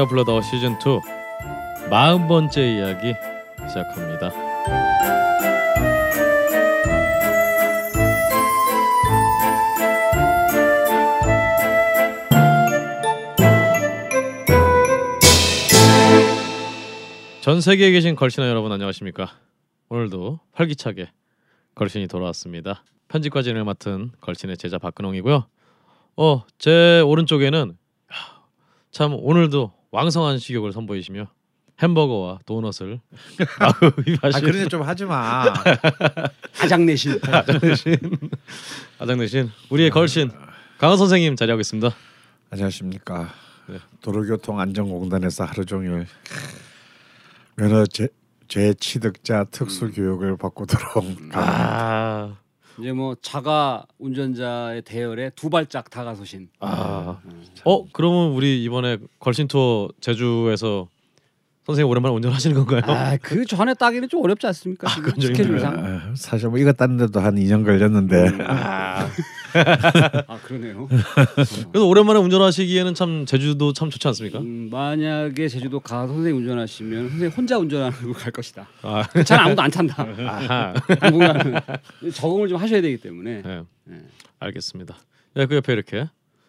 걸신이나 불러다오 시즌 2 마흔 번째 이야기 시작합니다. 전 세계에 계신 걸신아 여러분 안녕하십니까? 오늘도 활기차게 걸신이 돌아왔습니다. 편집과 진행을 맡은 걸신의 제자 박근홍이고요. 어, 제 오른쪽에는 야, 참 오늘도 왕성한 식욕을 선보이시며 햄버거와 도넛을 아 그러지 좀 하지 마. 아장내신 아장내신 아장내신 우리의 걸신 강원 선생님 자리하고 있습니다. 안녕하십니까. 네. 도로교통 안전공단에서 하루 종일 면허 제, 재취득자 특수 교육을 받고 들어온 아, 이제 뭐 자가 운전자의 대열에 두 발짝 다가서신. 아, 어 그러면 우리 이번에 걸신 투어 제주에서 선생님 오랜만에 운전하시는 건가요? 아그 전에 따기는 좀 어렵지 않습니까? 아, 스케줄상? 아, 사실 뭐 이거 땄는데도 한 2년 걸렸는데. 아, 아 그러네요. 그래서 오랜만에 운전하시기에는 참 제주도 참 좋지 않습니까? 음, 만약에 제주도 가서 선생님 운전하시면 선생님 혼자 운전하고 갈 것이다. 아, 잘 아무도 안 탄다. 아하. 당분간은 적응을 좀 하셔야 되기 때문에 네, 네. 알겠습니다. 네, 그 옆에 이렇게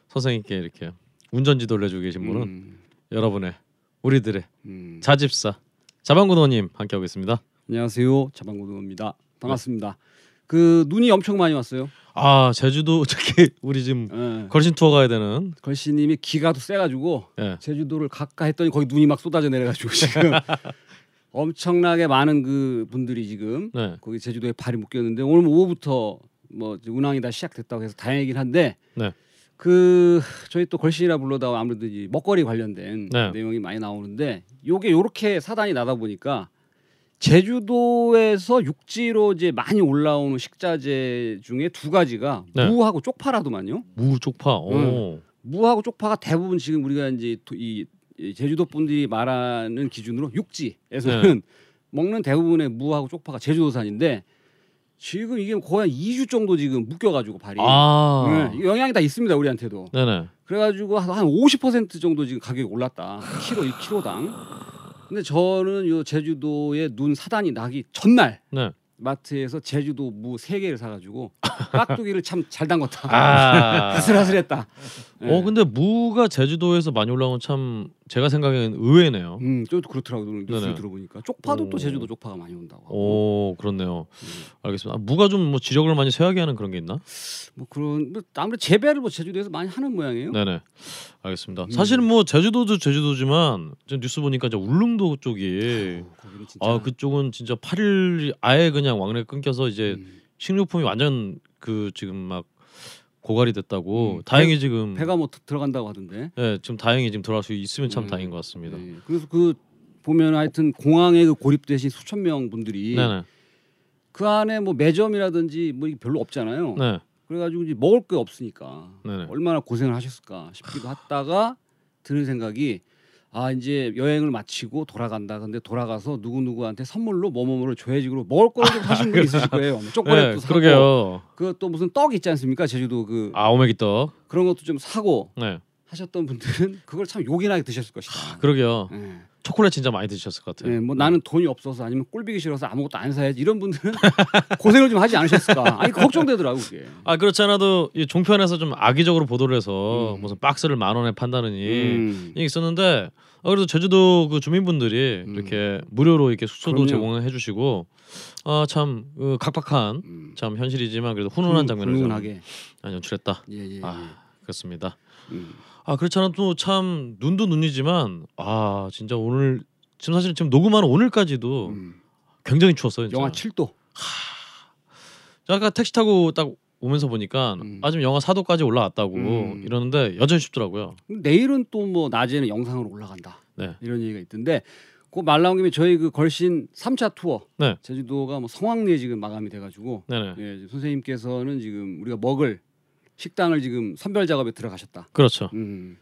선생님께 이렇게 운전 지도를 해주고 계신 분은 음, 여러분의 우리들의 음. 자집사 자방구도님 함께하고 있습니다. 안녕하세요 자방고등어입니다. 반갑습니다. 그 눈이 엄청 많이 왔어요. 아 제주도 특히 우리 지금 예. 걸신 투어 가야 되는 걸씨님이 기가 또 세가지고 예. 제주도를 가까 했더니 거기 눈이 막 쏟아져 내려가지고 지금 엄청나게 많은 그 분들이 지금 네. 거기 제주도에 발이 묶였는데 오늘 뭐 오후부터 뭐 이제 운항이 다 시작됐다고 해서 다행이긴 한데 네. 그 저희 또 걸신이라 불러다가 아무래도 이 먹거리 관련된 네. 내용이 많이 나오는데 요게 요렇게 사단이 나다 보니까 제주도에서 육지로 이제 많이 올라오는 식자재 중에 두 가지가 네. 무하고 쪽파라더만요. 무 쪽파. 오. 무하고 쪽파가 대부분 지금 우리가 이제 도- 이, 이 제주도 분들이 말하는 기준으로 육지에서는 네. 먹는 대부분의 무하고 쪽파가 제주도산인데 지금 이게 거의 한 2주 정도 지금 묶여가지고 발이 아. 네, 영향이 다 있습니다 우리한테도 네네. 그래가지고 한 50% 정도 지금 가격이 올랐다 키로 1kg당 근데 저는 요 제주도에 눈 사단이 나기 전날 네. 마트에서 제주도 무 세 개를 사가지고 깍두기를 참 잘 담궜다 아. 아슬아슬했다 네. 어 근데 무가 제주도에서 많이 올라오면 참 제가 생각에는 의외네요. 음, 또 그렇더라고요. 뉴스. 들어보니까 쪽파도 오. 또 제주도 쪽파가 많이 온다고. 하고. 오 그렇네요. 음. 알겠습니다. 아, 무가 좀 뭐 지력을 많이 쇠하게 하는 그런 게 있나? 뭐 그런 뭐 아무래도 재배를 뭐 제주도에서 많이 하는 모양이에요. 네네. 알겠습니다. 음. 사실 뭐 제주도도 제주도지만 저 뉴스 보니까 이제 울릉도 쪽이 진짜. 아 그쪽은 진짜 8일 아예 그냥 왕래 끊겨서 이제 음, 식료품이 완전 그 지금 막 고갈이 됐다고 음, 다행히 지금 배가 뭐 드- 들어간다고 하던데. 예 지금 다행히 지금 들어갈 수 있으면 참 음, 다행인 것 같습니다. 네. 그래서 그 보면 하여튼 공항에 그 고립되신 수천 명 분들이 네네 그 안에 뭐 매점이라든지 뭐 별로 없잖아요. 네 그래가지고 이제 먹을 게 없으니까 네네 얼마나 고생을 하셨을까 싶기도 하다가 드는 생각이 아 이제 여행을 마치고 돌아간다. 근데 돌아가서 누구 누구한테 선물로 뭐뭐뭐를 줘야지고 먹을 거를 좀 사신 분이 있으실 거예요. 뭐네 초콜릿도 사고 그러게요. 그또 무슨 떡 있지 않습니까? 제주도 그 아 오메기 떡 그런 것도 좀 사고 네 하셨던 분들은 그걸 참 요긴하게 드셨을 것이다. 그러게요. 예. 초콜릿 진짜 많이 드셨을 것 같아요. 예, 뭐 나는 돈이 없어서 아니면 꼴비기 싫어서 아무것도 안 사야지 이런 분들은 고생을 좀 하지 않으셨을까? 아니 걱정되더라고 그게. 아 그렇지 않아도 이 종편에서 좀 악의적으로 보도를 해서 음. 무슨 박스를 만 원에 판다느니 음. 얘기 있었는데 아, 그래도 제주도 그 주민분들이 음. 이렇게 무료로 이렇게 숙소도 그럼요. 제공해 주시고 아참 그 각박한 음. 참 현실이지만 그래도 훈훈한 장면을 좀 훈훈하게. 아, 연출했다. 예, 예, 예. 아 그렇습니다. 음. 아 그렇지 않아도 참 눈도 눈이지만 아 진짜 오늘 지금 사실 지금 녹음하는 오늘까지도 음. 굉장히 추웠어요. 진짜. 영하 7도. 저 아까 택시 타고 딱 오면서 보니까 음. 아 지금 영하 4도까지 올라왔다고 음. 이러는데 여전히 춥더라고요. 내일은 또 뭐 낮에는 영상으로 올라간다. 네. 이런 얘기가 있던데 그 말 나온 김에 저희 그 걸신 3차 투어 네. 제주도가 뭐 성황리에 지금 마감이 돼가지고 네네. 예, 지금 선생님께서는 지금 우리가 먹을 식당을 지금 선별 작업에 들어가셨다. 그렇죠. 음,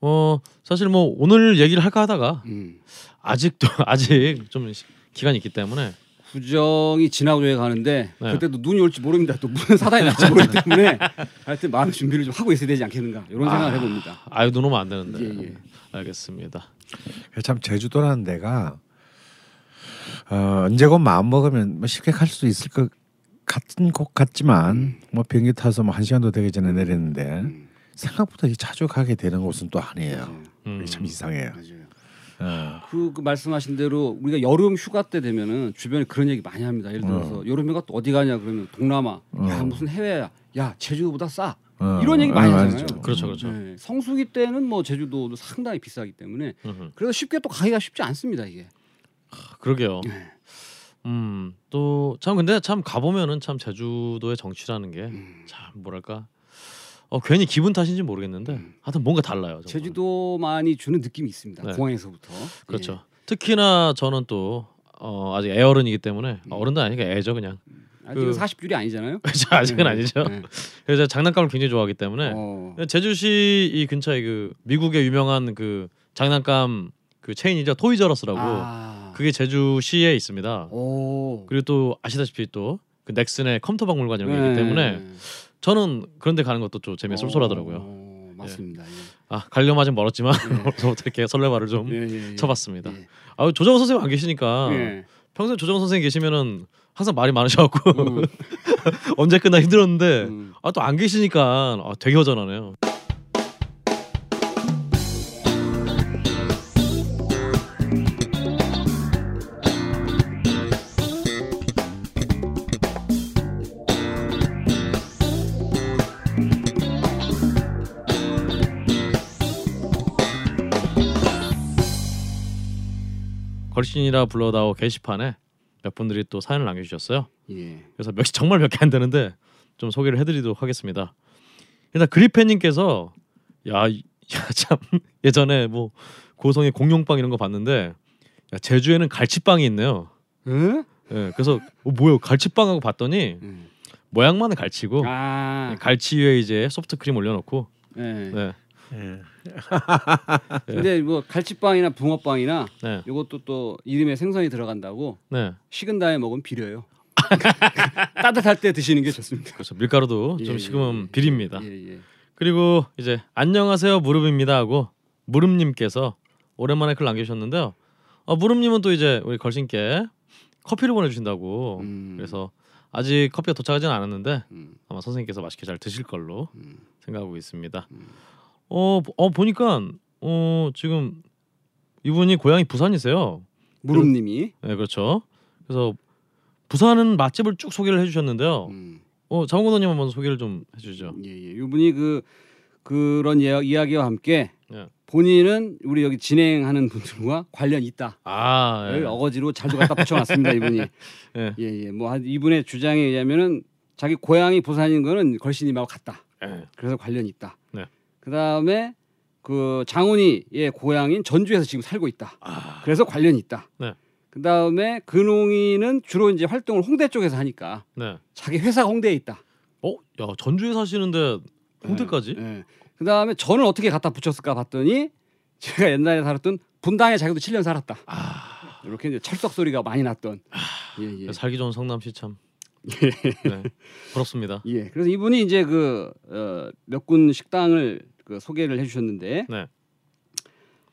어 사실 뭐 오늘 얘기를 할까 하다가 음. 아직도 아직 좀 시- 기간이 있기 때문에 구정이 지나고 왜 가는데 네. 그때도 눈이 올지 모릅니다. 또 무슨 사단이 날지 모르기 때문에 하여튼 마음 준비를 좀 하고 있어야 되지 않겠는가 이런 생각을 해봅니다. 아유 눈 오면 안 되는데. 예, 예. 알겠습니다. 참 제주도라는 데가 어, 언제건 마음 먹으면 뭐 쉽게 갈 수 있을 것 같은 곳 같지만 뭐 비행기 타서 뭐 한 시간도 되기 전에 내렸는데 음. 생각보다 자주 가게 되는 곳은 또 아니에요. 음. 참 이상해요. 맞아요. 어. 그, 그 말씀하신 대로 우리가 여름 휴가 때 되면은 주변에 그런 얘기 많이 합니다. 예를 들어서 여름 휴가 또 어디 가냐 그러면 동남아, 야 어. 무슨 해외야, 야 제주도보다 싸. 어, 이런 얘기 어, 많이. 하잖아요. 그렇죠, 그렇죠. 네, 성수기 때는 뭐 제주도도 상당히 비싸기 때문에. 그래서 쉽게 또 가기가 쉽지 않습니다 이게. 그러게요. 네. 음, 또 참 근데 참 가보면은 참 제주도의 정치라는 게참 음. 뭐랄까 어 괜히 기분 탓인지 모르겠는데 음. 하여튼 뭔가 달라요. 정말. 제주도만이 주는 느낌이 있습니다. 네. 공항에서부터. 그렇죠. 예. 특히나 저는 또 어, 아직 애어른이기 때문에 음. 어른도 아니니까 애죠 그냥. 아직 그- 40줄이 아니잖아요. 그렇죠. 아직은 네. 아니죠. 네. 그래서 장난감을 굉장히 좋아하기 때문에 어. 제주시 이 근처에 그 미국의 유명한 그 장난감 그 체인이죠 토이저러스라고 아. 그게 제주시에 있습니다. 오. 그리고 또 아시다시피 또 그 넥슨의 컴퓨터 박물관 이런 게 네. 있기 때문에 저는 그런데 가는 것도 좀 재미 쏠쏠하더라고요. 어, 맞습니다. 아 가려면 아직 멀었지만 예. 오늘부터 이렇게 설레발을 좀 예, 예, 예. 쳐봤습니다. 예. 아 조정호 선생님 안 계시니까 예. 평소에 조정호 선생님 계시면은 항상 말이 많으셔갖고 음, 언제 끝나 힘들었는데 음. 아또 안 계시니까 아, 되게 허전하네요. 걸신이라 불러다오 게시판에 몇 분들이 또 사연을 남겨주셨어요. 예. 그래서 몇이 정말 몇 개 안 되는데 좀 소개를 해드리도록 하겠습니다. 일단 그리펜님께서 야참 예전에 뭐 고성의 공룡빵 이런 거 봤는데 야, 제주에는 갈치빵이 있네요. 응? 예, 그래서 어, 뭐요 갈치빵하고 봤더니 음. 모양만은 갈치고 아. 갈치 위에 이제 소프트 크림 올려놓고 예. 네, 예. 근데 뭐 갈치빵이나 붕어빵이나 네, 이것도 또 이름에 생선이 들어간다고 네. 식은 다음에 먹으면 비려요. 따뜻할 때 드시는 게 좋습니다. 그렇죠. 밀가루도 예, 좀 예, 식으면 예. 비립니다. 예, 예. 그리고 이제 안녕하세요 무릎입니다 하고 무릎님께서 오랜만에 글 남겨주셨는데요. 어, 무릎님은 또 이제 우리 걸신께 커피를 보내주신다고 음. 그래서 아직 커피가 도착하지는 않았는데 음, 아마 선생님께서 맛있게 잘 드실 걸로 음. 생각하고 있습니다. 음. 어, 보- 어 보니까 어 지금 이분이 고향이 부산이세요. 무릎님이. 네 그렇죠. 그래서 부산은 맛집을 쭉 소개를 해주셨는데요. 음. 어 장훈호님 한번 소개를 좀 해주죠. 예, 예. 이분이 그 그런 이야, 이야기와 함께 예. 본인은 우리 여기 진행하는 분들과 관련 있다. 아, 를 예. 어거지로 잘도 갖다 붙여놨습니다 이분이. 예. 예, 예. 뭐 한- 이분의 주장에 의하면은 자기 고향이 부산인 거는 걸신님하고 같다. 예. 그래서 관련이 있다. 네. 그 다음에 그 장훈이의 고향인 전주에서 지금 살고 있다. 아, 그래서 관련이 있다. 네. 그 다음에 근홍이는 주로 이제 활동을 홍대 쪽에서 하니까 네. 자기 회사가 홍대에 있다. 어, 야 전주에 사시는데 홍대까지? 예. 그 다음에 저는 어떻게 갖다 붙였을까 봤더니 제가 옛날에 살았던 분당에 자기도 7년 살았다. 아, 이렇게 이제 철석 소리가 많이 났던. 예, 예. 살기 좋은 성남시 참. 네, 부럽습니다. 예. 그래서 이분이 이제 그 어, 몇군 식당을 그 소개를 해주셨는데 네.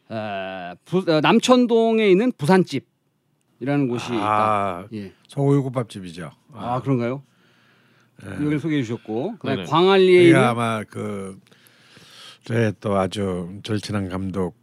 어, 부, 어, 남천동에 있는 부산집이라는 곳이 있다. 아 예. 소고기국밥집이죠. 아 그런가요? 예. 여기를 소개해 주셨고 그다음에. 광안리에 있는 아마 그 저의 또 아주 절친한 감독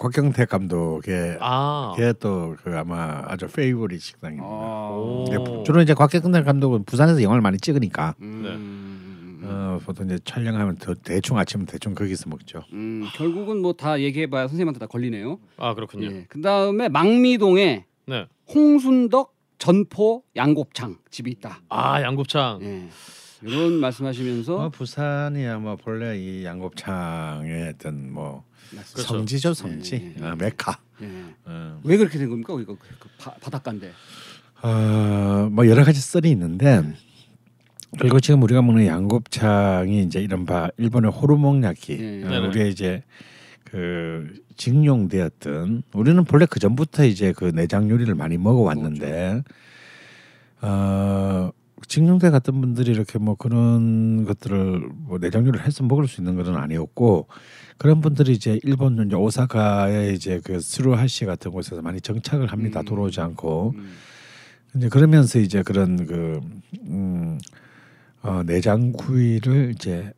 곽경태 감독의 아, 걔또 그 아마 아주 페이보릿 식당입니다. 어, 오. 근데 주로 이제 곽경태 감독은 부산에서 영화를 많이 찍으니까 음, 네. 음, 어, 보통 이제 촬영하면 더 대충 아침 대충 거기서 먹죠. 음, 결국은 뭐 다 얘기해봐야 선생님한테 다 걸리네요. 아 그렇군요. 예. 그 다음에 망미동에 네. 홍순덕 전포 양곱창 집이 있다. 아 양곱창. 예. 이런 말씀하시면서 어, 부산이야 뭐 본래 이 양곱창의 어떤 뭐 그렇죠. 성지죠 성지 예, 예, 예. 아, 메카. 예. 어. 왜 그렇게 된 겁니까? 이거 그, 그 바, 바닷가인데. 어, 뭐 여러 가지 썰이 있는데 그리고 지금 우리가 먹는 양곱창이 이제 이른바 일본의 호르몬야키 예. 어, 네네. 우리가 이제 그 직용되었던 우리는 본래 그 전부터 이제 그 내장 요리를 많이 먹어왔는데 어, 징용대 같은 분들이 이렇게 뭐 그런 것들을 뭐 내장류를 해서 먹을 수 있는 것은 아니었고 그런 분들이 이제 일본 이제 오사카에 이제 그 스루하시 같은 곳에서 많이 정착을 합니다. 음. 돌아오지 않고 음. 이제 그러면서 이제 그런 그 음, 어, 내장구이를 이제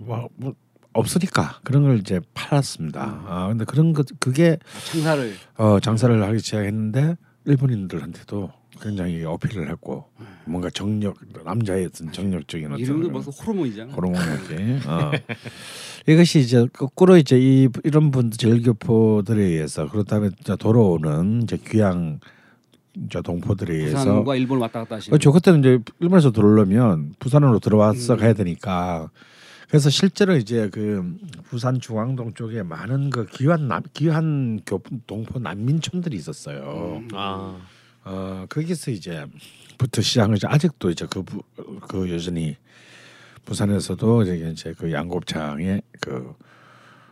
뭐, 뭐 없으니까 그런 걸 이제 팔았습니다. 음. 아 근데 그런 것 그게 창사를 어, 장사를 하기 시작했는데 일본인들한테도 굉장히 어필을 했고 뭔가 정력 남자의 어떤 정력적인 어떤 이름도 벌써 호르몬이잖아. 호르몬이지. 어. 이것이 이제 거꾸로 이제 이 이런 분들 절교포들에 의해서 그렇다면 이제 돌아오는 이제 귀양 저 동포들에 의해서 부산과 일본 왔다 갔다 하시는. 그렇죠. 그때는 이제 일본에서 들어오려면 부산으로 들어와서 음. 가야 되니까 그래서 실제로 이제 그 부산 중앙동 쪽에 많은 그 귀한 남 귀한 교 동포 난민촌들이 있었어요. 음. 아 어 거기서 이제 부터 시작을 이제 아직도 이제 그, 부, 그 여전히 부산에서도 이제 이제 그 양곱창의 그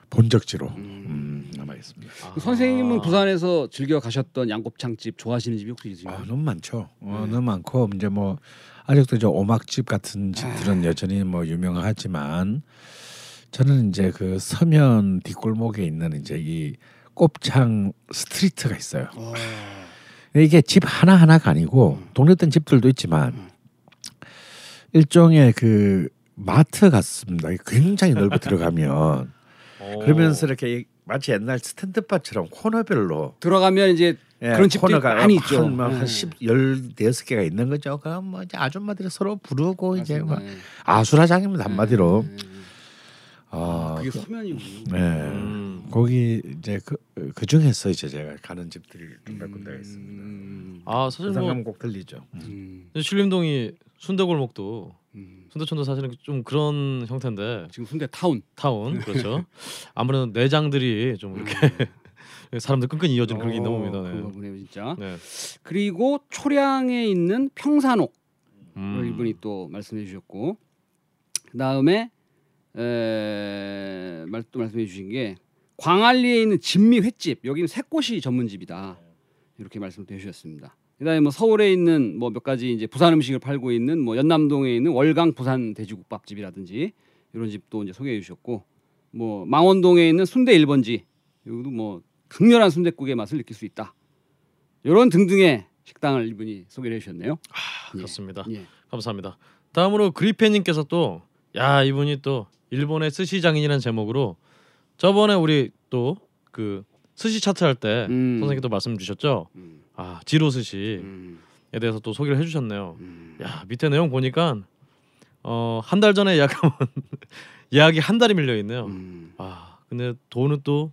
본적지로 음, 남아 있습니다. 그 선생님은 부산에서 즐겨 가셨던 양곱창집 좋아하시는 집이 혹시 있으신가요? 아, 너무 많죠. 어, 네. 너무 많고 이제 뭐 아직도 이제 오막집 같은 집들은 여전히 뭐 유명하지만 저는 이제 그 서면 뒷골목에 있는 이제 이 곱창 스트리트가 있어요. 어. 이게 집 하나 하나가 아니고 동네 뜬 집들도 있지만 일종의 그 마트 같습니다. 굉장히 넓어 들어가면 어. 그러면서 이렇게 마치 옛날 스탠드바처럼 코너별로 들어가면 이제 예, 그런 집들이 많이 있죠. 한, 뭐, 네. 한 10, 16개가 있는 거죠. 그럼 뭐 이제 아줌마들이 서로 부르고 이제 막 네. 아수라장입니다 한마디로. 네. 아, 그게 서면이군요. 네. 음. 거기 이제 그, 그 중에서 이제 제가 가는 집들이 몇 군데가 있습니다. 음. 아 사실 뭐 가면 꼭 들리죠. 음. 신림동이 순대골목도 음. 순대촌도 사실은 좀 그런 형태인데 지금 순대 타운. 타운 그렇죠. 아무래도 내장들이 좀 이렇게 사람들 끈끈이 이어지는 그런 게 있나 봅니다. 그런가 네. 보네요, 진짜. 네. 그리고 초량에 있는 평산옥 음. 이분이 또 말씀해 주셨고 그 다음에 에, 말, 또 말씀해 주신 게 광안리에 있는 진미 횟집 여기는 새꼬시 전문집이다 이렇게 말씀을 해주셨습니다. 그다음에 뭐 서울에 있는 뭐 몇 가지 이제 부산 음식을 팔고 있는 뭐 연남동에 있는 월강 부산 돼지국밥집이라든지 이런 집도 이제 소개해 주셨고 뭐 망원동에 있는 순대 1번지 여기도 뭐 극렬한 순대국의 맛을 느낄 수 있다. 이런 등등의 식당을 이분이 소개를 해주셨네요. 아, 예. 그렇습니다. 예. 감사합니다. 다음으로 그리페님께서 또 야 이분이 또 일본의 스시 장인이라는 제목으로 저번에 우리 또 그 스시 차트 할때 음. 선생님도 말씀 주셨죠. 음, 아 지로 스시에 음, 대해서 또 소개를 해주셨네요. 음. 야 밑에 내용 보니까 어 한 달 전에 예약하면 예약이 한 달이 밀려 있네요. 음, 아 근데 돈은 또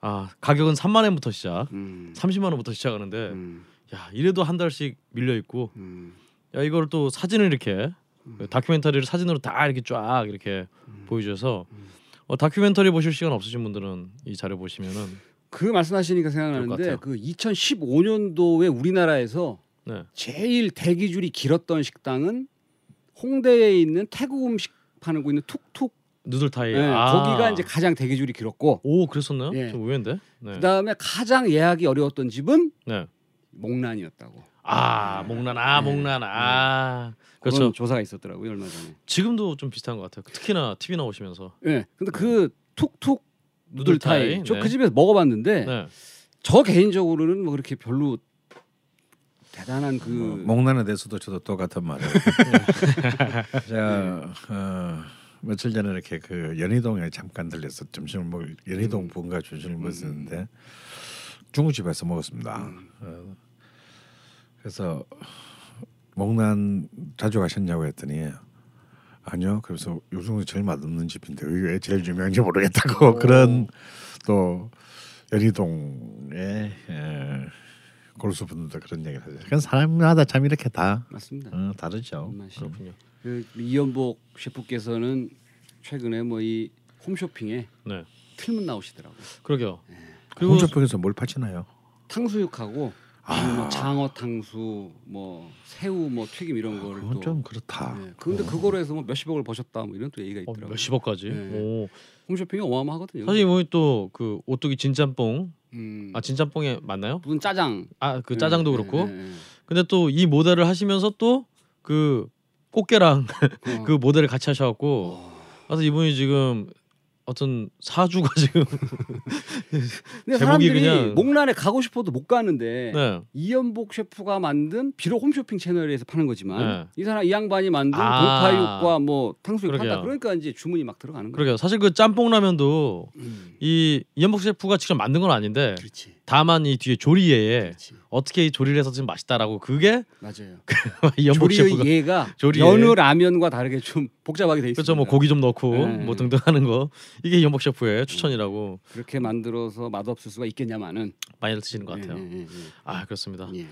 아 가격은 3만 원부터 시작, 음, 30만 원부터 시작하는데 음, 야 이래도 한 달씩 밀려 있고 음, 야 이걸 또 사진을 이렇게 음. 그 다큐멘터리를 사진으로 다 이렇게 쫙 이렇게 음. 보여주셔서 음. 어, 다큐멘터리 보실 시간 없으신 분들은 이 자료 보시면은 그 말씀하시니까 것 생각나는데. 그 2015년도에 우리나라에서 네. 제일 대기 줄이 길었던 식당은 홍대에 있는 태국 음식 파는 거 있는 툭툭 누들타이 네, 아. 거기가 이제 가장 대기 줄이 길었고 오 그랬었나요? 예. 좀 의외인데. 네. 그다음에 가장 예약이 어려웠던 집은 네. 목란이었다고. 아 목란 아 네. 목란 아 그런 그렇죠. 조사가 있었더라고요 얼마 전에. 지금도 좀 비슷한 것 같아요. 특히나 TV 나오시면서 예. 근데 그 툭툭 누들타이 누들타이, 저 네. 그 집에서 먹어봤는데 네. 저 개인적으로는 뭐 그렇게 별로 대단한 그 뭐, 목란에 대해서도 저도 똑같은 말을. 제가 어, 며칠 전에 이렇게 그 연희동에 잠깐 들려서 점심을 먹을 연희동 본가 점심을 먹었는데 중국집에서 먹었습니다. 어, 그래서 목란 자주 가셨냐고 했더니 아니요. 그래서 요즘 제일 맛없는 집인데 왜 제일 유명한지 모르겠다고 오. 그런 또 연희동의 에, 골수분들도 그런 얘기를 하죠. 그건 사람마다 참 이렇게 다 맞습니다. 어, 다르죠. 그렇군요. 그 이연복 셰프께서는 최근에 뭐 이 홈쇼핑에 네. 틀문 나오시더라고요. 그러게요. 그리고 홈쇼핑에서 뭘 파시나요? 탕수육하고 아. 그리고 뭐 장어 탕수, 뭐 새우, 뭐 튀김 이런 거를 그건 또. 좀 그렇다. 네. 근데 그거로 해서 뭐 몇십억을 버셨다 뭐 이런 또 얘기가 어, 있더라고요. 몇십억까지. 네. 오. 홈쇼핑이 어마어마하거든요. 사실 이분이 또그 오뚜기 진짬뽕 음, 아 진짬뽕에 맞나요? 무슨 짜장. 아 그 짜장도 네, 그렇고. 근데 또 이 모델을 하시면서 또 그 꽃게랑 어. 그 모델을 같이 하셔갖고 그래서 이분이 지금 어떤 사주가 지금 근데 제목이 사람들이 그냥- 목란에 가고 싶어도 못 가는데 네. 이연복 셰프가 만든 비록 홈쇼핑 채널에서 파는 거지만 네. 이 사람 이 양반이 만든 아. 동파육과 뭐 탕수육 그러게요. 판다 그러니까 이제 주문이 막 들어가는 거예요. 그러게요. 사실 그 짬뽕 라면도 음, 이 이연복 셰프가 직접 만든 건 아닌데 그렇지, 다만 이 뒤에 조리에 그렇지, 어떻게 이 조리를 해서 지금 맛있다라고 그게 맞아요. 이연복 조리의 예가 조리에. 여느 라면과 다르게 좀 복잡하게 돼 있습니다. 그렇죠. 뭐 고기 좀 넣고 네. 뭐 등등 하는 거 이게 이연복 셰프의 추천이라고 그렇게 만들어서 맛없을 수가 있겠냐마는 많이 드시는 것 같아요. 예, 예, 예, 아 그렇습니다. 예.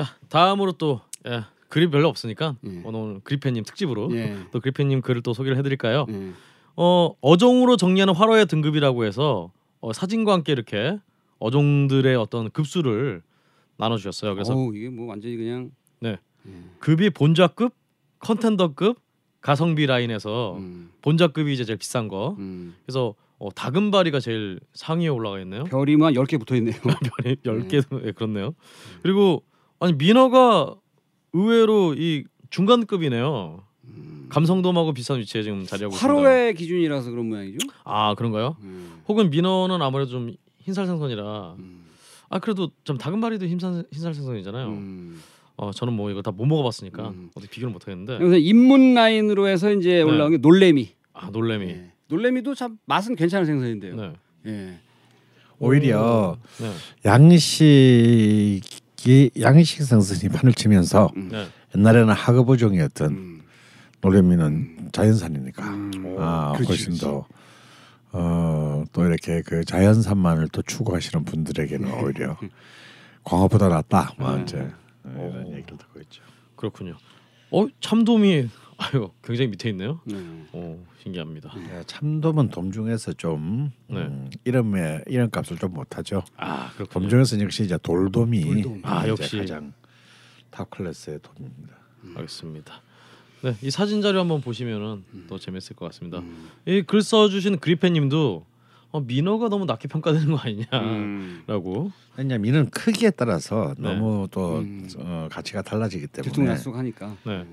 야 다음으로 또 예, 글이 별로 없으니까 예. 오늘 그리펜님 특집으로 예. 또 그리펜님 글을 또 소개를 해드릴까요? 예. 어 어종으로 정리하는 화로의 등급이라고 해서 어, 사진과 함께 이렇게 어종들의 어떤 급수를 나눠주셨어요. 그래서 어우, 이게 뭐 완전히 그냥 네. 예. 급이 본좌급, 컨텐더급, 가성비 라인에서 음, 본좌급이 이제 제일 비싼 거. 음. 그래서 어, 다금바리가 제일 상위에 올라가 있네요. 별이 뭐한 10개 붙어 있네요. 별이 10개 예, 그렇네요. 그리고 아니 민어가 의외로 이 중간급이네요. 감성돔하고 비슷한 위치에 지금 자리하고 있습니다. 음. 화로의 기준이라서 그런 모양이죠. 아 그런가요? 음. 혹은 민어는 아무래도 좀 흰살 생선이라 음. 아 그래도 좀 다금바리도 흰살 흰살 생선이잖아요. 음. 어 저는 뭐 이거 다 못 먹어봤으니까 음. 어떻게 비교를 못하겠는데 그래서 입문 라인으로 해서 이제 네. 올라온 게 놀래미. 아 놀래미. 예. 놀래미도 참 맛은 괜찮은 생선인데요. 네. 예. 오히려 네. 양식이 양식 생선이 판을 치면서 음. 네. 옛날에는 하급 어종이었던 음. 노래미는 자연산이니까 음. 아 그렇지, 훨씬 그렇지. 더 어, 또 이렇게 그 자연산만을 또 추구하시는 분들에게는 오히려 광어보다 낫다. 뭐 네. 이제 오. 이런 얘기를 듣고 있죠. 그렇군요. 어 참돔이 아유 굉장히 밑에 있네요. 네. 오 신기합니다. 예, 참돔은 돔 중에서 좀 네. 음, 이름에 이름 값을 좀 못하죠. 아돔 그렇군요. 중에서 역시 이제 돌돔이 돌돔. 아, 역시. 가장 top class의 돔입니다. 알겠습니다. 네, 이 사진 자료 한번 보시면은 음. 더 재밌을 것 같습니다. 이 글 써주신 그리페님도 어, 민어가 너무 낮게 평가되는 거 아니냐라고. 음. 왜냐면 이는 크기에 따라서 네. 너무 또 음. 어, 가치가 달라지기 때문에 들쑥날쑥하니까. 네.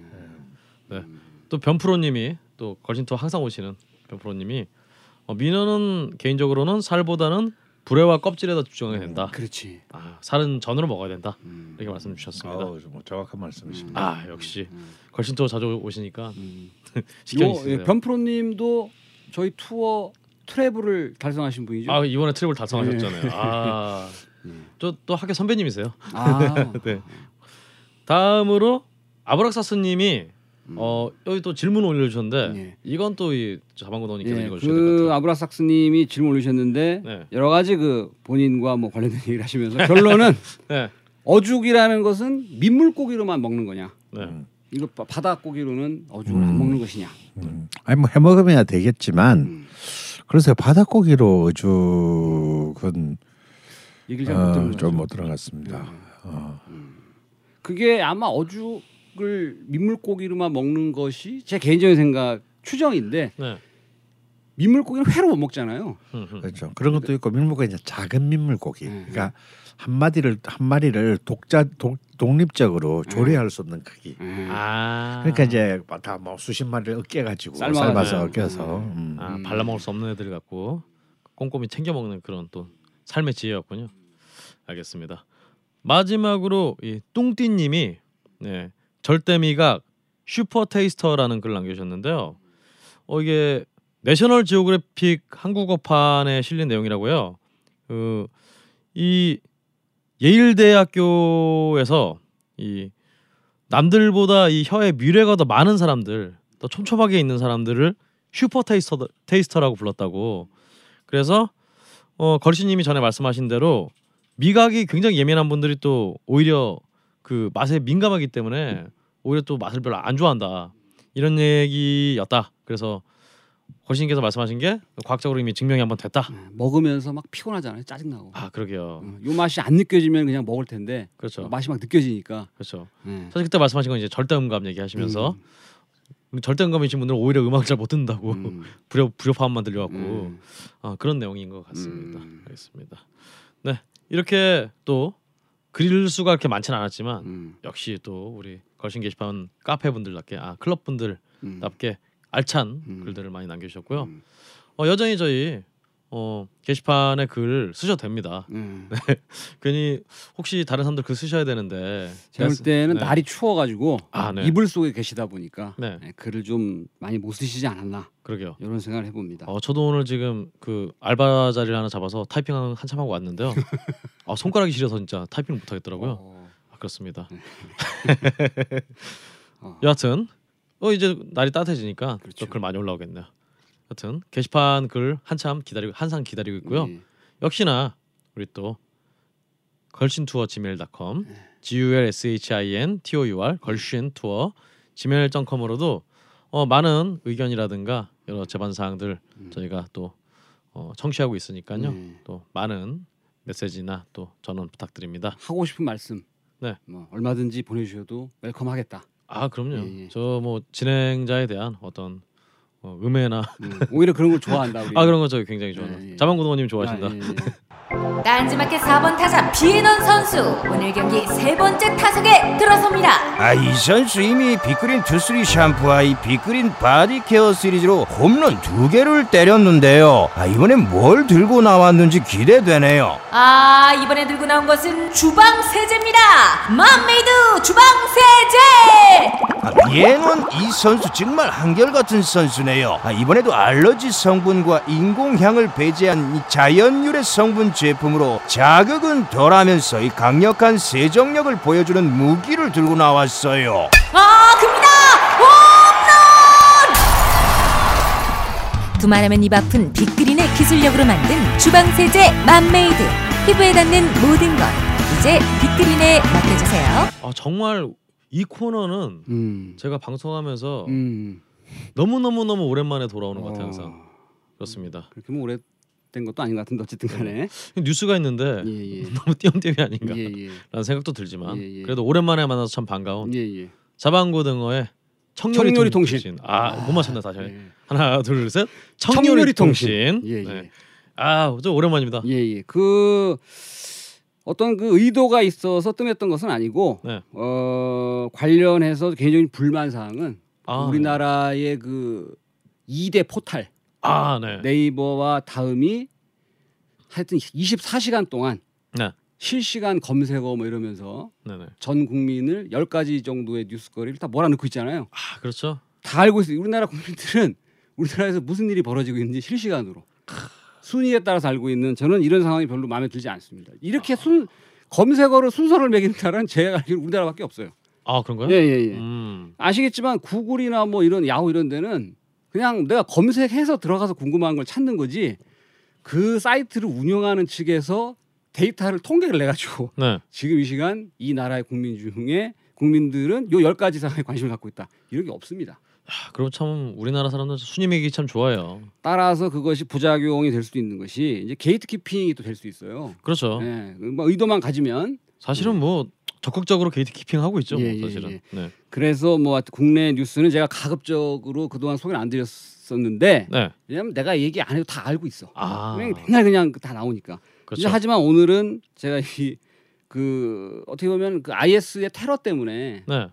네. 또 변프로님이 또 걸신투 항상 오시는 변프로님이 어, 민어는 개인적으로는 살보다는 불에와 껍질에 더 집중해야 된다. 그렇지. 아, 살은 전으로 먹어야 된다. 음. 이렇게 말씀 주셨습니다. 어우, 좀 정확한 말씀이십니다. 아 역시 걸신투 자주 오시니까 음. 요, 있으세요. 예, 변프로님도 저희 투어 트래블을 달성하신 분이죠. 아 이번에 트립을 달성하셨잖아요. 아, 저또 학교 선배님이세요. 아. 네. 다음으로 아브락사스님이 어 여기 또 질문 올려주셨는데 예. 이건 또 이 자방고도님께서 예, 것 그. 아브라삭스님이 질문 올리셨는데 네. 여러 가지 그 본인과 뭐 관련된 얘기를 하시면서 결론은 네, 어죽이라는 것은 민물고기로만 먹는 거냐? 네, 이거 바- 바다고기로는 어죽을 안 먹는 것이냐? 음. 아니 뭐 해먹으면 되겠지만 음. 그래서 바닷고기로 어죽은 얘기를 잘못 들은 어. 좀못 들어갔습니다. 네. 어. 그게 아마 어죽 을 민물고기로만 먹는 것이 제 개인적인 생각 추정인데 네. 민물고기는 회로 못 먹잖아요. 그렇죠. 그런 것도 있고 민물고기 이제 작은 민물고기. 네. 그러니까 한 마디를 한 마리를 독자 독, 독립적으로 조리할 수 없는 크기. 음. 아, 그러니까 이제 다뭐 수십 마리를 으깨 가지고. 삶아서 네. 으깨서 음. 아, 음. 발라 먹을 수 없는 애들 갖고 꼼꼼히 챙겨 먹는 그런 또 삶의 지혜였군요. 알겠습니다. 마지막으로 이 뚱띠님이 네, 절대미각 super taster라는 글을 남겨주셨는데요. 어 이게 내셔널 지오그래픽 한국어판에 실린 내용이라고요. 그이 예일 대학교에서 이 남들보다 이 혀에 미뢰가 더 많은 사람들, 더 촘촘하게 있는 사람들을 super taster taster라고 불렀다고. 그래서 어 걸신님이 전에 말씀하신 대로 미각이 굉장히 예민한 분들이 또 오히려 그 맛에 민감하기 때문에 오히려 또 맛을 별로 안 좋아한다 이런 얘기였다. 그래서 걸신님께서 말씀하신 게 과학적으로 이미 증명이 한번 됐다. 음, 먹으면서 막 피곤하잖아요. 짜증 나고. 아 그러게요. 음, 요 맛이 안 느껴지면 그냥 먹을 텐데 그렇죠. 맛이 막 느껴지니까. 그렇죠. 음. 사실 그때 말씀하신 건 이제 절대음감 얘기하시면서 절대음감이신 분들은 오히려 음악을 잘 못 듣는다고 음. 불협 불협화음만 들려갖고 글 수가 그렇게 많지는 않았지만 음, 역시 또 우리 걸신 게시판 카페 분들답게 아 클럽 분들답게 음. 알찬 음. 글들을 많이 남겨주셨고요. 음. 어, 여전히 저희 어, 게시판에 글 쓰셔도 됩니다. 음. 괜히 혹시 다른 사람들 글 쓰셔야 되는데 제가 볼 때는 네. 날이 추워가지고 아, 네. 이불 속에 계시다 보니까 네. 네, 글을 좀 많이 못 쓰시지 않았나 그러게요. 이런 생각을 해봅니다. 어, 저도 오늘 지금 그 알바 자리를 하나 잡아서 타이핑 한참 하고 왔는데요. 아, 손가락이 시려서 진짜 타이핑을 못 하겠더라고요. 어, 아, 그렇습니다. 어. 여하튼 어 이제 날이 따뜻해지니까 그렇죠. 또글 많이 올라오겠네요. 여하튼 게시판 글 한참 기다리고 한상 기다리고 있고요. 예. 역시나 우리 또 걸신 투어 gmail.com 네. g u l s h i n t o u r 걸신 투어 gmail.com으로도 어, 많은 의견이라든가 여러 제반 사항들 음. 저희가 또 어, 청취하고 있으니까요. 네. 또 많은 메시지나 또 전원 부탁드립니다. 하고 싶은 말씀 네. 뭐 얼마든지 보내주셔도 웰컴하겠다. 아 그럼요. 예, 예. 저뭐 진행자에 대한 어떤 어, 음해나 음, 오히려 그런 걸 좋아한다 우리. 아 그런 거 저희 굉장히 좋아해요. 예, 예. 자반고등어님 좋아하신다. 아, 예, 예. 딴지마켓 4번 타자 비에넌 선수 오늘 경기 세 번째 타석에 들어섭니다. 아, 이 선수 이미 빅그린 투쓰리 샴푸와 이 빅그린 body care 시리즈로 홈런 두 개를 때렸는데요. 아, 이번엔 뭘 들고 나왔는지 기대되네요. 아 이번에 들고 나온 것은 주방 세제입니다. 맘메이드 주방 세제. 아, 얘는 이 선수 정말 한결같은 선수네요. 아, 이번에도 알러지 성분과 인공향을 배제한 이 자연유래 성분 제품으로 자극은 덜하면서 이 강력한 세정력을 보여주는 무기를 들고 나왔어요. 아 큽니다. 홈런. 두말하면 입 아픈 빅그린의 기술력으로 만든 주방 세제 맘메이드 피부에 닿는 모든 것 이제 빅그린에 맡겨주세요. 아 정말 이 코너는 음. 제가 방송하면서 음. 너무 너무 너무 오랜만에 돌아오는 것 같아요. 항상 어, 그렇습니다. 그렇게 뭐 오래 된 것도 아닌 것 같은데 어쨌든 간에. 뉴스가 있는데 예, 예. 너무 띄엄띄엄이 아닌가 예, 예. 라는 생각도 들지만 예, 예. 그래도 오랜만에 만나서 참 반가운. 자방고등어의 청요리, 청요리 통신. 통신. 아못 맞췄네 다시 예. 하나 둘 셋 청요리 청요리 통신. 통신. 네. 아저 오랜만입니다. 예, 예. 그 어떤 그 의도가 있어서 뜸했던 것은 아니고 네. 어, 관련해서 개인적인 불만 사항은 아, 우리나라의 그 2대 포탈 아 네. 네이버와 다음이 하여튼 24시간 동안 네. 실시간 검색어 뭐 이러면서 네네. 전 국민을 10가지 정도의 뉴스거리를 다 몰아넣고 있잖아요. 아 그렇죠. 다 알고 있어요. 우리나라 국민들은 우리나라에서 무슨 일이 벌어지고 있는지 실시간으로 순위에 따라서 알고 있는 저는 이런 상황이 별로 마음에 들지 않습니다. 이렇게 순 검색어로 순서를 매기는 나라는 제가 알기로 우리나라밖에 없어요. 아 그런가요? 예예 예. 음. 아시겠지만 구글이나 뭐 이런 야후 이런 데는 그냥 내가 검색해서 들어가서 궁금한 걸 찾는 거지 그 사이트를 운영하는 측에서 데이터를 통계를 내 가지고 네. 지금 이 시간 이 나라의 국민 중에 국민들은 요 열 가지 사항에 관심을 갖고 있다. 이런 게 없습니다. 아, 그럼 참 우리나라 사람들 순위 매기기 참 좋아요. 따라서 그것이 부작용이 될 수도 있는 것이 이제 gatekeeping이 또 될 수 있어요. 그렇죠. 예, 뭐 의도만 가지면 사실은 뭐 적극적으로 gatekeeping 하고 있죠. 예, 뭐 예, 사실은. 예. 네. 그래서 뭐 국내 뉴스는 제가 가급적으로 그동안 소개를 안 드렸었는데 네. 왜냐면 내가 얘기 안 해도 다 알고 있어. 아. 그냥 맨날 그냥 다 나오니까. 그렇죠. 하지만 오늘은 제가 이 그 어떻게 보면 그 IS의 테러 때문에 네.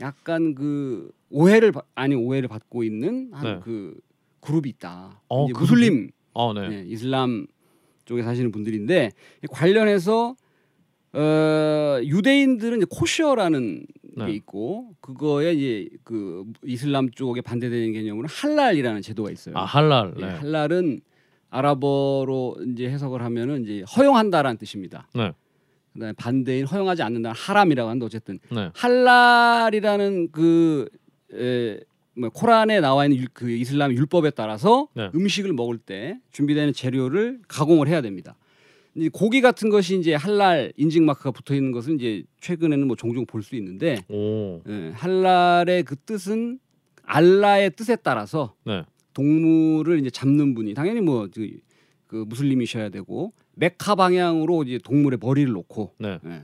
약간 그 오해를 받- 아니 오해를 받고 있는 한 네. 그 그룹이 있다. 어, 이제 그룹이? 무슬림 어, 네. 예, 이슬람 쪽에 사시는 분들인데 관련해서 어, 유대인들은 이제 코셔라는 네. 게 있고 그거에 이제 그 이슬람 쪽에 반대되는 개념으로 할랄이라는 제도가 있어요. 아, 할랄. 예, 네. 할랄은 아랍어로 이제 해석을 하면은 이제 허용한다라는 뜻입니다. 네. 그다음에 반대인 허용하지 않는다 하람이라고 하는데 어쨌든 네. 할랄이라는 그 에, 뭐 코란에 나와 있는 율- 그 이슬람 율법에 따라서 네. 음식을 먹을 때 준비되는 재료를 가공을 해야 됩니다. 이제 고기 같은 것이 이제 할랄 인증 마크가 붙어 있는 것은 이제 최근에는 뭐 종종 볼 수 있는데 오. 예, 할랄의 그 뜻은 알라의 뜻에 따라서 네. 동물을 이제 잡는 분이 당연히 뭐그 무슬림이셔야 되고 메카 방향으로 이제 동물의 머리를 놓고 네. 예,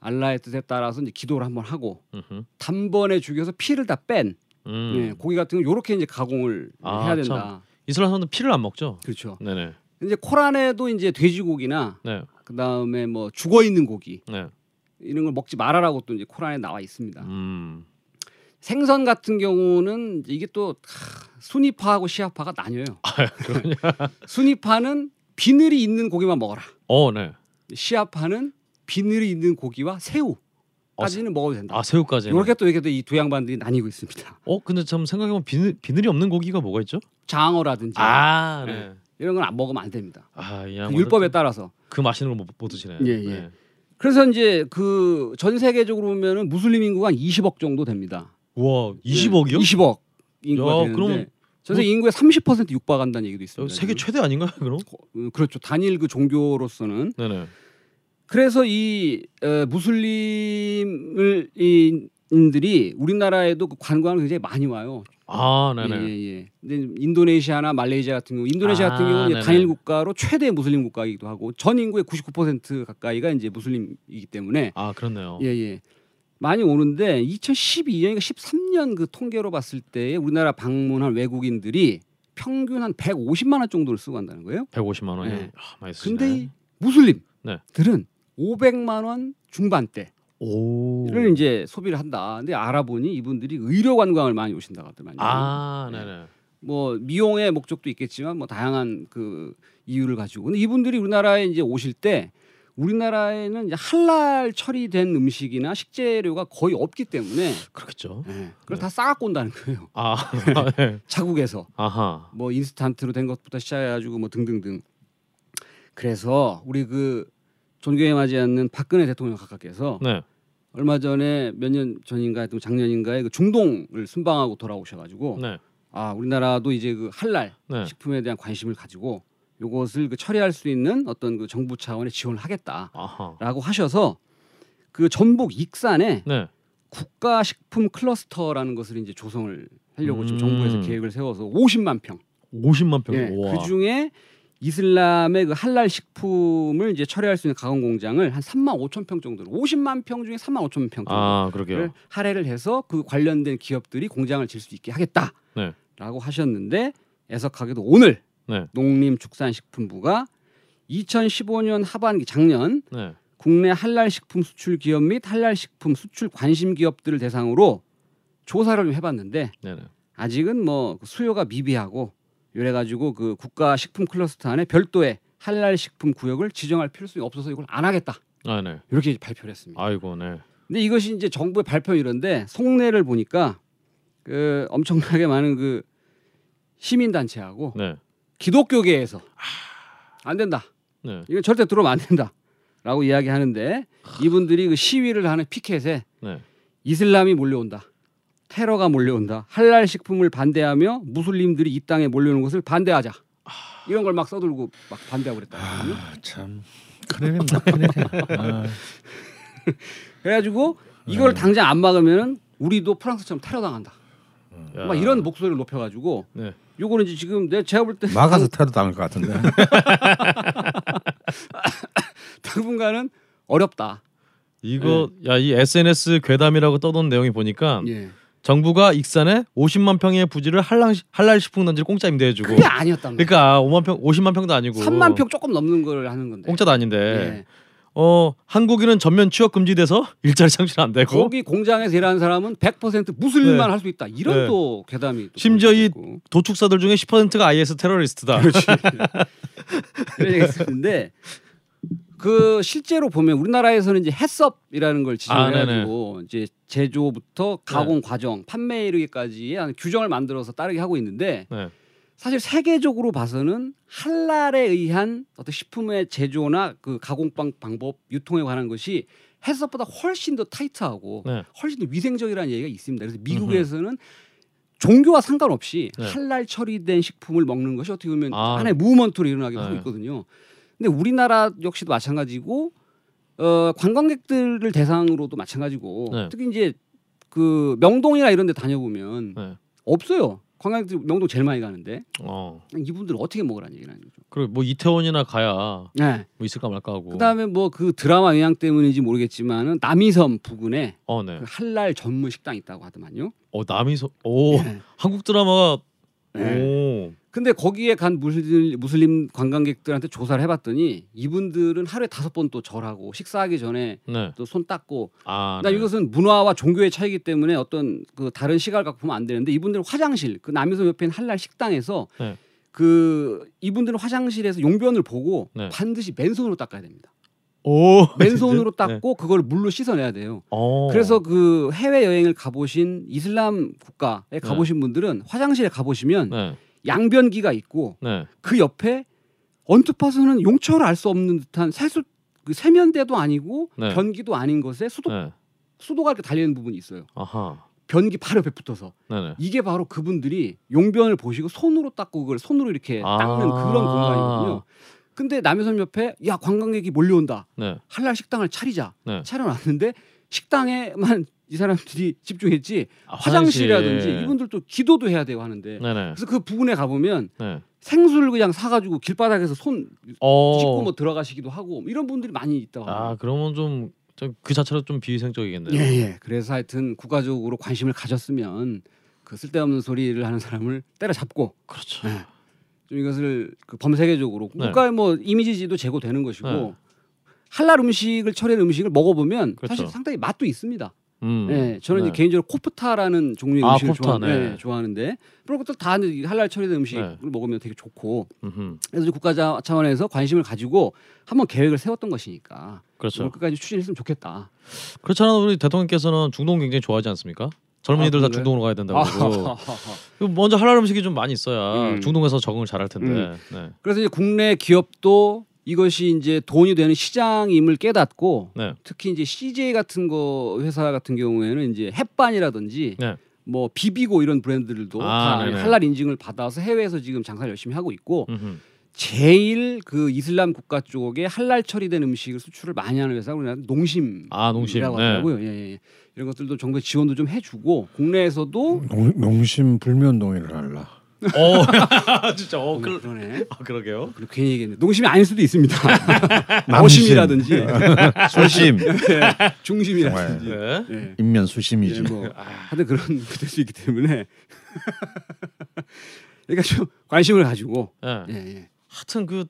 알라의 뜻에 따라서 이제 기도를 한번 하고 음흠. 단번에 죽여서 피를 다 뺀 음. 예, 고기 같은 거 요렇게 이제 가공을 아, 해야 된다. 이슬람 사람들 피를 안 먹죠. 그렇죠. 네네. 이제 코란에도 이제 돼지고기나 네. 그 다음에 뭐 죽어 있는 고기 네. 이런 걸 먹지 말아라고 또 이제 코란에 나와 있습니다. 음. 생선 같은 경우는 이게 또 하, 순위파하고 시아파가 나뉘어요. 그러냐? 순위파는 비늘이 있는 고기만 먹어라. 어, 네. 시아파는 비늘이 있는 고기와 새우 까지는 먹어도 된다. 아 새우까지. 이렇게 또 이렇게 또이두 양반들이 나뉘고 있습니다. 어, 근데 참 생각해보면 비늘, 비늘이 없는 고기가 뭐가 있죠? 장어라든지 아, 네. 네. 이런 건 안 먹으면 안 됩니다. 아, 이그 율법에 또 따라서. 그 맛있는 걸 못, 못 드시네. 예, 예. 네. 그래서 이제 그 전 세계적으로 보면은 무슬림 인구가 한 20억 정도 됩니다. 와, 20억이요? 20억 인구가 야, 되는데 그럼 전 세계 인구의 30% 육박한다는 얘기도 있습니다. 세계 지금. 최대 아닌가요, 그럼? 음, 그렇죠. 단일 그 종교로서는 네네. 그래서 이 어, 무슬림을 인들이 우리나라에도 그 관광을 굉장히 많이 와요. 아, 예, 네네. 예, 예. 근데 인도네시아나 말레이시아 같은 경우, 인도네시아 아, 같은 경우는 네네. 단일 국가로 최대 무슬림 국가이기도 하고 전 인구의 99% 가까이가 이제 무슬림이기 때문에 아, 그렇네요. 예, 예. 많이 오는데 2012년인가 13년 그 통계로 봤을 때 우리나라 방문한 외국인들이 평균 한 150만 원 정도를 쓰고 간다는 거예요. 150만 원이 네. 아, 많이 쓰시네. 근데 이 무슬림들은 네. 500만 원 중반대를 오. 이제 소비를 한다. 근데 알아보니 이분들이 의료 관광을 많이 오신다고 하더만요. 아, 네 네. 뭐 미용의 목적도 있겠지만 뭐 다양한 그 이유를 가지고 근데 이분들이 우리나라에 이제 오실 때 우리나라에는 이제 할랄 처리된 음식이나 식재료가 거의 없기 때문에 그렇겠죠. 예, 그걸 네. 다 싸갖고 온다는 거예요. 아, 네. 자국에서 아하. 뭐 인스턴트로 된 것부터 시작해가지고 뭐 등등등. 그래서 우리 그 존경에 맞지 않는 박근혜 대통령 각하께서 네. 얼마 전에 몇 년 전인가 하여튼 작년인가에 그 중동을 순방하고 돌아오셔가지고 네. 아 우리나라도 이제 그 할랄 네. 식품에 대한 관심을 가지고 요것을 그 처리할 수 있는 어떤 그 정부 차원의 지원을 하겠다라고 아하. 하셔서 그 전북 익산에 네. 국가 식품 클러스터라는 것을 이제 조성을 하려고 지금 음. 정부에서 계획을 세워서 50만 평. 50만 평. 예, 와. 그 중에 이슬람의 그 할랄 식품을 이제 처리할 수 있는 가공 공장을 한 3만 5천 평 정도로 50만 평 중에 3만 5천 평 정도를 아. 할애를 해서 그 관련된 기업들이 공장을 질 수 있게 하겠다라고 네. 하셨는데 애석하게도 오늘 네. 농림축산식품부가 2015년 하반기 작년 네. 국내 할랄 식품 수출 기업 및 할랄 식품 수출 관심 기업들을 대상으로 조사를 좀 해봤는데 네네. 아직은 뭐 수요가 미비하고 이래 가지고 그 국가 식품 클러스터 안에 별도의 할랄 식품 구역을 지정할 필요성이 없어서 이걸 안 하겠다 아, 네. 이렇게 발표를 했습니다. 아이고, 네. 근데 이것이 이제 정부의 발표 이런데 속내를 보니까 그 엄청나게 많은 그 시민 단체하고 네. 기독교계에서 안 된다. 네. 이건 절대 들어오면 안 된다라고 이야기하는데 이분들이 그 시위를 하는 피켓에 네. 이슬람이 몰려온다. 테러가 몰려온다. 할랄 식품을 반대하며 무슬림들이 이 땅에 몰려오는 것을 반대하자. 이런 걸 막 써들고 막 반대하고 그랬다거든요. 아, 참 큰일입니다. 큰일이야. 아, 그래가지고 이걸 당장 안 막으면은 우리도 프랑스처럼 테러 당한다. 야. 막 이런 목소리를 높여가지고 네. 요거는 이제 지금 내가 제가 볼 때 막아서 테러 당할 것 같은데. 당분간은 어렵다. 이거 야, 이 SNS 괴담이라고 떠돈 내용이 보니까 예. 정부가 익산에 50만 평의 부지를 할랄 할랄 식품 단지를 공짜 임대해 주고 그게 아니었단 말이야. 그러니까 5만 평 50만 평도 아니고 3만 평 조금 넘는 걸 하는 건데. 공짜도 아닌데 예. 어 한국인은 전면 취업 금지돼서 일자리 창출 안 되고 거기 공장에서 일하는 사람은 100% 무슬림만 네. 할수 있다. 이런 네. 또 괴담이 또 심지어 이 있고. 도축사들 중에 10%가 IS 테러리스트다. 그렇지. 그런 얘기가 있었는데 그 실제로 보면 우리나라에서는 이제 해썹이라는 걸 아, 지정해가지고 이제 제조부터 가공 과정, 판매에 이르기까지의 한 규정을 만들어서 따르게 하고 있는데 네. 사실 세계적으로 봐서는 할랄에 의한 어떤 식품의 제조나 그 가공 방- 방법, 유통에 관한 것이 해썹보다 훨씬 더 타이트하고 네. 훨씬 더 위생적이라는 얘기가 있습니다. 그래서 미국에서는 종교와 상관없이 네. 할랄 처리된 식품을 먹는 것이 어떻게 보면 아. 하나의 무브먼트로 일어나게 네. 하고 있거든요. 근데 우리나라 역시도 마찬가지고 어, 관광객들을 대상으로도 마찬가지고 네. 특히 이제 그 명동이나 이런 데 다녀보면 네. 없어요. 관광객들 명동 제일 많이 가는데 어. 이분들 어떻게 먹으라는 얘기라는 거죠. 그리고 뭐 이태원이나 가야 네. 뭐 있을까 말까 하고. 그다음에 뭐 그 드라마 영향 때문인지 모르겠지만은 남이섬 부근에 어, 네. 그 할랄 전문 식당 이 있다고 하더만요. 어 남이서 오 네. 한국 드라마가 네. 오. 근데 거기에 간 무슬림, 무슬림 관광객들한테 조사를 해봤더니 이분들은 하루에 다섯 번 또 절하고 식사하기 전에 네. 또손 닦고 아. 나 네. 이것은 문화와 종교의 차이기 때문에 어떤 그 다른 시각을 갖고 보면 안 되는데 이분들은 화장실 그 남이섬 옆에 있는 한랄 식당에서 네. 그 이분들은 화장실에서 용변을 보고 네. 반드시 맨손으로 닦아야 됩니다. 오. 맨손으로 진짜? 네. 닦고 그걸 물로 씻어내야 돼요. 어. 그래서 그 해외 여행을 가보신 이슬람 국가에 가보신 분들은 화장실에 가보시면 네. 양변기가 있고 네. 그 옆에 언뜻 봐서는 용처를 알 수 없는 듯한 세수 그 세면대도 아니고 네. 변기도 아닌 것에 수도 네. 수도가 이렇게 달리는 부분이 있어요. 아하. 변기 바로 옆에 붙어서 네네. 이게 바로 그분들이 용변을 보시고 손으로 닦고 그걸 손으로 이렇게 아. 닦는 그런 공간이거든요. 근데 남해섬 옆에 야 관광객이 몰려온다. 네. 한랄 식당을 차리자. 네. 차려놨는데 식당에만 이 사람들이 집중했지 아, 화장실이라든지 화장실. 이분들도 기도도 해야 되고 하는데 네네. 그래서 그 부분에 가보면 네. 생수를 그냥 사가지고 길바닥에서 손 어. 씻고 뭐 들어가시기도 하고 이런 분들이 많이 있다고 아 합니다. 그러면 좀 그 자체로 좀 비위생적이겠네요. 예, 예. 그래서 하여튼 국가적으로 관심을 가졌으면 그 쓸데없는 소리를 하는 사람을 때려잡고 그렇죠. 예. 좀 이것을 그 범세계적으로 네. 국가의 뭐 이미지도 제고되는 것이고 네. 할랄 음식을 처리한 음식을 먹어보면 그렇죠. 사실 상당히 맛도 있습니다. 음. 예, 저는 네. 개인적으로 코프타라는 종류의 아, 음식을 코프타, 좋아, 네. 예, 좋아하는데 그런 것들 다 할랄 처리된 음식을 네. 먹으면 되게 좋고 음흠. 그래서 국가 자- 차원에서 관심을 가지고 한번 계획을 세웠던 것이니까 그렇죠. 끝까지 추진했으면 좋겠다. 그렇잖아 우리 대통령께서는 중동 굉장히 좋아하지 않습니까? 젊은이들 아, 다? 중동으로 가야 된다고 그러고 아, 그 먼저 할랄 음식이 좀 많이 있어야 음. 중동에서 적응을 잘할 텐데. 네. 그래서 이제 국내 기업도 이것이 이제 돈이 되는 시장임을 깨닫고 네. 특히 이제 CJ 같은 거 회사 같은 경우에는 이제 햇반이라든지 네. 뭐 비비고 이런 브랜드들도 아, 다 네네. 할랄 인증을 받아서 해외에서 지금 장사를 열심히 하고 있고 음흠. 제일 그 이슬람 국가 쪽에 할랄 처리된 음식을 수출을 많이 하는 회사가 우리나라 농심이라고 아 농심. 네. 하더라고요. 예, 예. 이런 것들도 정부의 지원도 좀 해주고 국내에서도 농, 농심 불면 동의를 할라. 어 진짜 어 어, 그, 그러네. 아, 그러게요. 그리고 괜히 얘기했네. 농심이 아닐 수도 있습니다. 어심이라든지 수심. 중심이라든지. 네. 예. 인면 예, 수심이지. 뭐 하여튼 그런 될수 있기 때문에 그러니까 좀 관심을 가지고 네. 예, 예. 하여튼 그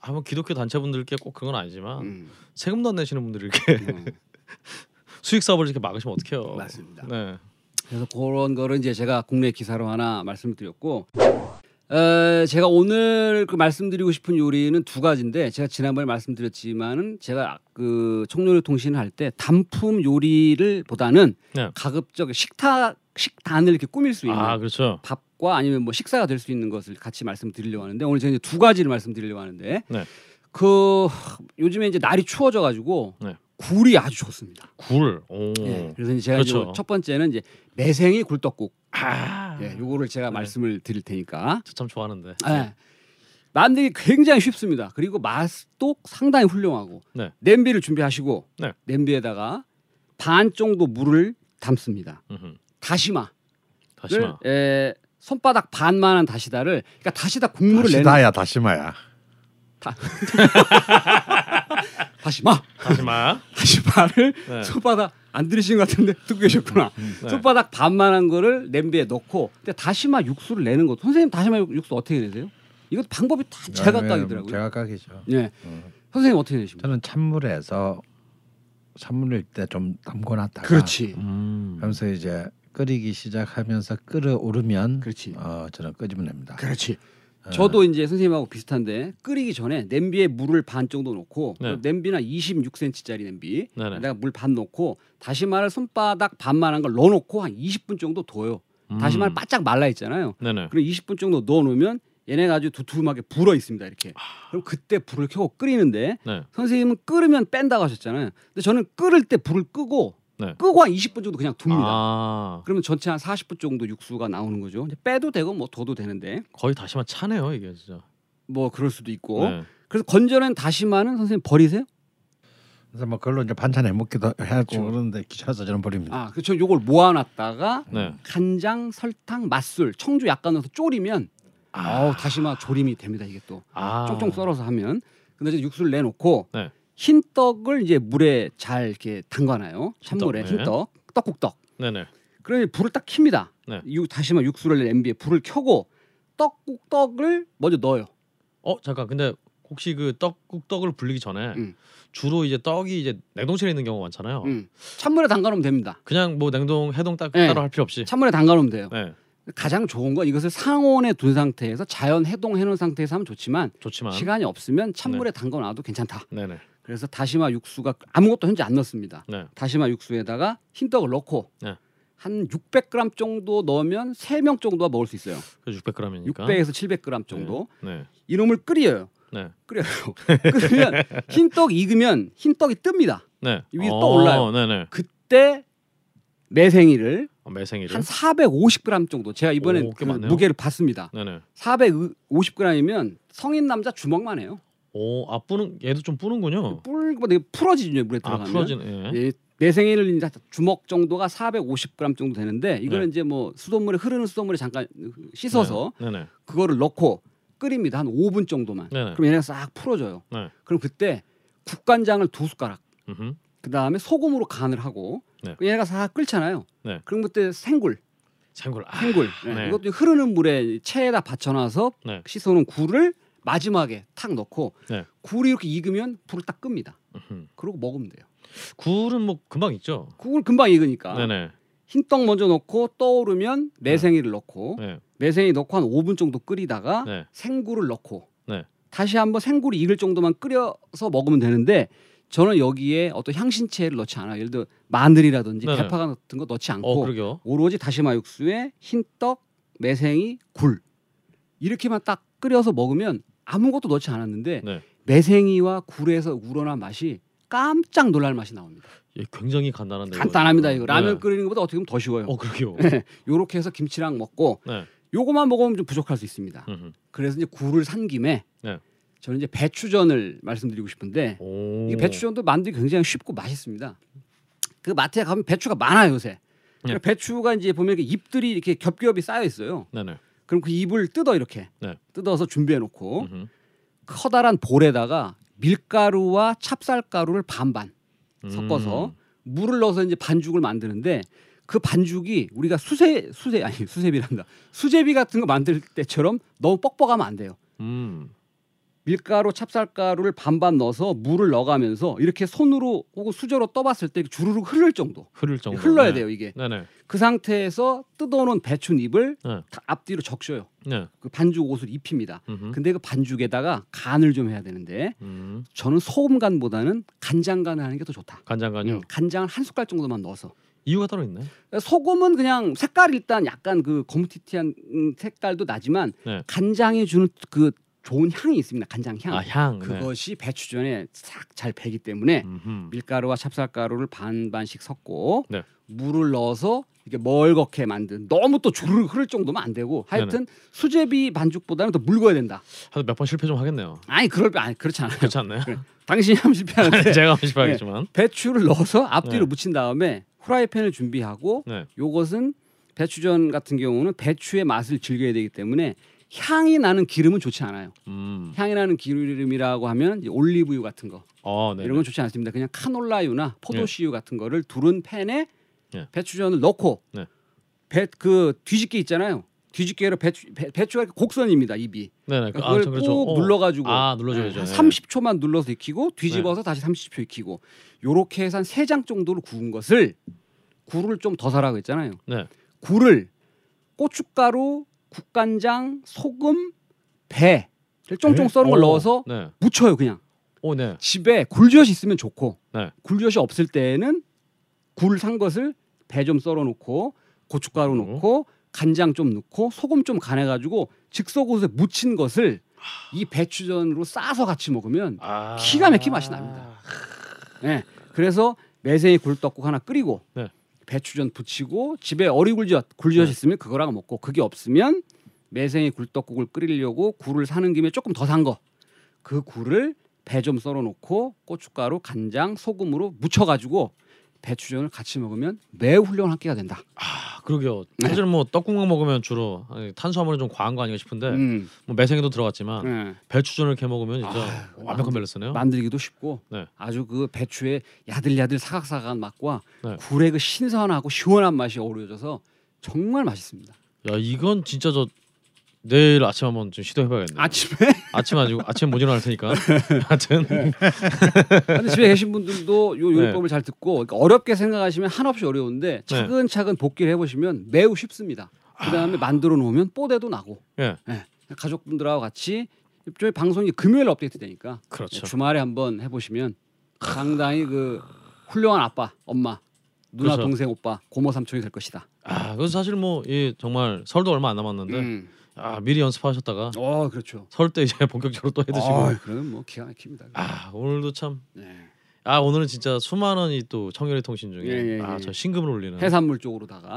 아무 기독교 단체분들께 꼭 그건 아니지만 음, 세금도 안 내시는 분들이 이렇게 어, 수익 사업을 이렇게 막으시면 어떡해요. 맞습니다. 네. 그래서 그런 거를 이제 제가 국내 기사로 하나 말씀을 드렸고 어, 제가 오늘 그 말씀드리고 싶은 요리는 두 가지인데 제가 지난번에 말씀드렸지만은 제가 그 청년의 통신을 할 때 단품 요리를 보다는 네. 가급적 식탁 식단을 이렇게 꾸밀 수 있는 아 그렇죠. 밥 과 아니면 뭐 식사가 될 수 있는 것을 같이 말씀드리려고 하는데 오늘 제가 이제 두 가지를 말씀드리려고 하는데 네. 그 요즘에 이제 날이 추워져 가지고 네. 굴이 아주 좋습니다. 굴. 오. 예. 그래서 이제 제가 그렇죠. 첫 번째는 이제 매생이 굴떡국. 아. 예, 요거를 제가 네. 말씀을 드릴 테니까. 저 참 좋아하는데. 예. 만들기 굉장히 쉽습니다. 그리고 맛도 상당히 훌륭하고. 네. 냄비를 준비하시고 네. 냄비에다가 반 정도 물을 담습니다. 음흠. 다시마. 다시마. 에, 손바닥 반만한 다시다를 그러니까 다시다 국물을 내는 다시다야 다시마야. 다시마 다시마. 다시마를 네. 손바닥 안 들으신 것 같은데 듣고 계셨구나. 네. 손바닥 반만한 거를 냄비에 넣고 근데 다시마 육수를 내는 것 선생님 다시마 육수 어떻게 내세요? 이것도 방법이 다 제각각이더라고요. 제각각이죠. 예. 어. 선생님 어떻게 내십니까? 저는 찬물에서 찬물일 때좀 담궈놨다가 그렇지. 음. 하면서 이제 끓이기 시작하면서 끓어오르면 그렇지. 어, 저는 끄집어 냅니다. 그렇지. 어. 저도 이제 선생님하고 비슷한데 끓이기 전에 냄비에 물을 반 정도 넣고 네. 냄비나 26cm짜리 냄비 네 네. 내가 물 반 넣고 다시마를 손바닥 반만한 걸 넣어놓고 한 20분 정도 둬요. 음. 다시마를 바짝 말라 있잖아요. 그리고 20분 정도 넣어놓으면 얘네가 아주 두툼하게 불어 있습니다. 이렇게. 그럼 그때 불을 켜고 끓이는데 네. 선생님은 끓으면 뺀다고 하셨잖아요. 근데 저는 끓을 때 불을 끄고 네. 끄고 한 20분 정도 그냥 둡니다. 아 그러면 전체 한 40분 정도 육수가 나오는 거죠. 빼도 되고 뭐 둬도 되는데 거의 다시마 차네요 이게 진짜. 뭐 그럴 수도 있고. 네. 그래서 건져낸 다시마는 선생님 버리세요? 그래서 뭐 그걸로 이제 반찬 해 먹기도 해고 그렇죠. 그러는데 귀찮아서 저는 버립니다. 아, 그렇죠. 요걸 모아놨다가 네. 간장, 설탕, 맛술, 청주 약간 넣어서 졸이면 아 우 다시마 조림이 됩니다. 이게 또 아. 쫑쫑 썰어서 하면. 근데 이제 육수를 내놓고 네. 흰 떡을 이제 물에 잘 이렇게 담가놔요. 찬물에 흰떡, 네. 흰떡, 떡국떡. 네네. 그러니 불을 딱 킵니다. 네. 유, 다시마 육수를 낸 냄비에 불을 켜고 떡국떡을 먼저 넣어요. 어 잠깐 근데 혹시 그 떡국떡을 불리기 전에 음. 주로 이제 떡이 이제 냉동실에 있는 경우가 많잖아요. 음. 찬물에 담가놓으면 됩니다. 그냥 뭐 냉동 해동 딱 네. 따로 할 필요 없이. 찬물에 담가놓으면 돼요. 네 가장 좋은 건 이것을 상온에 둔 상태에서 자연 해동해 놓은 상태에서 하면 좋지만 좋지만. 시간이 없으면 찬물에 담가놔도 괜찮다. 네네 그래서 다시마 육수가 아무것도 현재 안 넣습니다. 네 다시마 육수에다가 흰떡을 넣고 네. 한 600g 정도 넣으면 3명 정도가 먹을 수 있어요. 그 600g이니까. 600에서 700g 정도. 네 이놈을 끓여요. 네. 끓여요. 끓으면 흰떡 익으면 흰떡이 뜹니다. 네. 위에 또 올라요. 네네. 그때 매생이를 어, 매생이를. 한 450g 정도. 제가 이번에 오, 꽤 그. 무게를 봤습니다. 네네. 450g이면 성인 남자 주먹만 해요. 오, 아 뿌는 얘도 좀 뿌는군요. 뿔고 되게 풀어지죠 물에 아 들어가면. 풀어지네. 예. 예, 매생이를 이제 주먹 정도가 450g 정도 되는데 이거는 네. 이제 뭐 수돗물에 흐르는 수돗물에 잠깐 씻어서 네. 네네. 그거를 넣고 끓입니다 한 5분 정도만. 그럼 얘네가 싹 풀어져요. 네. 그럼 그때 국간장을 두 숟가락. 그 다음에 소금으로 간을 하고 네. 그 얘네가 싹 끓잖아요. 네. 그럼 그때 생굴, 생굴. 아, 생굴. 네. 네. 이것도 흐르는 물에 체에다 받쳐놔서 네. 씻어놓은 굴을 마지막에 탁 넣고 네. 굴이 이렇게 익으면 불을 딱 끕니다. 그러고 먹으면 돼요. 굴은 뭐 금방 있죠. 국을 금방 익으니까 네네. 흰떡 먼저 넣고 떠오르면 매생이를 넣고 네. 매생이 넣고 한 5분 정도 끓이다가 네. 생굴을 넣고 네. 다시 한번 생굴이 익을 정도만 끓여서 먹으면 되는데 저는 여기에 어떤 향신채를 넣지 않아요. 예를 들어 마늘이라든지 네네. 대파 같은 거 넣지 어 않고 그러게요. 오로지 다시마 육수에 흰떡, 매생이, 굴 이렇게만 딱 끓여서 먹으면 아무것도 넣지 않았는데 네. 매생이와 굴에서 우러난 맛이 깜짝 놀랄 맛이 나옵니다. 예, 굉장히 간단한데. 간단합니다 이거 라면 네. 끓이는 것보다 어떻게 보면 더 쉬워요. 어 그러게요. 요렇게 해서 김치랑 먹고 네. 요거만 먹으면 좀 부족할 수 있습니다. 음흠. 그래서 이제 굴을 산 김에 네. 저는 이제 배추전을 말씀드리고 싶은데 오. 이 배추전도 만들기 굉장히 쉽고 맛있습니다. 그 마트에 가면 배추가 많아요 요새. 네. 배추가 이제 보면 이렇게 잎들이 이렇게 겹겹이 쌓여 있어요. 네네. 그럼 그 잎을 뜯어 이렇게 네. 뜯어서 준비해 놓고 음흠. 커다란 볼에다가 밀가루와 찹쌀가루를 반반 섞어서 음. 물을 넣어서 이제 반죽을 만드는데 그 반죽이 우리가 수세 수세 아니 수세비란다 수제비 같은 거 만들 때처럼 너무 뻑뻑하면 안 돼요. 음. 밀가루, 찹쌀가루를 반반 넣어서 물을 넣어가면서 이렇게 손으로 혹은 수저로 떠봤을 때 주르륵 흐를 정도 흐를 정도. 흘러야 네. 돼요 이게. 네네. 그 상태에서 뜯어놓은 배추잎을 네. 다 앞뒤로 적셔요. 네. 그 반죽 옷을 입힙니다. 음흠. 근데 그 반죽에다가 간을 좀 해야 되는데 음. 저는 소금 간보다는 간장 간을 하는 게 더 좋다. 간장간요. 음, 간장을 한 숟갈 정도만 넣어서 이유가 따로 있나요? 소금은 그냥 색깔 일단 약간 그 음, 색깔도 나지만 네. 간장이 주는 그 좋은 향이 있습니다. 간장 향. 아 향. 네. 그것이 배추전에 싹 잘 배기 때문에 음흠. 밀가루와 찹쌀가루를 반반씩 섞고 네. 물을 넣어서 이렇게 멀겋게 만든 너무 또 주르륵 흐를 정도면 안 되고 하여튼 수제비 반죽보다는 더 묽어야 된다. 하도 몇 번 실패 좀 하겠네요. 아니 그럴 아니 그렇지 않아요. 그렇지 않나요? 당신이 하면 실패하는데 제가 하면 실패하겠지만. 배추를 넣어서 앞뒤로 네. 묻힌 다음에 후라이팬을 준비하고 네. 요것은 배추전 같은 경우는 배추의 맛을 즐겨야 되기 때문에 향이 나는 기름은 좋지 않아요. 음. 향이 나는 기름이라고 하면 올리브유 같은 거 어, 네. 이런 건 좋지 않습니다. 그냥 카놀라유나 포도씨유 같은 거를 두른 팬에 네. 배추전을 넣고 네. 배 그 뒤집개 있잖아요. 뒤집개로 배추 배, 이렇게 곡선입니다 입이. 네네. 그러니까 아, 그걸 저 그렇죠. 꾹 어. 눌러가지고 아, 눌러줘야죠. 한 네. 30초만 눌러서 익히고 뒤집어서 다시 30초 익히고 요렇게 해서 한세 장 정도로 구운 것을 굴을 좀 더 사라고 했잖아요. 네. 굴을 고춧가루, 국간장, 소금, 배를 쫑쫑 썰은 걸 오. 넣어서 네. 묻혀요 그냥. 오, 네. 집에 굴젓이 있으면 좋고 네. 굴젓이 없을 때는 굴 산 것을 배 좀 썰어 놓고 고춧가루 어. 넣고 간장 좀 넣고 소금 좀 간해 가지고 즉석옷에 묻힌 것을 이 배추전으로 싸서 같이 먹으면 아. 기가 막힌 맛이 납니다. 예. 그래서 매생이 굴떡국 하나 끓이고 네. 배추전 부치고 집에 어리굴젓 굴젓 네. 있으면 그거랑 먹고 그게 없으면 매생이 굴떡국을 끓이려고 굴을 사는 김에 조금 더 산 거 그 굴을 배 좀 썰어 놓고 고춧가루 간장 소금으로 묻혀 가지고 배추전을 같이 먹으면 매우 훌륭한 한 끼가 된다. 아, 그러게요. 네. 사실 뭐 떡국만 먹으면 주로 탄수화물이 좀 과한 거 아닌가 싶은데 음. 뭐 매생이도 들어갔지만 예. 배추전을 이렇게 먹으면 진짜 아, 완벽한 밸런스네요. 만들기도 쉽고 네. 아주 그 배추의 야들야들 사각사각한 맛과 네. 굴의 그 신선하고 시원한 맛이 어우러져서 정말 맛있습니다. 야, 이건 진짜 저 내일 아침 한번 좀 시도해봐야겠네. 요 아침에 아침 아니고 아침 못 일어날 테니까. 하여튼 근데 집에 계신 분들도 요 네. 요리법을 잘 듣고 그러니까 어렵게 생각하시면 한없이 어려운데 차근차근 복기를 해보시면 매우 쉽습니다. 그 다음에 만들어 놓으면 뽀대도 나고 예 예, 가족분들하고 같이 저희 방송이 금요일 업데이트 되니까 그렇죠. 예, 주말에 한번 해보시면 상당히 그 훌륭한 아빠, 엄마, 누나, 그렇죠. 동생, 오빠, 고모, 삼촌이 될 것이다. 아 그래서 사실 뭐 이 정말 설도 얼마 안 남았는데 음. 아 미리 연습하셨다가 어 그렇죠. 설 때 이제 본격적으로 또 해드시고. 어, 그러면 뭐 기가 막힙니다. 아 오늘도 참. 네. 아 오늘은 진짜 수많은 이또 청년의 통신 중에 예, 예, 예. 아저 신금을 울리는 해산물 쪽으로다가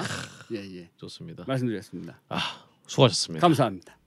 예예 좋습니다. 말씀드렸습니다. 아 수고하셨습니다. 감사합니다.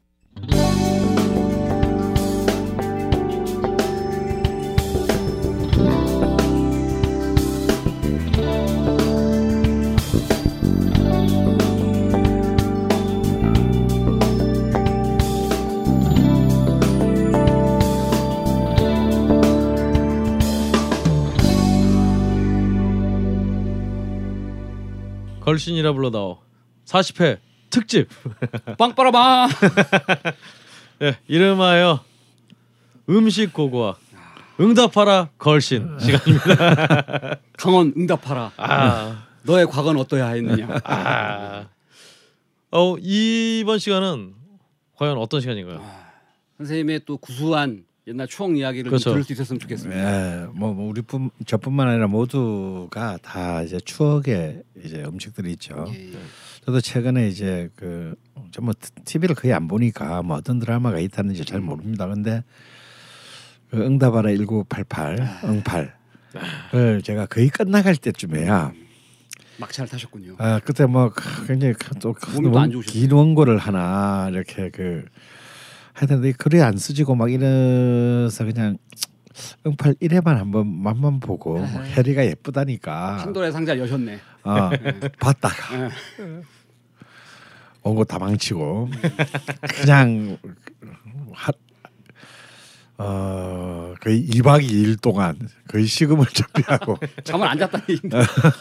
걸신이라 불러다오 40회 특집 빵빠라방. 예, 이름하여 음식 고고학 응답하라 걸신 시간입니다. 강원 응답하라. 아, 너의 과거는 어떠야 했느냐. 아. 어 이번 시간은 과연 어떤 시간인가요? 선생님의 또 구수한 옛날 추억 이야기를 그렇죠. 좀 들을 수 있었으면 좋겠습니다. 예, 뭐, 뭐 우리뿐 저뿐만 아니라 모두가 다 이제 추억의 이제 음식들이 있죠. 예, 예. 저도 최근에 이제 그저뭐 TV를 거의 안 보니까 뭐 어떤 드라마가 있다는지 잘 모릅니다. 근데 그 응답하라 1988 응팔 을 제가 거의 끝나갈 때쯤에야 막차를 타셨군요. 아 그때 뭐 굉장히 또 몸이 또안 좋으셨어요. 긴 원고를 하나 이렇게 그 하여튼 글이 안 쓰지고 막 이래서 그냥 응팔 1회만 한번 맛만 보고 뭐 해리가 예쁘다니까 판도라의 상자를 여셨네. 어, 봤다가 예. 원고 다 망치고 그냥 하, 어 거의 2박 2일 동안 거의 식음을 준비하고 잠을 안 잤다는 얘기인데.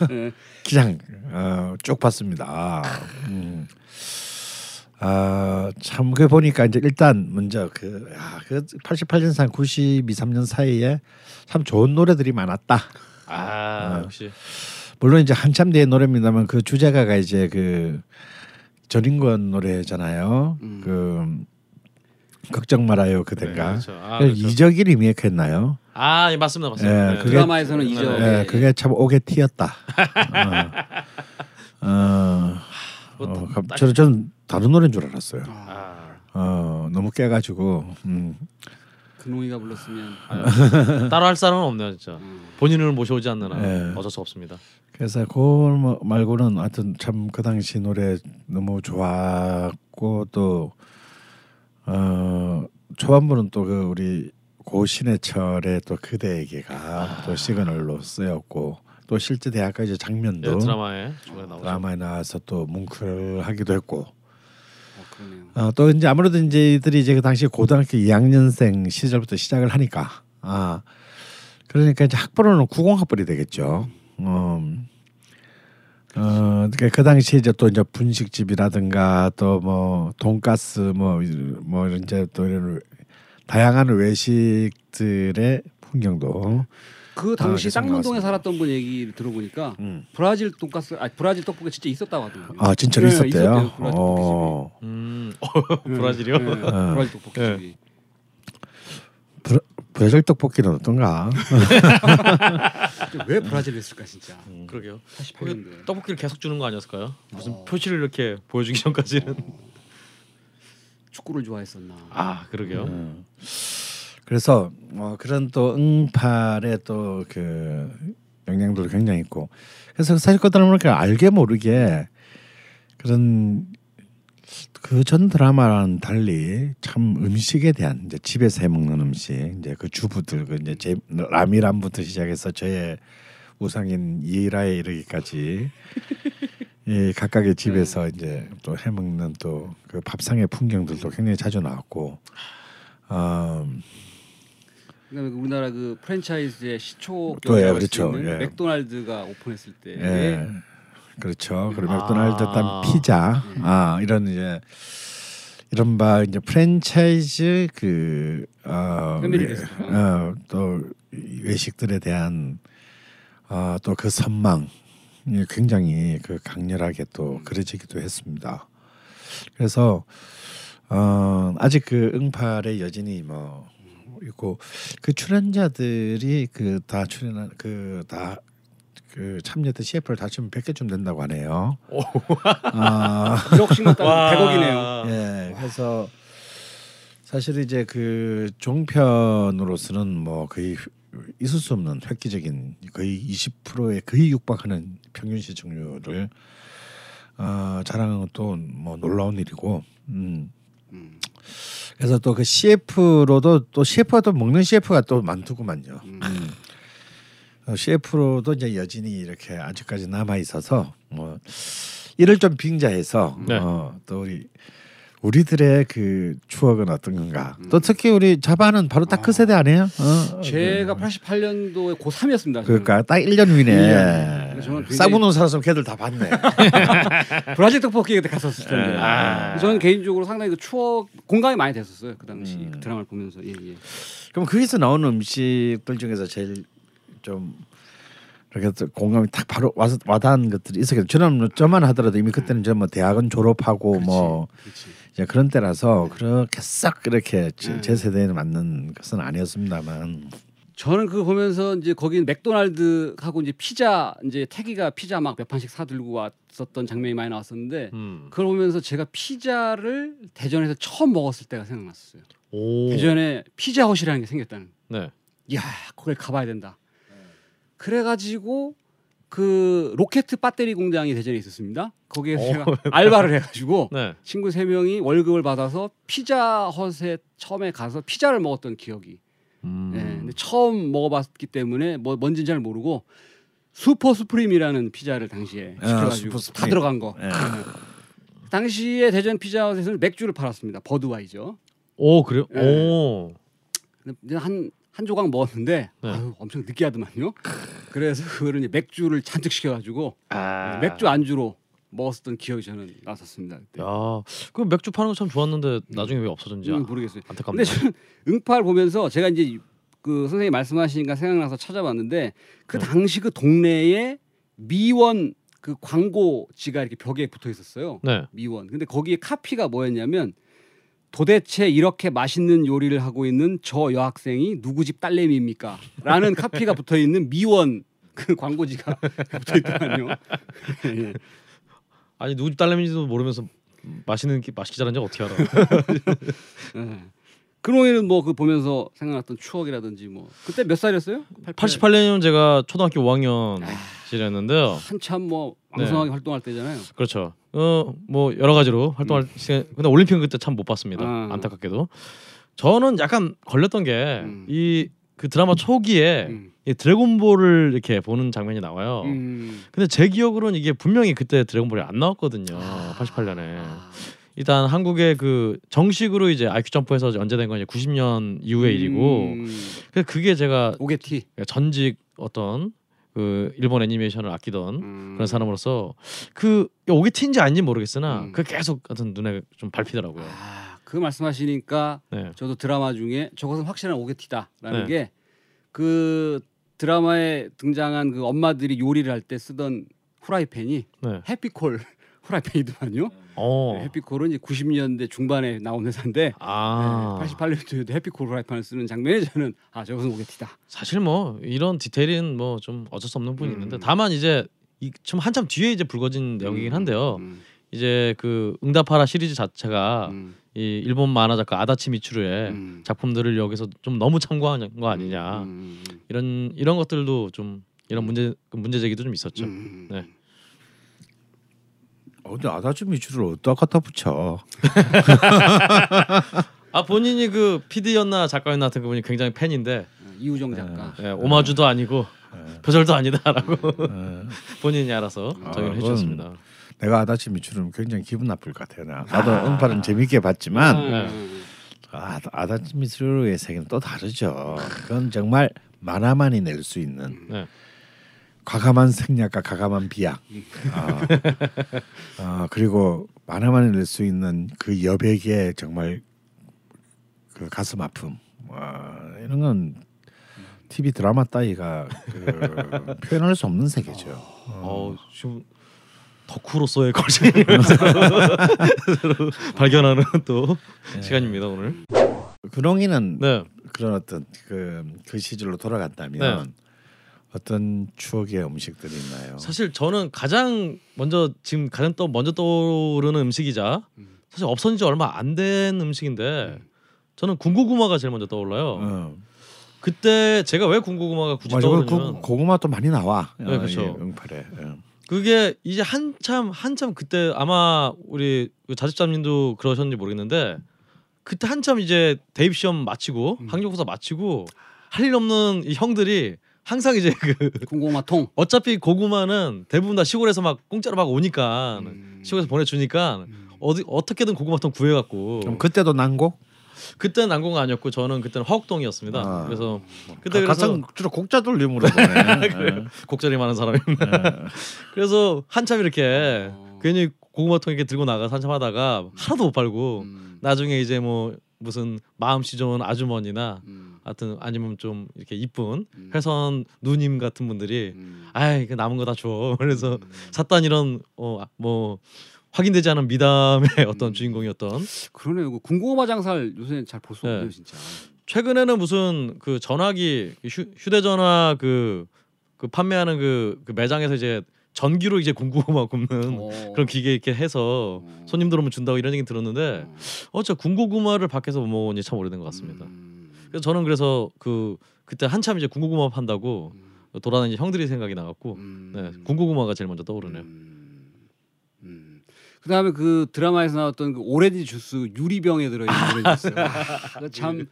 예. 그냥 어, 쭉 봤습니다. 음. 아, 참, 그 보니까 이제 일단 먼저 그, 야, 그 88년산 92, 3년 사이에 참 좋은 노래들이 많았다. 아, 어. 역시 물론 이제 한참 뒤의 노래입니다만 그 주제가가 이제 그 전인권 노래잖아요. 음. 그 걱정 말아요 네, 그댄가. 그렇죠. 아, 그 그렇죠. 이적이 리메이크했나요? 아, 예, 맞습니다, 맞습니다. 예, 네, 그게- 드라마에서는 이적. 예, 예, 그게 참 오게 튀었다. 어, 어, 뭐 어, 갑- 저는 전 다른 노래인 줄 알았어요. 아, 어, 너무 깨가지고 음, 근홍이가 불렀으면. 따로 할 사람은 없네요, 진짜. 음. 본인을 모셔오지 않는 한 예. 어쩔 수 없습니다. 그래서 그 뭐- 말고는 하여튼 참 그 당시 노래 너무 좋았고 또 어, 초반부는 또 그 우리 고 신해철의 또 그대에게가 또 시그널로 쓰였고 또 실제 대학까지 장면도 예, 드라마에. 드라마에 나와서 또 뭉클하기도 했고 어, 또 이제 아무래도 이제 이들이 이제 그 당시 고등학교 2학년생 시절부터 시작을 하니까 아 그러니까 이제 학번호는 90학번이 되겠죠. 음. 어, 그그 당시에 이제 또 이제 분식집이라든가 또 뭐 돈가스 뭐뭐 이제 또 이런 다양한 외식들의 풍경도 그 당시 아, 쌍문동에. 살았던 분 얘기를 들어보니까 음. 브라질 돈가스, 아 브라질 떡볶이 진짜 있었다고 하더라고요. 아 진짜로 네, 있었대요. 있었대요, 브라질 어, 음, 떡볶이집이. 브라질이요? 네, 네, 어. 브라질 떡볶이집이. 브라, 브라질 떡볶이는 어떤가? 왜 브라질을 했을까 진짜. 그러게요. 88년도에. 떡볶이를 계속 주는 거 아니었을까요? 무슨 어. 표시를 이렇게 보여주기 전까지는 축구를 좋아했었나. 아 그러게요. 음. 그래서 어, 그런 또 응팔의 또 그 영향도 굉장히 있고 그래서 사실 그다음에 알게 모르게 그런 그 전 드라마랑 달리 참 음식에 대한 이제 집에서 해 먹는 음식 이제 그 주부들 그 이제 제 라미란부터 시작해서 저의 우상인 이라에 이르기까지 이 각각의 집에서 이제 또 해 먹는 또 그 밥상의 풍경들도 굉장히 자주 나왔고 어, 그다음에 그 우리나라 그 프랜차이즈의 시초 또, 예, 그렇죠. 예. 맥도날드가 오픈했을 때 예. 그렇죠. 그리고 아. 맥도날드 딴 피자 아 이런 이제 이른바 이제 프랜차이즈 그 어. 어, 또 외식들에 대한 어, 또 그 선망 이 굉장히 그 강렬하게 또 그려지기도 했습니다. 그래서 어, 아직 그 응팔의 여진이 뭐 있고 그 출연자들이 그 다 출연한 그다 그 참여했던 CF를 다 치면 100개쯤 된다고 하네요. 아, 1억씩만 따면 100억이네요. 예, 그래서 사실 이제 그 종편으로서는 뭐 거의 있을 수 없는 획기적인 거의 20%에 거의 육박하는 평균 시청률을 어, 자랑한 것도 뭐 놀라운 일이고, 음. 음. 그래서 또 그 CF로도 또 CF가 또 먹는 CF가 또 많더구만요. 음. 음. 어, CF로도 이제 여진이 이렇게 아직까지 남아 있어서 뭐 이를 좀 빙자해서 네. 어, 또 우리 우리들의 그 추억은 어떤 건가? 음. 또 특히 우리 자바는 바로 딱그 아. 세대 아니에요? 어, 제가 88년도에 고3이었습니다. 그러니까 딱 1년 위네. 예. 저는 굉장히- 싸구는 살았으면 걔들 다 봤네. 브라질 떡볶이 그때 갔었을 텐데. 예. 아. 저는 개인적으로 상당히 그 추억 공감이 많이 됐었어요. 그 당시 음. 그 드라마를 보면서. 예, 예. 그럼 거기서 나오는 음식들 중에서 제일 좀 이렇게 또 공감이 딱 바로 와서 와닿은 것들이 있었겠죠. 저는 뭐 저만 하더라도 이미 그때는 저뭐 대학은 졸업하고 뭐 그렇지. 이제 그런 때라서 그렇게 싹 그렇게 제, 네. 제 세대에 맞는 것은 아니었습니다만 저는 그거 보면서 이제 거기 맥도날드 하고 이제 피자 이제 택이가 피자 막 몇 판씩 사 들고 왔었던 장면이 많이 나왔었는데 음. 그걸 보면서 제가 피자를 대전에서 처음 먹었을 때가 생각났어요. 오. 대전에 피자헛이라는 게 생겼다는. 네. 이야 거길 가봐야 된다. 그래가지고 그 로켓 배터리 공장이 대전에 있었습니다. 거기에 오. 제가 알바를 해가지고 네. 친구 세 명이 월급을 받아서 피자 헛에 처음에 가서 피자를 먹었던 기억이. 음. 예, 근데 처음 먹어봤기 때문에 뭐 뭔지는 잘 모르고 슈퍼 수프림이라는 피자를 당시에 아, 시켜가지고 수프림. 다 들어간 거. 예. 당시에 대전 피자헛에서는 맥주를 팔았습니다. 버드와이저. 오 그래요? 예. 오. 근데 한, 한 조각 먹었는데 네. 아유, 엄청 느끼하더만요. 그래서 그거를 이제 맥주를 잔뜩 시켜가지고 아. 맥주 안주로 먹었던 기억이 저는 났었습니다. 그때. 야, 그 맥주 파는 거 참 좋았는데 나중에 왜 없어졌는지 음, 모르겠어요. 안타깝네. 근데 저는 응팔 보면서 제가 이제 그 선생님 말씀하시니까 생각나서 찾아봤는데 그 네. 당시 그 동네에 미원 그 광고지가 이렇게 벽에 붙어 있었어요. 네. 미원. 근데 거기에 카피가 뭐였냐면 도대체 이렇게 맛있는 요리를 하고 있는 저 여학생이 누구 집 딸내미입니까? 라는 카피가 붙어 있는 미원 그 광고지가 붙어 있더만요. 예. 아니 누구 집 딸내미인지도 모르면서 맛있는 게 맛있게 적 어떻게 알아? 예. 그노이는 뭐 그 보면서 생각났던 추억이라든지 뭐 그때 몇 살이었어요? 88년이면 제가 초등학교 5학년 시절이었는데요. 한참 뭐 네. 왕성하게 활동할 때잖아요. 그렇죠. 어 뭐 여러 가지로 활동할 시간. 근데 올림픽은 그때 참 못 봤습니다. 아. 안타깝게도. 저는 약간 걸렸던 게 음. 이그 드라마 초기에 음. 이 드래곤볼을 이렇게 보는 장면이 나와요. 음. 근데 제 기억으로는 이게 분명히 그때 드래곤볼이 안 나왔거든요. 아. 88년에. 아. 일단 한국의 그 정식으로 이제 IQ 점프에서 언제된 건 이제 90년 이후의 일이고 음. 그 그게 제가 오게티. 전직 어떤 그 일본 애니메이션을 아끼던 음. 그런 사람으로서 그 오게티인지 아닌지 모르겠으나 음. 그 계속 어떤 눈에 좀 밟히더라고요. 아, 그 말씀하시니까 네. 저도 드라마 중에 저것은 확실한 오게티다라는 네. 게그 드라마에 등장한 그 엄마들이 요리를 할 때 쓰던 후라이팬이 네. 해피콜 후라이팬이더만요. 어. 네, 해피콜은 이제 90년대 중반에 나온 회사인데 아. 네, 88년도에도 해피콜 후라이팬을 쓰는 장면에 저는 아 저것은 오게티다. 사실 뭐 이런 디테일은 뭐 좀 어쩔 수 없는 부분이 음. 있는데 다만 이제 이좀 한참 뒤에 이제 불거진 내용이긴 한데요. 음, 이제 그 응답하라 시리즈 자체가 음, 이 일본 만화 작가 아다치 미츠루의 음. 작품들을 여기서 좀 너무 참고한 거 아니냐 음, 음, 이런 이런 것들도 좀 이런 문제 그 문제 제기도 좀 있었죠. 음, 음. 네. 어, 근데 아다치 미추를 어디다 갖다 붙여? 아 본인이 그 PD였나 작가였나 하여튼 그분이 굉장히 팬인데 어, 이우정 작가. 예, 오마주도 아니고 네. 표절도 아니다라고 어, 본인이 알아서 아, 정의를 그건 해주셨습니다. 내가 아다치 미추는 굉장히 기분 나쁠 것 같아요. 나. 나도 아. 응팔은 재밌게 봤지만 네. 음, 아, 아다치 미추의 세계는 또 다르죠. 그건 정말 만화만이 낼 수 있는 네. 과감한 생략과 과감한 비약. 아, 아, 그리고 만화만을 낼 수 있는 그 여백의 정말 그 가슴 아픔. 와, 이런 건 TV 드라마 따위가 그 표현할 수 없는 세계죠. 어, 지금 덕후로서의 걸신을 발견하는 또 시간입니다 오늘. 근홍이는 네. 그런 어떤 그, 그 시절로 돌아간다면 네. 어떤 추억의 음식들이 있나요? 사실 저는 가장 먼저 지금 가장 또 먼저 떠오르는 음식이자 사실 없어진 지 얼마 안 된 음식인데 저는 군고구마가 제일 먼저 떠올라요. 어. 그때 제가 왜 군고구마가 굳이 맞아, 그 떠오르냐면 고, 고구마도 많이 나와. 네, 어, 그렇죠. 이 응팔에. 예. 그게 이제 한참 한참 그때 아마 우리 그 자집자님도 그러셨는지 모르겠는데 그때 한참 이제 대입 시험 마치고 학력고사 마치고 할 일 없는 이 형들이 항상 이제 그 군고구마 통. 어차피 고구마는 대부분 다 시골에서 막 공짜로 막 오니까 음. 시골에서 보내주니까 어디 어떻게든 고구마통 구해갖고 그럼 그때도 난고? 그때는 난공가 아니었고 저는 그때는 화곡동이었습니다. 아. 그래서 그때 그래서 가장 주로 곡자 돌림으로 보네. 그래요. 곡절이 많은 사람입니다. 그래서 한참 이렇게 어. 괜히 고구마통 이렇게 들고 나가 서 한참 하다가 하나도 못 팔고 음. 나중에 이제 뭐 무슨 마음씨 좋은 아주머니나 음. 하여튼 아니면 좀 이렇게 이쁜 음. 회선 누님 같은 분들이 음. 아이 그 남은 거 다 줘. 그래서 음. 샀단 이런 어뭐 확인되지 않은 미담의 어떤 음. 주인공이었던 그러네요. 그 군고구마 장사를 요새 잘 볼수 네. 없네요, 진짜. 최근에는 무슨 그 전화기 휴, 휴대전화 그, 그 판매하는 그, 그 매장에서 이제 전기로 이제 군고구마 굽는 어. 그런 기계 이렇게 해서 어. 손님들 오면 준다고 이런 얘기 들었는데 어. 어 진짜 군고구마를 밖에서 못 본 지 참 오래된 것 같습니다. 음. 그래서 저는 그래서 그 그때 한참 이제 군고구마 판다고 음. 돌아다니는 형들이 생각이 나갖고 음. 네, 군고구마가 제일 먼저 떠오르네요. 음. 음. 그다음에 그 드라마에서 나왔던 그 오렌지 주스 유리병에 들어 있는 오렌지 주스. 아, 그거 참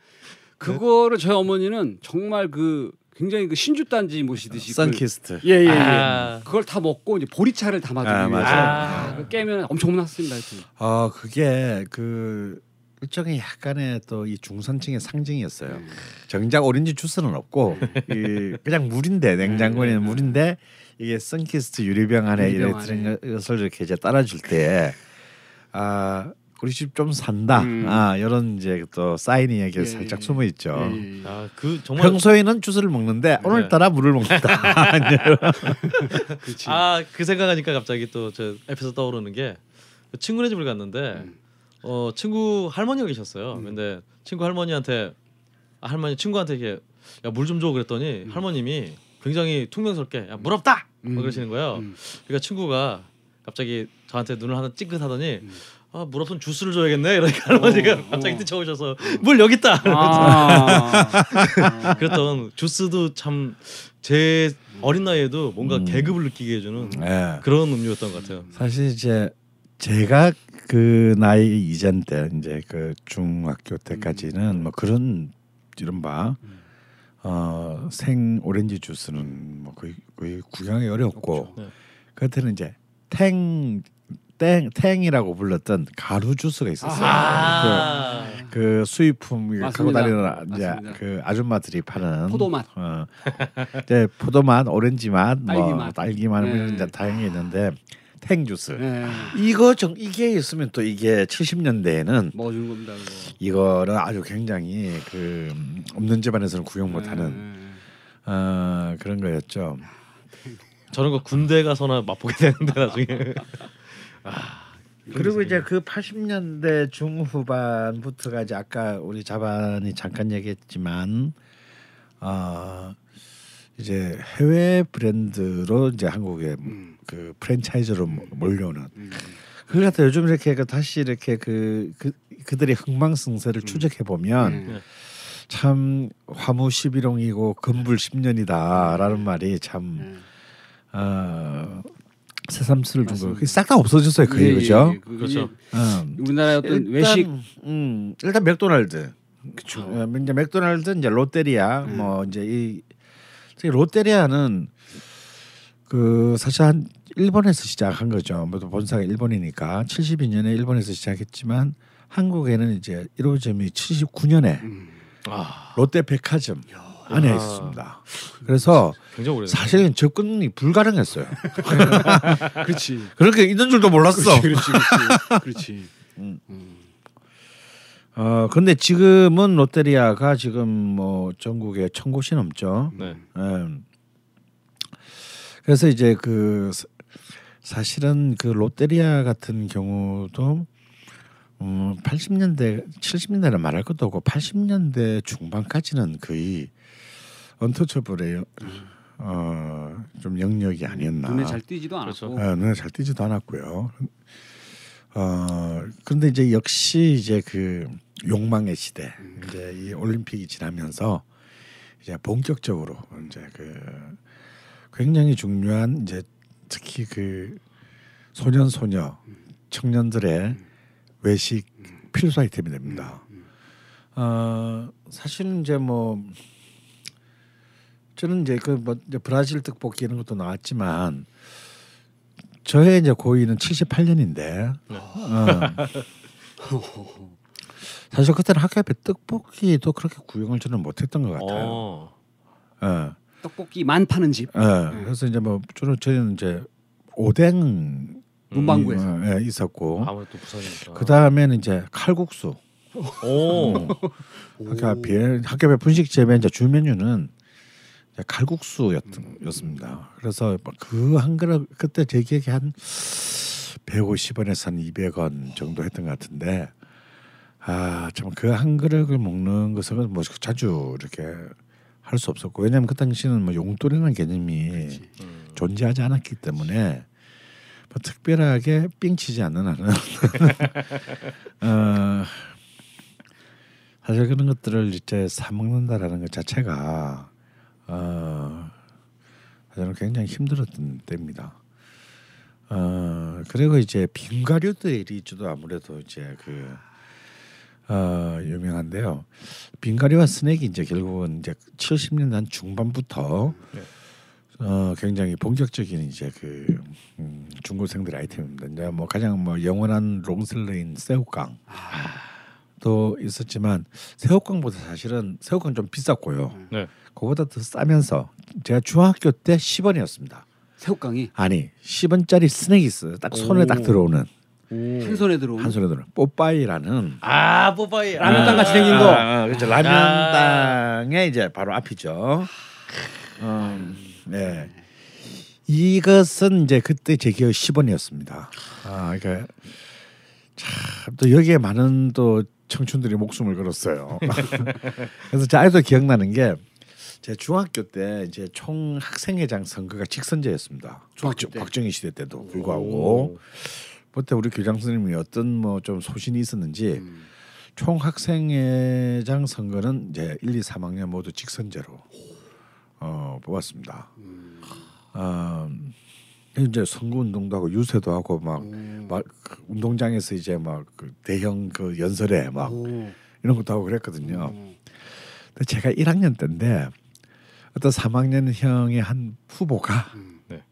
그거를 저희 어머니는 정말 그 굉장히 그 신주 단지 모시듯이 그걸- 선키스트. 예, 예, 예. 아. 그걸 다 먹고 이제 보리차를 담아주기 아, 위해서. 아, 그 깨면 엄청 혼났습니다. 하여튼. 어 그게 그 일종의 약간의 또 이 중산층의 상징이었어요. 음. 정작 오렌지 주스는 없고 이 그냥 물인데 냉장고에 있는 물인데 이게 선키스트 유리병 안에 유리병. 들은 것을 이렇게 이제 따라줄 때 아 우리 집 좀 산다 음. 아 이런 이제 또 사인 이야기가 예, 살짝 예. 숨어 있죠. 예, 예. 아, 그 정말 평소에는 주스를 먹는데 오늘따라 물을 먹는다. 그렇지. 아그 생각하니까 갑자기 또저 에피소드 떠오르는 게그 친구네 집을 갔는데 음. 어 친구 할머니가 계셨어요. 근데 친구 할머니한테 아, 할머니 친구한테 이렇게 야물 좀 줘 그랬더니 할머님이 굉장히 퉁명스럽게 야물 없다 뭐 음. 그러시는 거예요. 음. 그러니까 친구가 갑자기 저한테 눈을 하나 찡긋하더니 음. 아물 없으면 주스를 줘야겠네 이러니까 할머니가 어, 갑자기 어. 뛰쳐오셔서 물 여기 있다 아. 그랬던 주스도 참 제 어린 나이에도 뭔가 음. 계급을 느끼게 해주는 예. 그런 음료였던 것 같아요. 사실 이제 제가 그 나이 이전 때 이제 그 중학교 때까지는 뭐 그런 이른바 어 생 오렌지 주스는 뭐 거의 거의 구경이 어렵고. 네. 그때는 이제 탱 땡, 탱이라고 불렀던 가루 주스가 있었어요. 아. 그, 그 수입품 갖고. 다니는 이제 맞습니다. 그 아줌마들이 파는 포도맛. 어, 이제 포도맛, 오렌지 맛, 뭐 딸기맛. 딸기 맛 네. 이런 이제 다양히 있는데 탱 주스. 네. 이거 정 이게 있으면 또 이게 70년대에는 먹어주는 겁니다. 그거. 이거 는 아주 굉장히 그 음, 없는 집안에서는 구경 못하는 네. 어, 그런 거였죠. 저런 거 군대 가서나 맛보게 되는데 나중에 그리고 이제 그 80년대 중후반부터가 이제 아까 우리 자반이 잠깐 얘기했지만 어 이제 해외 브랜드로 이제 한국에 음. 그 프랜차이즈로 몰려오는 음. 그걸 갖다 요즘 이렇게 그 다시 이렇게 그, 그 그들의 흥망성쇠를 추적해 보면 음. 참 화무 11홍이고 금불 10년이다라는 말이 참 음. 어, 새삼스를 준 맞습니다. 거. 싹다 없어졌어요, 그게 예, 예, 그죠? 예. 그- 그렇죠. 음. 우리나라의 어떤 일단, 외식 음, 일단 맥도날드. 어, 이제 맥도날드 이제 롯데리아 음. 뭐 이제 이 롯데리아는 그 사실 한 일본에서 시작한 거죠. 모두 본사가 일본이니까 72년에 일본에서 시작했지만 한국에는 이제 1호점이 79년에 음. 아 롯데백화점 안에 아. 있었습니다. 그래서 오래. 사실은 접근이 불가능했어요. 그렇지. 그렇게 있는 줄도 몰랐어. 그렇지. 그렇지. 그렇지. 어 근데 지금은 롯데리아가 지금 뭐 전국에 천 곳이 넘죠. 네. 예. 그래서 이제 그 사- 사실은 그 롯데리아 같은 경우도 음 80년대 70년대는 말할 것도 없고 80년대 중반까지는 거의 언터처블의 어좀 영역이 아니었나. 눈에 잘 띄지도 그렇죠. 않았고. 어, 눈에 잘 띄지도 않았고요. 어 근데 이제 역시 이제 그 욕망의 시대 이제 이 올림픽이 지나면서 이제 본격적으로 이제 그 굉장히 중요한 이제 특히 그 소년 소녀 청년들의 외식 필수 아이템이 됩니다. 어 사실은 이제 뭐 저는 이제 그 뭐 브라질 떡볶이 이런 것도 나왔지만 저의 이제 고의는 78년인데 어. 사실 그때는 학교 앞에 떡볶이도 그렇게 구경을 저는 못했던 것 같아요. 어. 예. 떡볶이만 파는 집. 예. 그래서 이제 뭐 주로 저희는 이제 오뎅 문방구에서. 예, 있었고 아무래도 부산이니까. 그 다음에는 이제 칼국수. 오. 학교 앞에 학교 앞에 분식집에 이제 주 메뉴는 이제 칼국수였습니다. 그래서 그 한 그릇 그때 제 기억에 한 150원에서 한 200원 정도 했던 것 같은데 아 참 그 한 그릇을 먹는 것은 뭐 자주 이렇게 할 수 없었고 왜냐하면 그 당시는 뭐 용돈이라는 개념이 음. 존재하지 않았기 때문에 뭐 특별하게 삥치지 않는 한은 어, 사실 그런 것들을 이제 사 먹는다라는 것 자체가 어, 저는 굉장히 힘들었던 때입니다. 어, 그리고 이제 빙가류들이 있죠 아무래도 이제 그 어, 유명한데요. 빙가리와 스낵이 이제 결국은 이제 70년대 한 중반부터 네. 어, 굉장히 본격적인 이제 그 음, 중고생들 아이템입니다. 이제 뭐 가장 뭐 영원한 롱셀러인 새우깡 도 있었지만 새우깡보다 사실은 새우깡 좀 비쌌고요. 네. 그보다 더 싸면서 제가 중학교 때 10원이었습니다. 새우깡이 아니 10원짜리 스낵이 있어요. 딱 손에 딱 들어오는 한 손에 들어오는. 한 손에 들어. 뽀빠이라는 아 뽀빠이. 라면땅 같이 생긴 거. 아, 아, 그렇죠. 라면 땅의 이제 바로 앞이죠. 음, 네. 이것은 이제 그때 제 기억 10원이었습니다. 아, 그러니까 참또 여기에 많은 또 청춘들이 목숨을 걸었어요. 그래서 제 아직도 기억나는 게 제 중학교 때 이제 총 학생회장 선거가 직선제였습니다. 중학교 박정- 때? 박정희 시대 때도 불구하고 그때 우리 교장 선생님이 어떤 뭐 좀 소신이 있었는지 음. 총 학생회장 선거는 이제 1, 2, 3학년 모두 직선제로 어, 뽑았습니다. 어, 이제 선거 운동도 하고 유세도 하고 막, 막그 운동장에서 이제 막 그 대형 그 연설회 막 오. 이런 것도 하고 그랬거든요. 오. 근데 제가 1학년 때인데 어떤 3학년 형의 한 후보가 음. 네.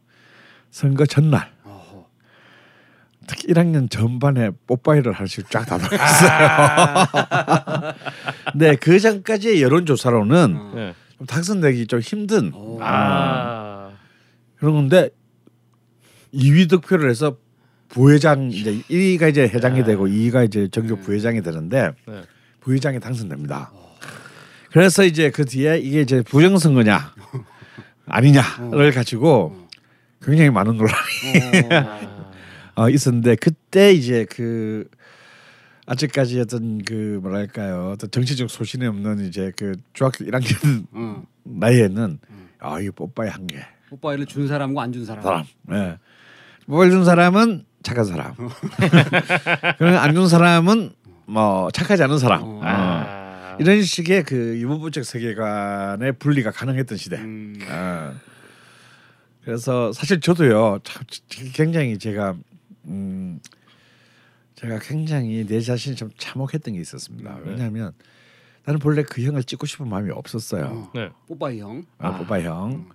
선거 전날. 특히 1학년 전반에 뽀빠이를 하나씩 쫙 다 들어갔어요. 네, 그 전까지의 여론조사로는 어. 네. 좀 당선되기 좀 힘든 오. 아. 그런 건데 2위 득표를 해서 부회장 이제 1위가 이제 회장이 되고 2위가 이제 전교 부회장이 되는데 네. 부회장이 당선됩니다. 그래서 이제 그 뒤에 이게 이제 부정선거냐 아니냐를 가지고 굉장히 많은 논란이 어. 어, 있었는데 그때 이제 그 아직까지 어떤 그 뭐랄까요 어떤 정치적 소신이 없는 이제 그 중학교 1학년 어. 나이에는 아이 뽀빠이 한 개 뽀빠이를 준 사람과 안 준 사람. 사람. 예. 뽀빠이 준 사람은 착한 사람. 그럼 안준 사람은 뭐 착하지 않은 사람. 어. 어. 아. 이런 식의 그 유부부적 세계관의 분리가 가능했던 시대. 음. 어. 그래서 사실 저도요 참 굉장히 제가 음 제가 굉장히 내 자신이 좀 참혹했던 게 있었습니다. 왜냐하면 나는 본래 그 형을 찍고 싶은 마음이 없었어요. 어. 네. 뽀빠이 형. 아, 뽀빠이 형.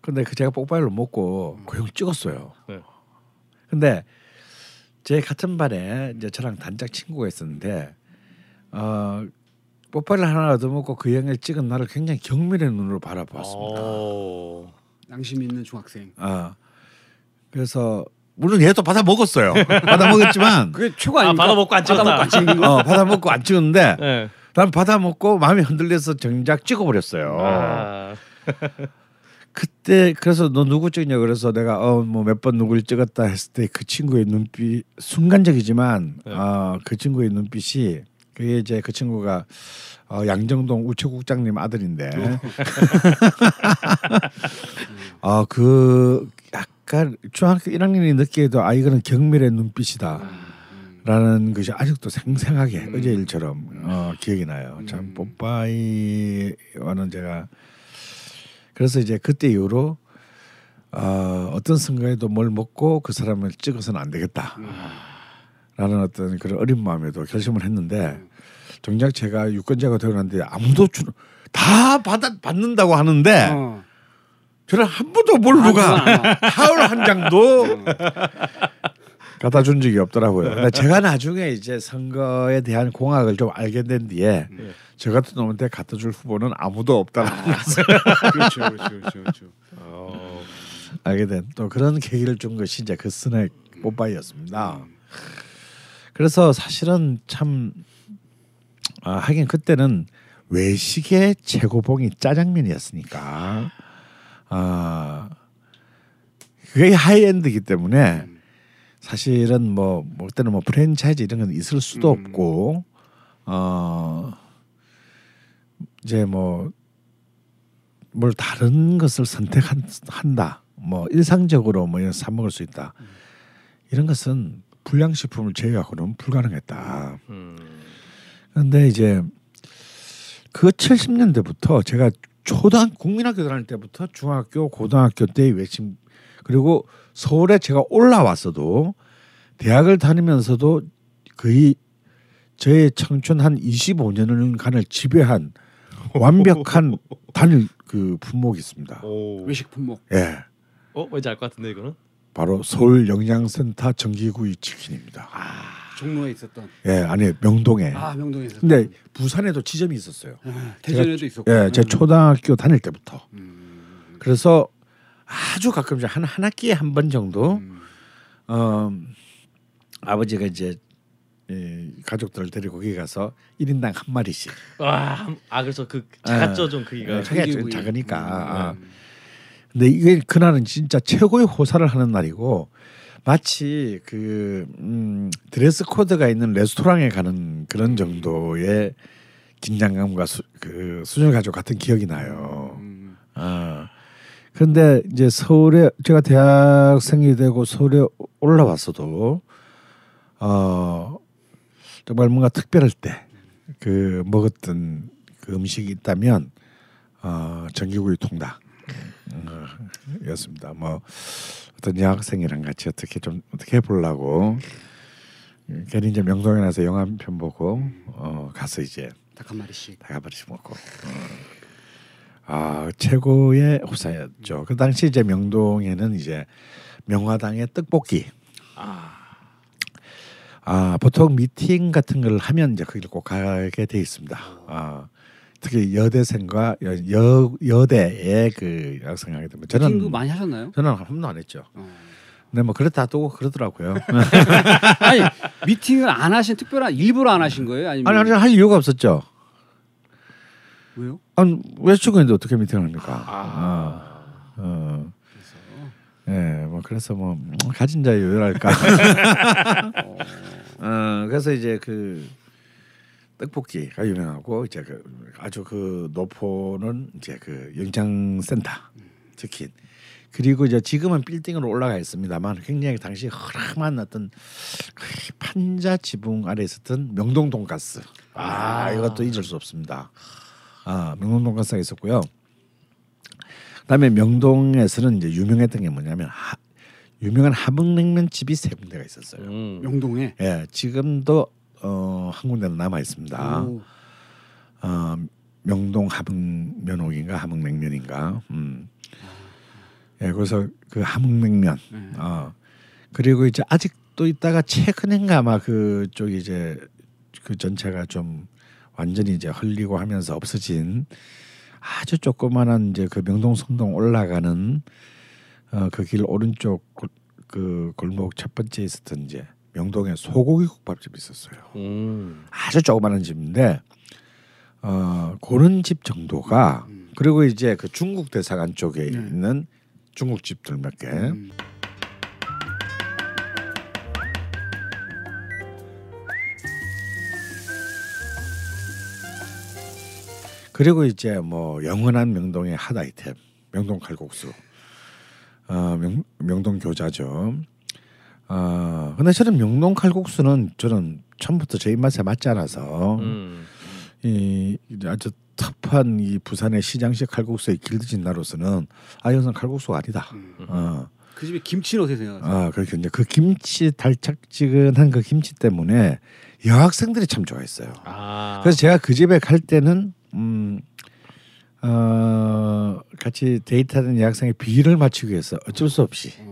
근데 그 제가 뽀빠이를 먹고 그 형 찍었어요. 네. 근데 제 같은 반에 이제 저랑 단짝 친구가 있었는데 어 뽀빠이를 하나 얻어먹고 그 형을 찍은 나를 굉장히 경멸의 눈으로 바라보았습니다. 오. 양심 있는 중학생. 아 그래서 물론 얘도 받아 먹었어요. 받아 먹었지만 그게 최고 아, 아닙니까? 받아먹고 안 찍었다. 받아먹고 안 찍은 거. 어, 받아 먹고 안 찍었는데 네. 난 받아 먹고 마음이 흔들려서 정작 찍어버렸어요. 아. 그때 그래서 너 누구 찍냐 그래서 내가 어 뭐 몇 번 누구를 찍었다 했을 때 그 친구의 눈빛 순간적이지만 네. 어그 친구의 눈빛이 그게 이제 그 친구가 어, 양정동 우체국장님 아들인데 어그 약간 중학교 1학년이 느끼에도 아 이거는 경멸의 눈빛이다. 라는 것이 아직도 생생하게 어제 일처럼 어, 기억이 나요. 참 뽀빠이와는 제가 그래서 이제 그때 이후로 어, 어떤 순간에도 뭘 먹고 그 사람을 찍어서는 안 되겠다. 라는 어떤 그런 어린 마음에도 결심을 했는데 정작 제가 유권자가 되고 났는데 아무도 주, 다 받아 받는다고 하는데 어. 저를 한 번도 뭘 아, 누가. 하울 한 장도 갖다 준 적이 없더라고요. 근데 제가 나중에 이제 선거에 대한 공학을 좀 알게 된 뒤에 저 같은 놈한테 갖다 줄 후보는 아무도 없다는 것을 그렇죠, 그렇죠, 그렇죠, 그렇죠. 어. 알게 된 또 그런 계기를 준 것이 이제 그 스낵 뽀빠이였습니다. 그래서 사실은 참 아, 하긴 그때는 외식의 최고봉이 짜장면이었으니까 아 그게 하이엔드이기 때문에 사실은 뭐, 뭐 그때는 뭐 프랜차이즈 이런 건 있을 수도 음. 없고 어 이제 뭐 뭘 다른 것을 선택한다. 뭐 일상적으로 뭐 이런 사 먹을 수 있다. 이런 것은 불량식품을 제외하고는 불가능했다. 음. 그런데 이제 그 70년대부터 제가 초등 국민학교 다닐 때부터 중학교 고등학교 때의 외식 그리고 서울에 제가 올라왔어도 대학을 다니면서도 거의 저의 청춘 한 25년간을 지배한 완벽한 단일 그 품목이 있습니다. 오. 외식 품목. 예. 어, 왠지 알 것 같은데 이거는. 바로 서울 영양센터 전기구이 치킨입니다. 종로에 있었던. 예, 아니 명동에. 아 명동에 있었던. 근데 부산에도 지점이 있었어요. 아, 대전에도 있었고. 예, 제 초등학교 다닐 때부터. 음. 그래서 아주 가끔씩 한한 학기에 한 번 정도 음. 어, 아버지가 이제 예, 가족들을 데리고 거기 가서 1인당 한 마리씩. 와, 아 그래서 그 작았죠 좀 크기가. 예, 크기가 좀 전기구이. 작으니까. 아. 음. 근데 이게 그날은 진짜 최고의 호사를 하는 날이고 마치 그 음, 드레스 코드가 있는 레스토랑에 가는 그런 정도의 긴장감과 수, 그 수준을 가지고 같은 기억이 나요. 음. 아. 그런데 이제 서울에 제가 대학생이 되고 서울에 올라왔어도 어 정말 뭔가 특별할 때 그 먹었던 그 음식이 있다면 어 전기구이 통닭 어, 였습니다. 뭐 어떤 여학생이랑 같이 어떻게 좀 어떻게 해보려고 괜히 이제 명동에 나서 영화 한 편 보고 어 가서 이제 닭 한 마리씩. 다가버리지 먹고. 아 최고의 호사였죠. 그 당시 이제 명동에는 이제 명화당의 떡볶이. 아 보통 미팅 같은 걸 하면 이제 거기를 꼭 가게 돼 있습니다. 아 특히 여대생과 여, 여 여대의 그 학생하게 되면 저는 많이 하셨나요? 저는 한 번도 안 했죠. 어. 근데 뭐 그렇다 또 그러더라고요. 아니 미팅을 안 하신 특별한 일부러 안 하신 거예요? 아니면 아니 아니 할 이유가 없었죠. 왜요? 아니 외출근인데 어떻게 미팅을 합니까? 아. 어. 어. 예, 뭐 그래서 뭐 음, 가진 자의 요랄까. 어, 그래서 이제 그 떡볶이가 유명하고 이제 그 아주 그 노포는 이제 그 영장센터 치킨 그리고 이제 지금은 빌딩으로 올라가 있습니다만 굉장히 당시 허름한 어떤 그 판자 지붕 아래 있었던 명동 돈가스 아, 이것도 잊을 수 없습니다. 아 명동 돈가스가 있었고요. 그다음에 명동에서는 이제 유명했던 게 뭐냐면 하, 유명한 함흥냉면 집이 세 군데가 있었어요. 음. 명동에. 예, 지금도 어, 한 군데는 남아 있습니다. 오. 어, 명동 함흥면옥인가 함흥냉면인가. 음. 예, 그래서 그 함흥냉면. 네. 어. 그리고 이제 아직도 있다가 최근인가 아마 그쪽 이제 그 전체가 좀 완전히 이제 흘리고 하면서 없어진 아주 조그마한 이제 그 명동 성동 올라가는 어, 그 길 오른쪽 골- 그 골목 첫 번째 있었던 이제 명동에 소고기 국밥집이 있었어요. 음. 아주 조그마한 집인데 어 그런 집 정도가 그리고 이제 그 중국 대사관 쪽에 있는 중국 집들 몇 개. 음. 그리고 이제 뭐 영원한 명동의 핫 아이템 명동 칼국수 어 명, 명동 교자점 어 근데 저는 명동 칼국수는 저는 처음부터 제 입맛에 맞지 않아서 음. 이 아주 탑한 이 부산의 시장식 칼국수에 길드진 나로서는 아 이것은 칼국수가 아니다. 어. 그 집에 김치는 어떻게 생각하세요? 아 그렇게 이제 그 김치 달짝지근한 그 김치 때문에 여학생들이 참 좋아했어요. 아. 그래서 제가 그 집에 갈 때는 음, 어, 같이 데이트하는 여학생의 비를 맞추기 위해서 어쩔 수 없이 어,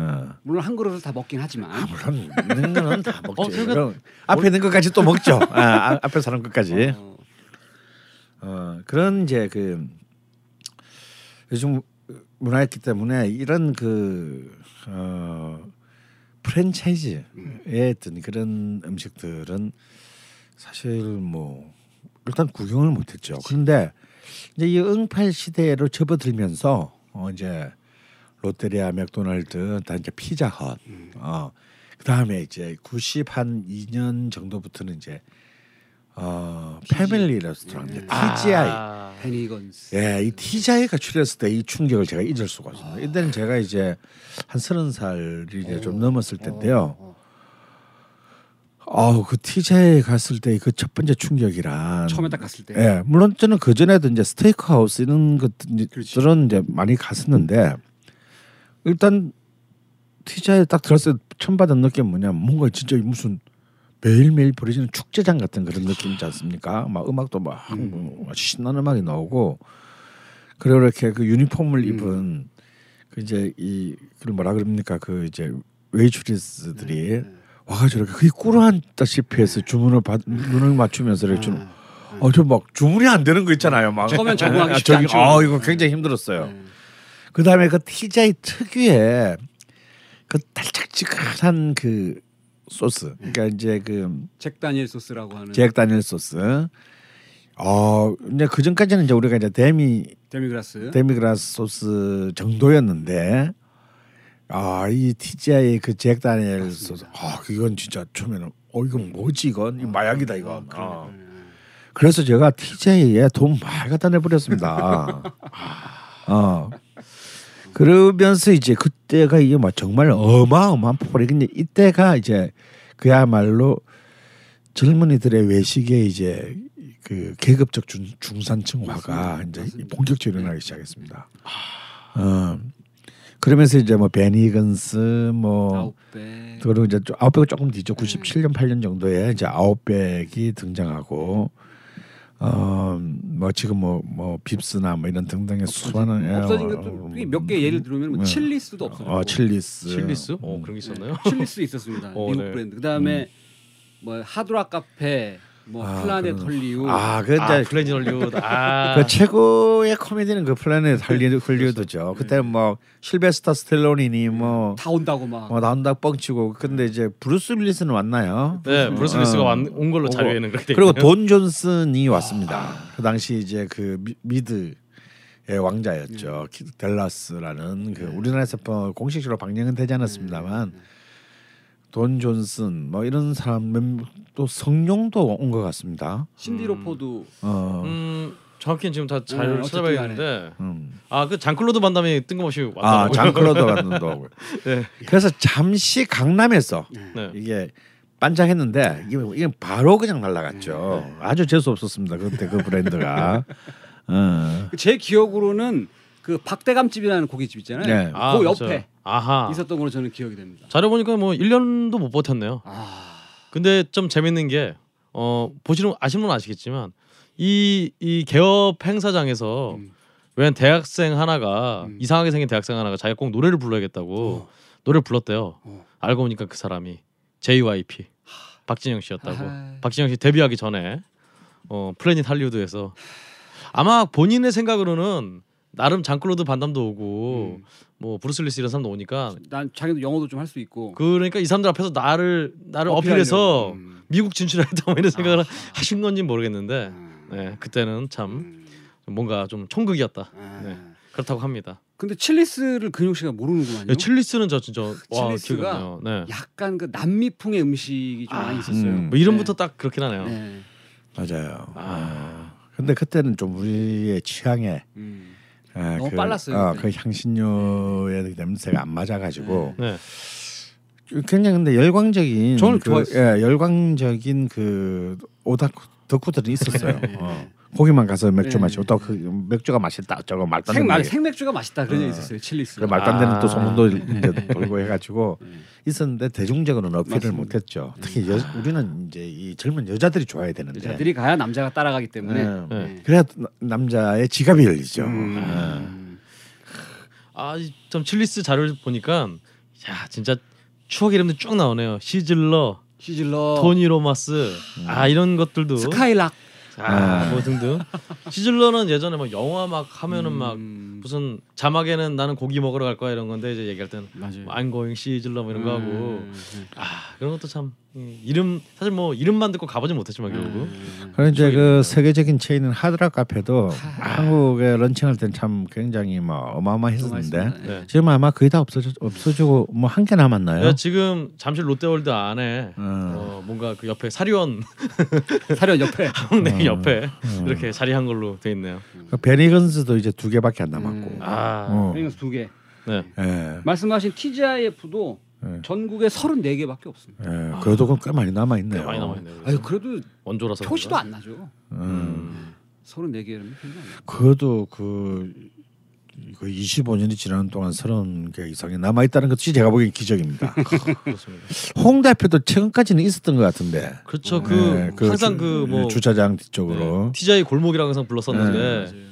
어, 어. 어. 물론 한 그릇을 다 먹긴 하지만 아, 물론 있는 거는 다 먹죠. 어, 그러니까- 그럼 앞에 있는 것까지 또 먹죠. 아, 아, 앞에 사람 것까지. 어, 어, 그런 이제 그 요즘 문화였기 때문에 이런 그 어, 프랜차이즈의 어떤 그런 음식들은 사실 뭐 일단 구경을 못했죠. 그런데 이제 이 응팔 시대로 접어들면서 어 이제 롯데리아, 맥도날드, 다 이제 피자헛, 어 그다음에 이제 90한 2년 정도부터는 이제 어 패밀리 레스토랑 이제 TGI 아. 베니건스. 예, 이 TGI가 출현했을 때 이 충격을 제가 잊을 수가 없습니다. 이때는 제가 이제 한 서른 살이 이제 좀 넘었을 때인데요. 어, 아우 그 TJ 갔을 때 그 첫 번째 충격이란 처음에 딱 갔을 때. 예, 물론 저는 그 전에도 이제 스테이크 하우스 이런 그렇지. 것들은 이제 많이 갔었는데 일단 TJ에 딱 들었을 때 처음 받은 느낌 은 뭐냐? 뭔가 진짜 무슨 매일매일 벌어지는 축제장 같은 그런 느낌이지 않습니까? 막 음악도 막뭐 아주 신나는 음악이 나오고 그리고 이렇게 그 유니폼을 입은 그 이제 이 그걸 뭐라 그럽니까? 그 이제 웨이트리스들이 와가지고 이렇게 거의 꿇어앉다시피 해서 주문을 받 눈을 맞추면서 이렇게 좀 어저 막 주문이 안 되는 거 있잖아요. 막. 처음엔 적응하기 아, 쉽지 않죠. 아 이거 굉장히 힘들었어요. 네. 그 다음에 그 TJ 특유의 그 달짝지근한 그 소스. 그러니까 이제 그 잭 다니엘 소스라고 하는 잭 다니엘 소스. 어 이제 그 전까지는 이제 우리가 이제 데미 데미그라스. 데미그라스 소스 정도였는데 아 이 TGI 그 잭 다니엘 소스 아 이건 진짜 처음에는 어 이건 뭐지 이건 이 마약이다 이건 어. 그래서 제가 TGI에 돈 많이 갖다 내버렸습니다 어 그러면서 이제 그때가 이게 막 정말 어마어마한 폭발이 근데 이때가 이제 그야말로 젊은이들의 외식에 이제 그 계급적 중, 중산층화가 이제 본격적으로 일어나기 시작했습니다. 어 그러면서 이제 뭐 베니건스 뭐 아웃백. 그리고 이제 좀 아웃백은 조금 뒤죠. 97년 8년 정도에 이제 아웃백이 등장하고 어 뭐 지금 뭐뭐 빕스나 뭐 이런 등등의 수많은 예, 없어진 어, 것도 몇개 예를 들면 뭐 네. 칠리스도 없어졌고. 어 칠리스 칠리스? 어 그런 게 있었나요? 칠리스 있었습니다. 어, 미국 네. 브랜드. 그다음에 뭐 하드락 카페, 뭐 아, 플라넷 헐리우드. 아 그 이제 아 플래닛 헐리우드. 아. 그 최고의 코미디는 그 플래닛 할리우드 헐리우드죠. 그때 뭐 실베스터 스텔로니니 뭐, 다 온다고 막. 뭐 나온다 뻥치고 근데 이제 브루스 윌리스는 왔나요? 네, 브루스 윌리스가 어. 완- 온 걸로. 자료에는 그렇게 돼 그리고 있네요. 돈 존슨이 왔습니다. 그 당시 이제 그 미, 미드의 왕자였죠. 키- 델라스라는 그 우리나라에서 뭐 공식적으로 방영은 되지 않았습니다만 돈 존슨 뭐 이런 사람 몇- 또 성룡도 온 것 같습니다. 신디 로포도 어. 음 정확히는 지금 다 네, 잘 어쨌든 찾아봐야겠는데 음. 아그 장클로드 반담이 뜬금없이 아 왔다고요. 장클로드 감독도 오고. 네. 그래서 잠시 강남에서 네. 이게 반짝했는데 이게, 이게 바로 그냥 날라갔죠. 아주 재수 없었습니다. 그때 그 브랜드가. 어. 제 기억으로는 그 박대감집이라는 고깃집 있잖아요. 네. 아, 그. 옆에 아하. 있었던 걸로 저는 기억이 됩니다. 자료 보니까 뭐 1년도 못 버텼네요. 아, 근데 좀 재밌는 게 어, 보시는 아시는 분 아시겠지만 이 이 개업 행사장에서 음. 웬 대학생 하나가 음. 이상하게 생긴 대학생 하나가 자기가 꼭 노래를 불러야겠다고 어. 노래를 불렀대요. 어. 알고 보니까 그 사람이 JYP 박진영 씨였다고. 아하. 박진영 씨 데뷔하기 전에 어 플래닛 할리우드에서 아마 본인의 생각으로는 나름 장클로드 반담도 오고 음. 뭐 브루스 윌리스 이런 사람도 오니까 난 자기도 영어도 좀 할 수 있고 그러니까 이 사람들 앞에서 나를 나를. 어필해서 음. 미국 진출하겠다 뭐 이런 생각을 아. 하신 건지 는 모르겠는데 음. 네 그때는 참 음. 뭔가 좀 총극이었다 아. 네. 그렇다고 합니다. 근데 칠리스를 근용 씨가 모르는구만요. 예, 칠리스는 저 진짜 와 칠리스가 기억이 나요. 네. 약간 그 남미풍의 음식이 좀 아, 많이 있었어요. 음. 뭐 이름부터 딱 그렇긴 하네요. 네. 맞아요. 아. 아. 근데 그때는 좀 우리의 취향에 음. 아, 너무 그, 빨랐어요, 어. 그 향신료의 냄새가 안 맞아가지고 네. 굉장히 근데 열광적인 저는 그, 좋아했어요. 예, 열광적인 그 오다쿠 덕후들이 있었어요. 네. 어. 거기만 가서 맥주 네. 마시고 또 그 맥주가 맛있다 어쩌고 말도 안 생, 되는 말, 얘기. 생맥주가 맛있다 그런 어. 얘기 있었어요. 칠리스. 그 말도 안 되는 또 아. 소문도 이제 돌고 해가지고 네. 있었는데 대중적으로는 어필을. 못했죠. 특히 여, 우리는 이제 이 젊은 여자들이 좋아해야 되는데. 여자들이 가야 남자가 따라가기 때문에. 네. 네. 그래야 나- 남자의 지갑이 열리죠. 음. 아참 칠리스 자료를 보니까 야 진짜 추억 이름들 쭉 나오네요. 시즐러, 시즐러, 토니 로마스, 아 이런 것들도 스카이락. 아 뭐 등등. 시즐러는 예전에 막 영화 막 하면은 막 음. 무슨 자막에는 나는 고기 먹으러 갈 거야 이런 건데 이제 얘기할 때는 맞아요. 뭐 I'm going 시즐러 뭐 이런 거 하고 음. 아 그런 것도 참 음, 이름 사실 뭐 이름만 듣고 가보진 못했지만 결국 음. 그리고 이제 그. 세계적인 체인은 하드락 카페도 한국에 런칭할 땐 참 굉장히 뭐 어마어마했었는데. 네. 지금 아마 거의 다 없어져 없어지고 뭐 한 개 남았나요? 야, 지금 잠실 롯데월드 안에 어. 어, 뭔가 그 옆에 사리원 사려 옆에. 항내 어. 옆에 어. 이렇게 자리한 걸로 돼 있네요. 그 베니건스도 이제 두 개밖에 안 남았고. 음. 아, 어. 그러니까 두 개. 네. 예. 말씀하신 TGIF도 예. 전국에 34개밖에 없습니다. 예. 그래도 그꽤 많이 남아 있네요. 꽤 많이 남아 있네요. 아유 그래도 원조라서 표시도 그런가? 안 나죠. 음. 34개라면 표시도 안 나죠. 그래도 그 이거 25년이 지나는 동안 30개 이상이 남아 있다는 것이 제가 보기엔 기적입니다. 그렇습니다. 홍 대표도 최근까지는 있었던 것 같은데. 그렇죠. 그, 네, 그 항상 주- 그뭐 주차장 뒤쪽으로. TJ 골목이라고 항상 불렀었는데 맞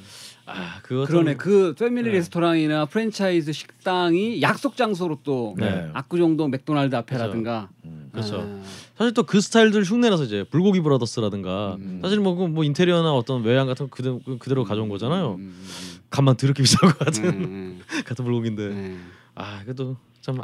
아 그거 그러네. 그 패밀리 네. 레스토랑이나 프랜차이즈 식당이 약속 장소로 또 네. 압구정동 맥도날드 앞에라든가. 그렇죠. 아, 사실 또 그 스타일들 흉내내서 이제 불고기 브라더스라든가 음. 사실 뭐, 그뭐 인테리어나 어떤 외양 같은 거 그대로, 그대로 가져온 거잖아요. 음, 음, 간만 더럽게 비싼 거 음, 같은 음, 같은 불고기인데 음, 아 그래도 참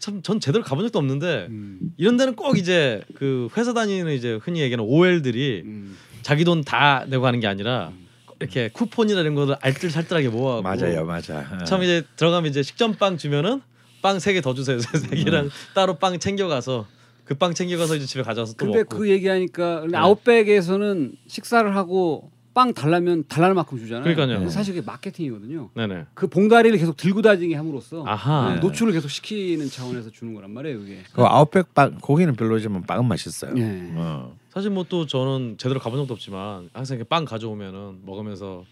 참 전 제대로 가본 적도 없는데 음, 이런 데는 꼭 이제 그 회사 다니는 이제 흔히 얘기하는 OL들이 음. 자기 돈 다 내고 하는 게 아니라 이렇게 쿠폰이나 이런 거를 알뜰살뜰하게 모아갖고 맞아요, 맞아. 참 이제 들어가면 이제 식전빵 주면은 빵 세 개 더 주세요 세 개랑 따로 빵 챙겨가서 그 빵 챙겨가서 이제 집에 가져와서 또 근데 먹고 그 얘기하니까 근데 네. 아웃백에서는 식사를 하고 빵 달라면 달라는 만큼 주잖아요. 그러니까요. 근데 사실 그게 마케팅이거든요. 네네 그 봉다리를 계속 들고 다니게 함으로써 아하 네, 노출을 계속 시키는 차원에서 주는 거란 말이에요, 그게. 그 아웃백 빵 고기는 별로지만 빵은 맛있어요. 예. 어. 사실 뭐 또 저는 제대로 가본 적도 없지만 항상 이렇게 빵 가져오면은 먹으면서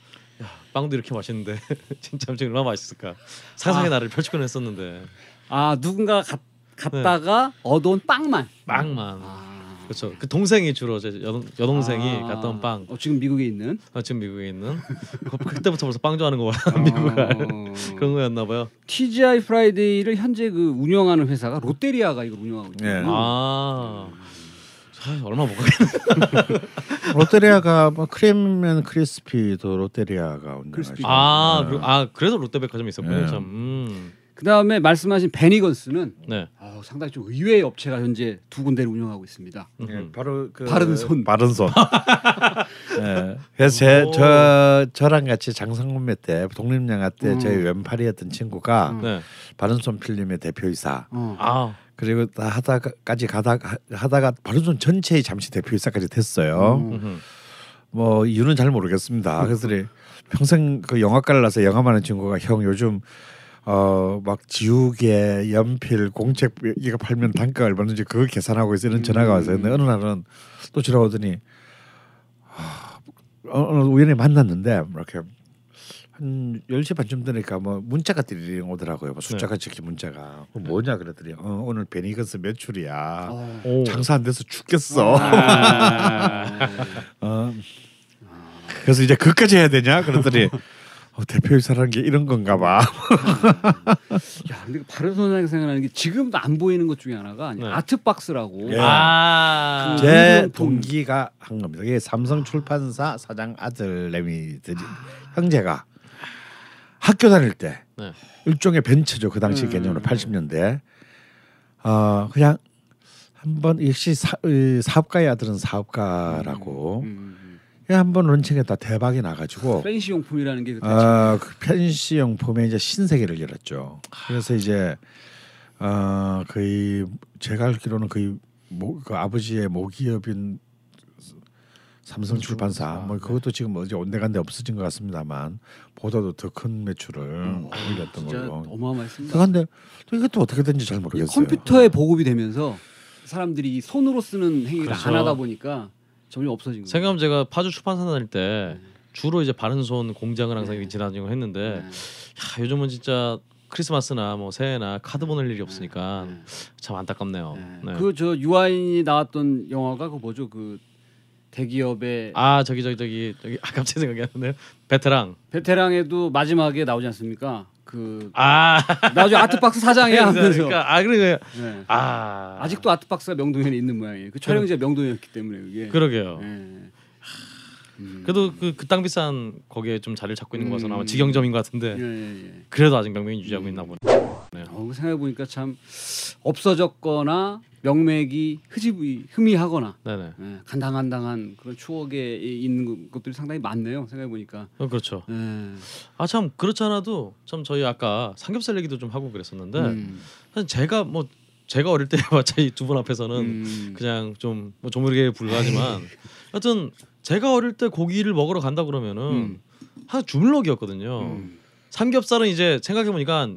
야 빵도 이렇게 맛있는데 진짜 엄청 얼마나 맛있을까 상상의 아. 나를 펼치곤 했었는데 아 누군가 갔, 갔다가 얻어온 빵만. 빵만 아. 그렇죠 그 동생이 주로 제 여동, 여동생이 아. 갔던 빵 어, 지금 미국에 있는. 아, 지금 미국에 있는 그- 그때부터 벌써 빵 좋아하는 거 봐. 미국 알 어. 그런 거였나 봐요. TGI 프라이데이를 현재 그 운영하는 회사가 롯데리아가 이걸 운영하고 있거든요. 예. 아, 아 얼마 못 가겠네. 롯데리아가 뭐 크림면 크리스피도 롯데리아가 크리스피. 아, 네. 그, 아 그래서 롯데백화점이 있었군요. 네. 참. 음. 그 다음에 말씀하신 베니건스는 네. 어, 상당히 좀 의외의 업체가 현재 두 군데를 운영하고 있습니다. 예, 음. 바로 그 바른 손. 바른 손. 예. 그래서 제, 오. 저 저랑 같이 장성군매 때 독립영화 때 음. 저희 왼팔이었던 친구가 음. 네. 바른 손 필름의 대표이사. 어. 아, 그리고 다 하다가까지 가다가 하다가 바른 손 전체의 잠시 대표이사까지 됐어요. 음. 뭐 이유는 잘 모르겠습니다. 그래서 평생 그 영화과를 나서 영화만 하는 친구가 형 요즘 어막 지우개, 연필, 공책 이거 팔면 단가가 얼마인지 그걸 계산하고 이런 전화가 와서 근데 어느 날은 또 전화 오더니 아, 어느 우연히 만났는데 이렇게 한 10시 반쯤 되니까 뭐 문자가 띠리링 오더라고요. 뭐 숫자가 적힌 문자가. 그거 뭐냐 그랬더니 어, 오늘 베니건스 매출이야. 어. 오. 장사 안 돼서 죽겠어. 아. 어. 그래서 이제 그까지 해야 되냐? 그랬더니 어, 대표이사라는 게 이런 건가 봐. 야, 근데 바른 선생님 생각나는 게 지금도 안 보이는 것 중에 하나가 네. 아트박스라고. 예. 아. 그- 제. 동기가 한 겁니다. 이게 삼성 출판사 사장 아들 내미들이 형제가 학교 다닐 때 네. 일종의 벤처죠 그 당시 음. 개념으로 80년대 어 그냥 한번 역시 사, 이 사업가의 아들은 사업가라고 음, 음. 그냥 한번 런칭했다 대박이 나가지고 펜시 용품이라는 게 그때 아, 그 편시용품의 이제 신세계를 열었죠. 그래서 이제 어 거의 제가 알기로는 거의 모, 그 아버지의 모기업인 삼성 출판사 뭐 그것도 지금 어디 온데간데 없어진 것 같습니다만 보다도 더 큰 매출을 올렸던 진짜 걸로. 어마어마했습니다. 그런데 또 이것도 어떻게 된지 잘 모르겠어요. 컴퓨터에 보급이 되면서 사람들이 이 손으로 쓰는 행위를 그렇죠. 안 하다 보니까 점점 없어진 거예요. 생각하면 제가 파주 출판사 다닐 때 네. 주로 이제 바른 손 공장을 항상 네. 지나다니고 했는데 네. 야, 요즘은 진짜 크리스마스나 뭐 새해나 카드 보낼 일이 없으니까 네. 참 안타깝네요. 네. 네. 그저 유아인이 나왔던 영화가 그 뭐죠? 그 대기업의 아 저기 저기 저기 저기 아 갑자기 생각이 안 나네요. 베테랑. 베테랑에도 마지막에 나오지 않습니까? 그아 나중에 아트박스 사장이야 하면서 그러니까 아 그러니까 네. 아 아직도 아트박스가 명동현에 있는 모양이에요. 그 촬영지가 명동현이었기 때문에 그게. 그러게요. 네. 음. 그래도 그 그 땅 비싼 거기에 좀 자리를 잡고 있는 것은 아마 음. 직영점인 것 같은데 예, 예, 예. 그래도 아직 명명히 유지하고 있나 보네. 어, 생각해 보니까 참 없어졌거나 명맥이 흐지부이 희미하거나 네네. 예, 간당간당한 그런 추억에 있는 것들이 상당히 많네요. 생각해 보니까. 어, 그렇죠. 예. 아참 그렇지 않아도 참 저희 아까 삼겹살 얘기도 좀 하고 그랬었는데 음. 사실 제가 뭐 제가 어릴 때 봤자 이두 분 앞에서는 음. 그냥 좀 뭐 조물에 불과하지만 하여튼 제가 어릴 때 고기를 먹으러 간다 그러면은 음. 한 주물럭이었거든요. 음. 삼겹살은 이제 생각해 보니까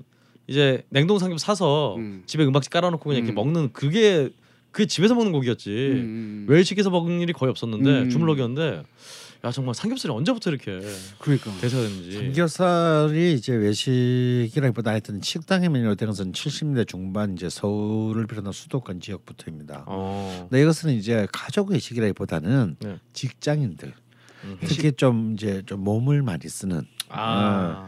이제 냉동 삼겹 사서 음. 집에 은박지 깔아놓고 그냥 이렇게 음. 먹는 그게 그 집에서 먹는 고기였지. 음. 외식해서 먹는 일이 거의 없었는데 음. 주물럭이었는데 야 정말 삼겹살이 언제부터 이렇게 그러니까. 대세가 됐는지. 삼겹살이 이제 외식이라기보다 하여튼 식당의 메뉴로 되는 것은 70년대 중반 이제 서울을 비롯한 수도권 지역부터입니다. 어. 근데 이것은 이제 가족 외식이라기보다는 네. 직장인들 음. 특히 좀 이제 좀 몸을 많이 쓰는 아.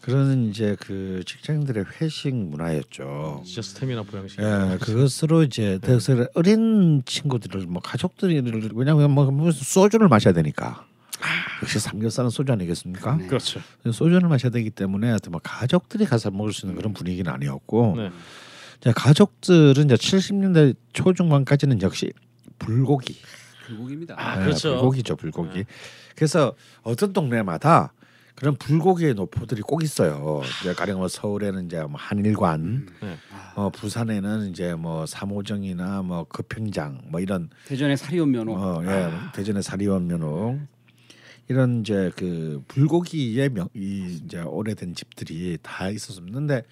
그런 이제 그 직장인들의 회식 문화였죠. 진짜 스태미나 보양식. 예, 그것으로 이제 그래서 어린 친구들을 뭐 가족들이 왜냐하면 뭐 무슨 소주를 마셔야 되니까 역시 삼겹살은 소주 아니겠습니까? 네. 그렇죠. 소주를 마셔야 되기 때문에 하여튼 뭐 가족들이 가서 먹을 수 있는 그런 분위기는 아니었고 네. 이제 가족들은 이제 70년대 초중반까지는 역시 불고기 불고기입니다. 아, 예, 그렇죠. 불고기죠 불고기 네. 그래서 어떤 동네마다 그런 불고기의 노포들이 꼭 있어요. 이제 가령 뭐 서울에는 이제 뭐 한일관, 네. 어 부산에는 이제 뭐 삼호정이나 뭐 급평장 뭐 이런 대전의 사리온 면허. 어, 예, 대전의 사리원 면허 이런 이제 그 불고기의 명, 이 이제 오래된 집들이 다 있었었는데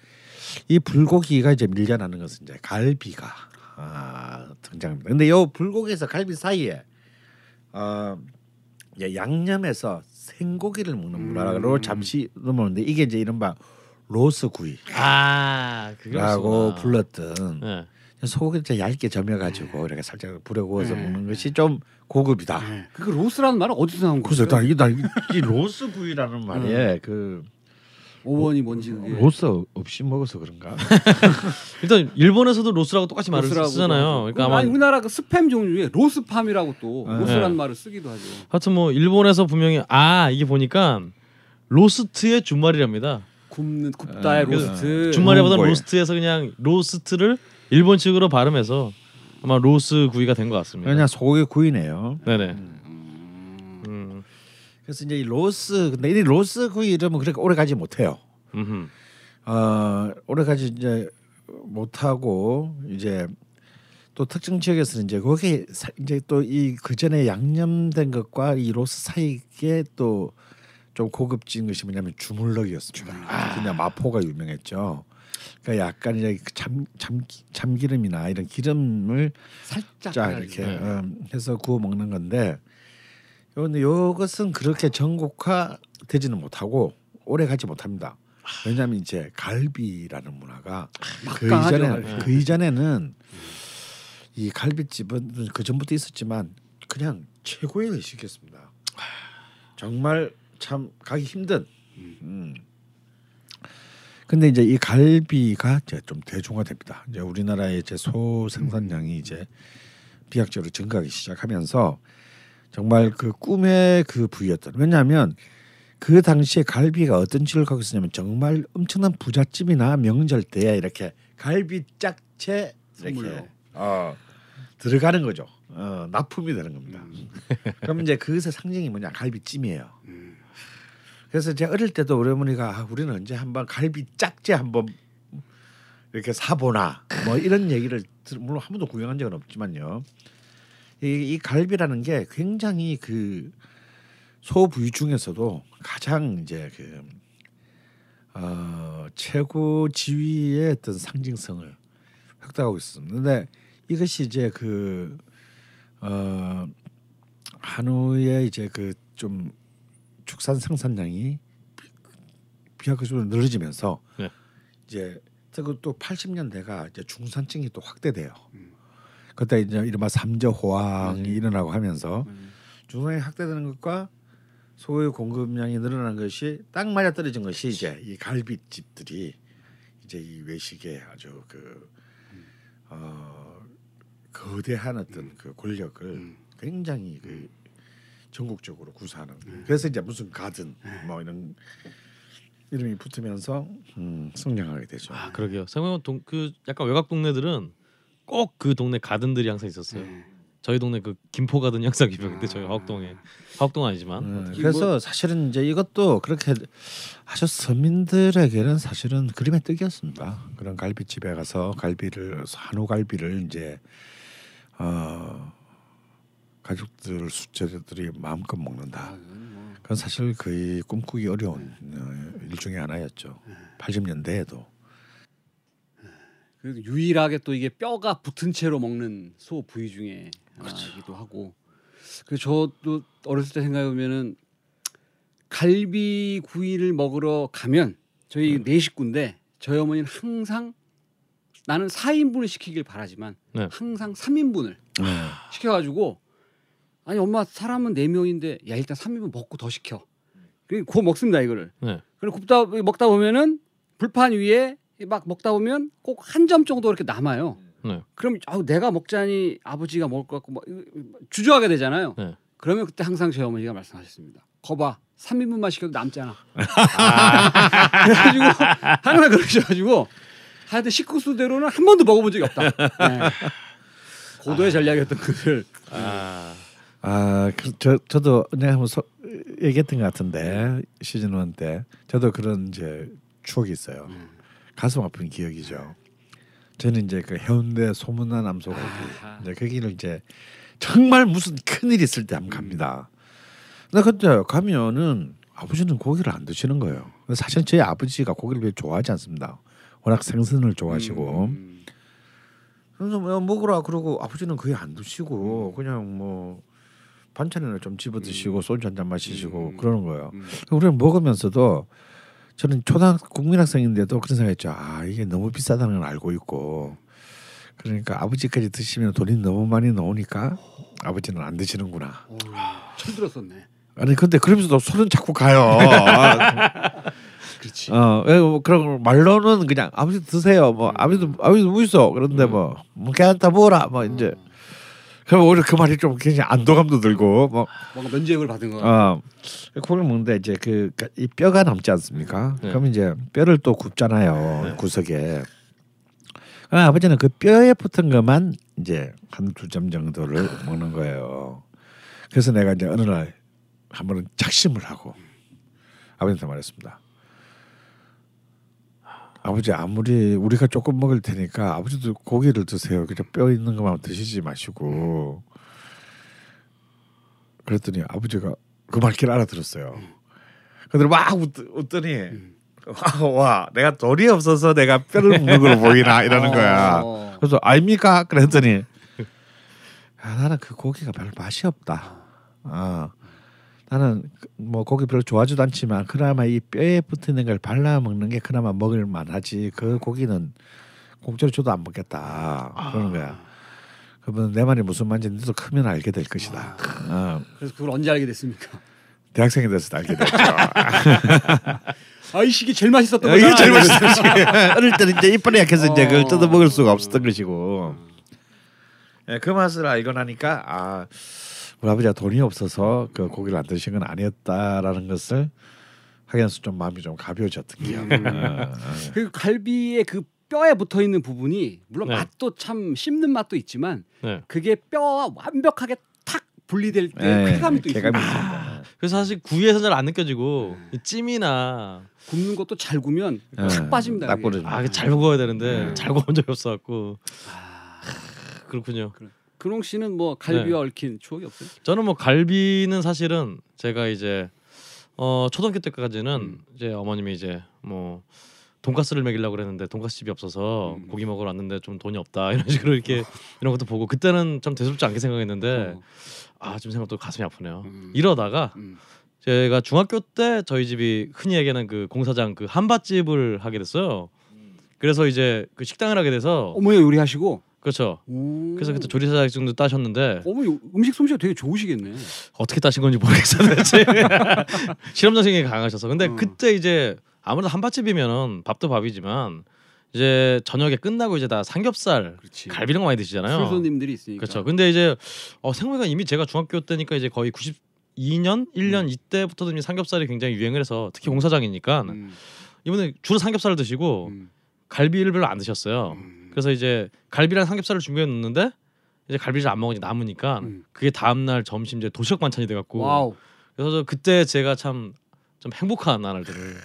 이 불고기가 이제 밀려나는 것은 이제 갈비가 아, 등장합니다. 근데 요 불고기에서 갈비 사이에 어, 이제 양념해서 생고기를 먹는 문화로 음. 잠시 넘어오는데 이게 이제 이른바 로스 구이라고 아, 그거 불렀던 네. 소고기를 좀 얇게 저며가지고 이렇게 살짝 불에 구워서 네. 먹는 것이 좀 고급이다. 네. 그 로스라는 말은 어디서 나온 그래서 거예요? 나 이게 나이 로스 구이라는 말에 그 어원이 뭔지 그게. 로스 없이 먹어서 그런가? 일단 일본에서도 로스라고 똑같이 말을 로스라고 쓰잖아요. 그러니까 아니, 아마 우리나라 그 스팸 종류에 로스팜이라고 또 네. 로스라는 말을 쓰기도 하죠. 하여튼 뭐 일본에서 분명히 아 이게 보니까 로스트의 준말이랍니다. 굽는 굽다의 아, 그- 로스트. 준말이보다 거예요. 로스트에서 그냥 로스트를 일본 식으로 발음해서 아마 로스 구이가 된 것 같습니다. 그냥 소고기 구이네요. 네네. 음. 음. 그래서 이제 이 로스 근데 이 로스 구이 이러면 그렇게 오래 가지 못해요. 음흠. 어 오래 가지 이제 못하고 이제 또 특정 지역에서는 이제 거기 사- 이제 또 이 그 전에 양념된 것과 이 로스 사이에 또 좀 고급진 것이 뭐냐면 주물럭이었습니다. 아, 그냥 마포가 유명했죠. 그러니까 약간 이제 참, 참 참기름이나 이런 기름을 살짝 자 해가지고. 이렇게 네. 음, 해서 구워 먹는 건데 그런데 이것은 그렇게 전국화 되지는 못하고 오래 가지 못합니다. 왜냐하면 이제 갈비라는 문화가 그 이전에 갈비. 그 이전에는 이 갈비집은 그 전부터 있었지만 그냥 최고의 외식이었습니다. 정말 참 가기 힘든 음. 근데 이제 이 갈비가 이제 좀 대중화됩니다. 이제 우리나라의 이제 소 생산량이 이제 비약적으로 증가하기 시작하면서 정말 그 꿈의 그 부위였던. 왜냐하면 그 당시에 갈비가 어떤 질을 갖고 있었냐면 정말 엄청난 부잣집이나 명절 때 이렇게 갈비 짝채 이렇게 선물로. 어, 들어가는 거죠. 어, 납품이 되는 겁니다. 그럼 이제 그것의 상징이 뭐냐 갈비찜이에요. 그래서 제가 어릴 때도 우리 어머니가 아, 우리는 언제 한번 갈비 짝지 한번 이렇게 사보나 뭐 이런 얘기를 들- 물론 한 번도 구경한 적은 없지만요. 이, 이 갈비라는 게 굉장히 그 소 부위 중에서도 가장 이제 그 어, 최고 지위의 어떤 상징성을 획득하고 있습니다. 근데 이것이 이제 그 어, 한우의 이제 그 좀 축산 생산량이 비약적으로 늘어지면서 네. 이제 그또 80년대가 이제 중산층이 또 확대돼요. 그때 이제 이른바 삼저 호황이 일어나고 하면서 중산층이 확대되는 것과 소의 공급량이 늘어난 것이 딱 맞아 떨어진 것이 이제 이 갈비집들이 이제 이 외식에 아주 그 어, 거대한 어떤 그 권력을 굉장히 그 전국적으로 구사하는 그래서 이제 무슨 가든 뭐 이런 이름이 붙으면서 음, 성장하게 되죠. 아 그러게요. 생각해보면 동, 그 약간 외곽 동네들은 꼭 그 동네 가든들이 항상 있었어요. 네. 저희 동네 그 김포 가든 항상 유명한데 저희 아. 화곡동에 화곡동 아니지만 음, 어떻게 그래서 사실은 이제 이것도 그렇게 아주 서민들에게는 사실은 그림의 떡이었습니다. 그런 갈비집에 가서 갈비를 한우 갈비를 이제 어, 가족들 수제들이 마음껏 먹는다. 그건 사실 거의 꿈꾸기 어려운 어, 일 중에 하나였죠. 80년대에도. 유일하게 또 이게 뼈가 붙은 채로 먹는 소 부위 중에 하나이기도 하고. 그래서 저도 어렸을 때 생각해 보면은 갈비 구이를 먹으러 가면 저희 네 식구인데 저희 어머니는 항상 나는 4인분을 시키길 바라지만 네. 항상 3인분을 시켜가지고 아니 엄마 사람은 4명인데 야 일단 3인분 먹고 더 시켜. 그리고 그거 먹습니다 이거를. 네. 그리고 굽다 먹다 보면은 불판 위에 막 먹다 보면 꼭 한 점 정도 이렇게 남아요. 네. 그럼 아우 내가 먹자니 아버지가 먹을 것 같고 막 이거 주저하게 되잖아요. 네. 그러면 그때 항상 저희 어머니가 말씀하셨습니다. 거봐 3인분만 시켜도 남잖아. 그래가지고 항상 그러셔가지고 하여튼 식구 수대로는 한 번도 먹어본 적이 없다. 네. 고도의 전략이었던 그들. 아 아, 그, 저 저도 내가 한번 소, 얘기했던 것 같은데 시즌 1 때 저도 그런 이제 추억이 있어요. 음. 가슴 아픈 기억이죠. 저는 이제 그 해운대 소문난 암소갈비 아하. 이제 거기를 이제 정말 무슨 큰일 있을 때 한번 갑니다. 근데 그때 가면은 아버지는 고기를 안 드시는 거예요. 사실 저희 아버지가 고기를 별로 좋아하지 않습니다. 워낙 생선을 좋아하시고 음. 그래서 뭐 먹으라 그러고 아버지는 거의 안 드시고 그냥 뭐 반찬을 좀 집어 드시고 소주 한 잔 마시시고 음. 그러는 거예요. 음. 우리는 먹으면서도 저는 초등학 국민학생인데도 그런 생각했죠. 아 이게 너무 비싸다는 걸 알고 있고 그러니까 아버지까지 드시면 돈이 너무 많이 나오니까 아버지는 안 드시는구나. 어, 처음 들었었네. 아니 근데 그러면서도 손은 자꾸 가요. 그렇지. 어, 예, 뭐 그런 말로는 그냥 아버지 드세요. 뭐 아버지도 아버지도 뭐 있어. 그런데 뭐, 뭐 괜찮다 먹어라. 뭐 이제 그럼 오히려 그 말이 좀 굉장히 안도감도 들고 뭐 뭔가 면죄부를 받은 거. 어, 고기를 먹는데 이제 그 이 뼈가 남지 않습니까? 네. 그럼 이제 뼈를 또 굽잖아요 네. 구석에. 아, 아버지는 그 뼈에 붙은 것만 이제 한 두 점 정도를 먹는 거예요. 그래서 내가 이제 어느 날 한 번은 작심을 하고 아버지한테 말했습니다. 아버지 아무리 우리가 조금 먹을 테니까 아버지도 고기를 드세요. 그냥 뼈 있는 것만 드시지 마시고. 그랬더니 아버지가 그 말귀를 알아들었어요. 근데 막 웃, 웃더니 와, 와 내가 돈이 없어서 내가 뼈를 먹는 걸 보이나 이러는 거야. 어. 그래서 아닙니까? 그랬더니 아, 나는 그 고기가 별로 맛이 없다. 아 나는 그- 뭐 고기 별로 좋아하지도 않지만 그나마 이 뼈에 붙는 걸 발라 먹는 게 그나마 먹을 만하지 그 고기는 공짜로 줘도 안 먹겠다 그러는 거야. 그러면 내 말이 무슨 말인지 너도 크면 알게 될 것이다. 어. 그래서 그걸 언제 알게 됐습니까? 대학생이 돼서 알게 됐죠. 아 이 시기 제일 맛있었던 이게 거잖아. 제일 맛있었어요. 어릴 때는 이제 이빨이 약해서 이제 그걸 어. 뜯어 먹을 수가 없었던 것이고. 예, 그 맛을 알고 나니까 아 우리 아버지가 돈이 없어서 그 고기를 안 드신 건 아니었다라는 것을 하면서 좀 마음이 좀 가벼워졌던 기억. 음. 어, 그 갈비의 그 뼈에 붙어 있는 부분이 물론 네. 맛도 참 씹는 맛도 있지만 네. 그게 뼈와 완벽하게 탁 분리될 때 예, 쾌감이 또 있습니다. 있습니다. 그래서 사실 구이에서 잘 안 느껴지고 이 찜이나 굽는 것도 잘 구면 예, 탁 빠집니다. 딱. 아, 잘 구워야 되는데 네. 잘 구운 적이 없어갖고 아, 그렇군요. 근홍 씨는 뭐 갈비와 네. 얽힌 추억이 없어요? 저는 뭐 갈비는 사실은 제가 이제 어 초등학교 때까지는 음. 이제 어머님이 이제 뭐 돈가스를 먹이려고 그랬는데 돈가스 집이 없어서 음. 고기 먹으러 왔는데 좀 돈이 없다 이런 식으로 이렇게 이런 것도 보고 그때는 좀 대수롭지 않게 생각했는데 어. 아좀 생각도 가슴이 아프네요. 음. 이러다가 음. 제가 중학교 때 저희 집이 흔히 얘기하는 그 공사장 그 한밭집을 하게 됐어요. 그래서 이제 그 식당을 하게 돼서 어머니 요리하시고 그렇죠. 오. 그래서 그때 조리사 자격증도 따셨는데 어머니 음식 솜씨가 되게 좋으시겠네. 어떻게 따신 건지 모르겠어요. 대체. 실험 정신이 강하셔서. 근데 어. 그때 이제 아무래도 함바집이면은 밥도 밥이지만 이제 저녁에 끝나고 이제 다 삼겹살, 그렇지. 갈비 이런 거 많이 드시잖아요. 술 손님들이 있으니까. 그렇죠. 근데 이제 어, 생각해보니까 이미 제가 중학교 때니까 이제 거의 92년, 1년 음. 이때부터 이미 삼겹살이 굉장히 유행을 해서 특히 공사장이니까 음. 이번에 주로 삼겹살을 드시고 음. 갈비를 별로 안 드셨어요. 음. 그래서 이제 갈비랑 삼겹살을 준비해 놓는데 이제 갈비를 안 먹으니 남으니까 음. 그게 다음 날 점심 이제 도시락 반찬이 돼 갖고 wow. 그래서 저 그때 제가 참 좀 행복한 나날들을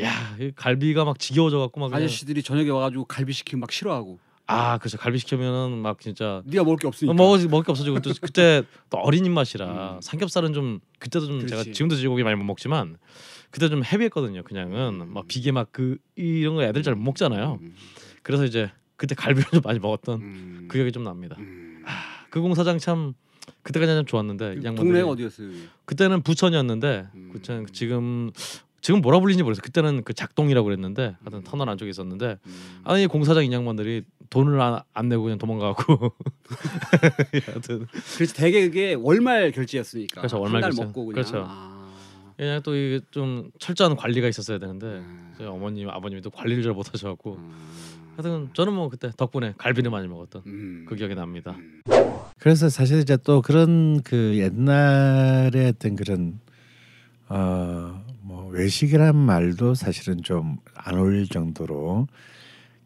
야, 이 갈비가 막 지겨워져 갖고 막 아저씨들이 저녁에 와 가지고 갈비 시키면 막 싫어하고. 아, 그렇죠. 갈비 시키면은 막 진짜 네가 먹을 게 없으니까. 먹을 먹을 게 없어지고 또 그때 또 어린 입맛이라 음. 삼겹살은 좀 그때도 좀 제가 그렇지. 지금도 돼지고기 많이 못 먹지만 그때 좀 헤비했거든요. 그냥은 막 비계 막 그 이런 거 애들 잘 못 먹잖아요. 음. 그래서 이제 그때 갈비를 좀 많이 먹었던 음. 그 기억이 좀 납니다. 음. 그 공사장 참 그때까지 참 좋았는데 이 양반들이 동네가 어디였어요? 그때는 부천이었는데 음. 부천 지금 지금 뭐라 불리는지 모르겠어요. 그때는 그 작동이라고 그랬는데 하여튼 터널 안쪽에 있었는데 음. 아니 공사장 인양반들이 돈을 안, 안 내고 그냥 도망가고 하여튼 그래서 대개 그게 월말 결제였으니까. 그렇죠, 월말 한달. 먹고 그냥. 그렇죠. 아. 그냥 또 이게 좀 철저한 관리가 있었어야 되는데 음. 저희 어머님 아버님이 또 관리를 잘 못하셔갖고 음. 하여튼 저는 뭐 그때 덕분에 갈비를 많이 먹었던 음. 그 기억이 납니다. 음. 그래서 사실 이제 또 그런 그 옛날에 어떤 그런 어뭐 외식이란 말도 사실은 좀 안 어울릴 정도로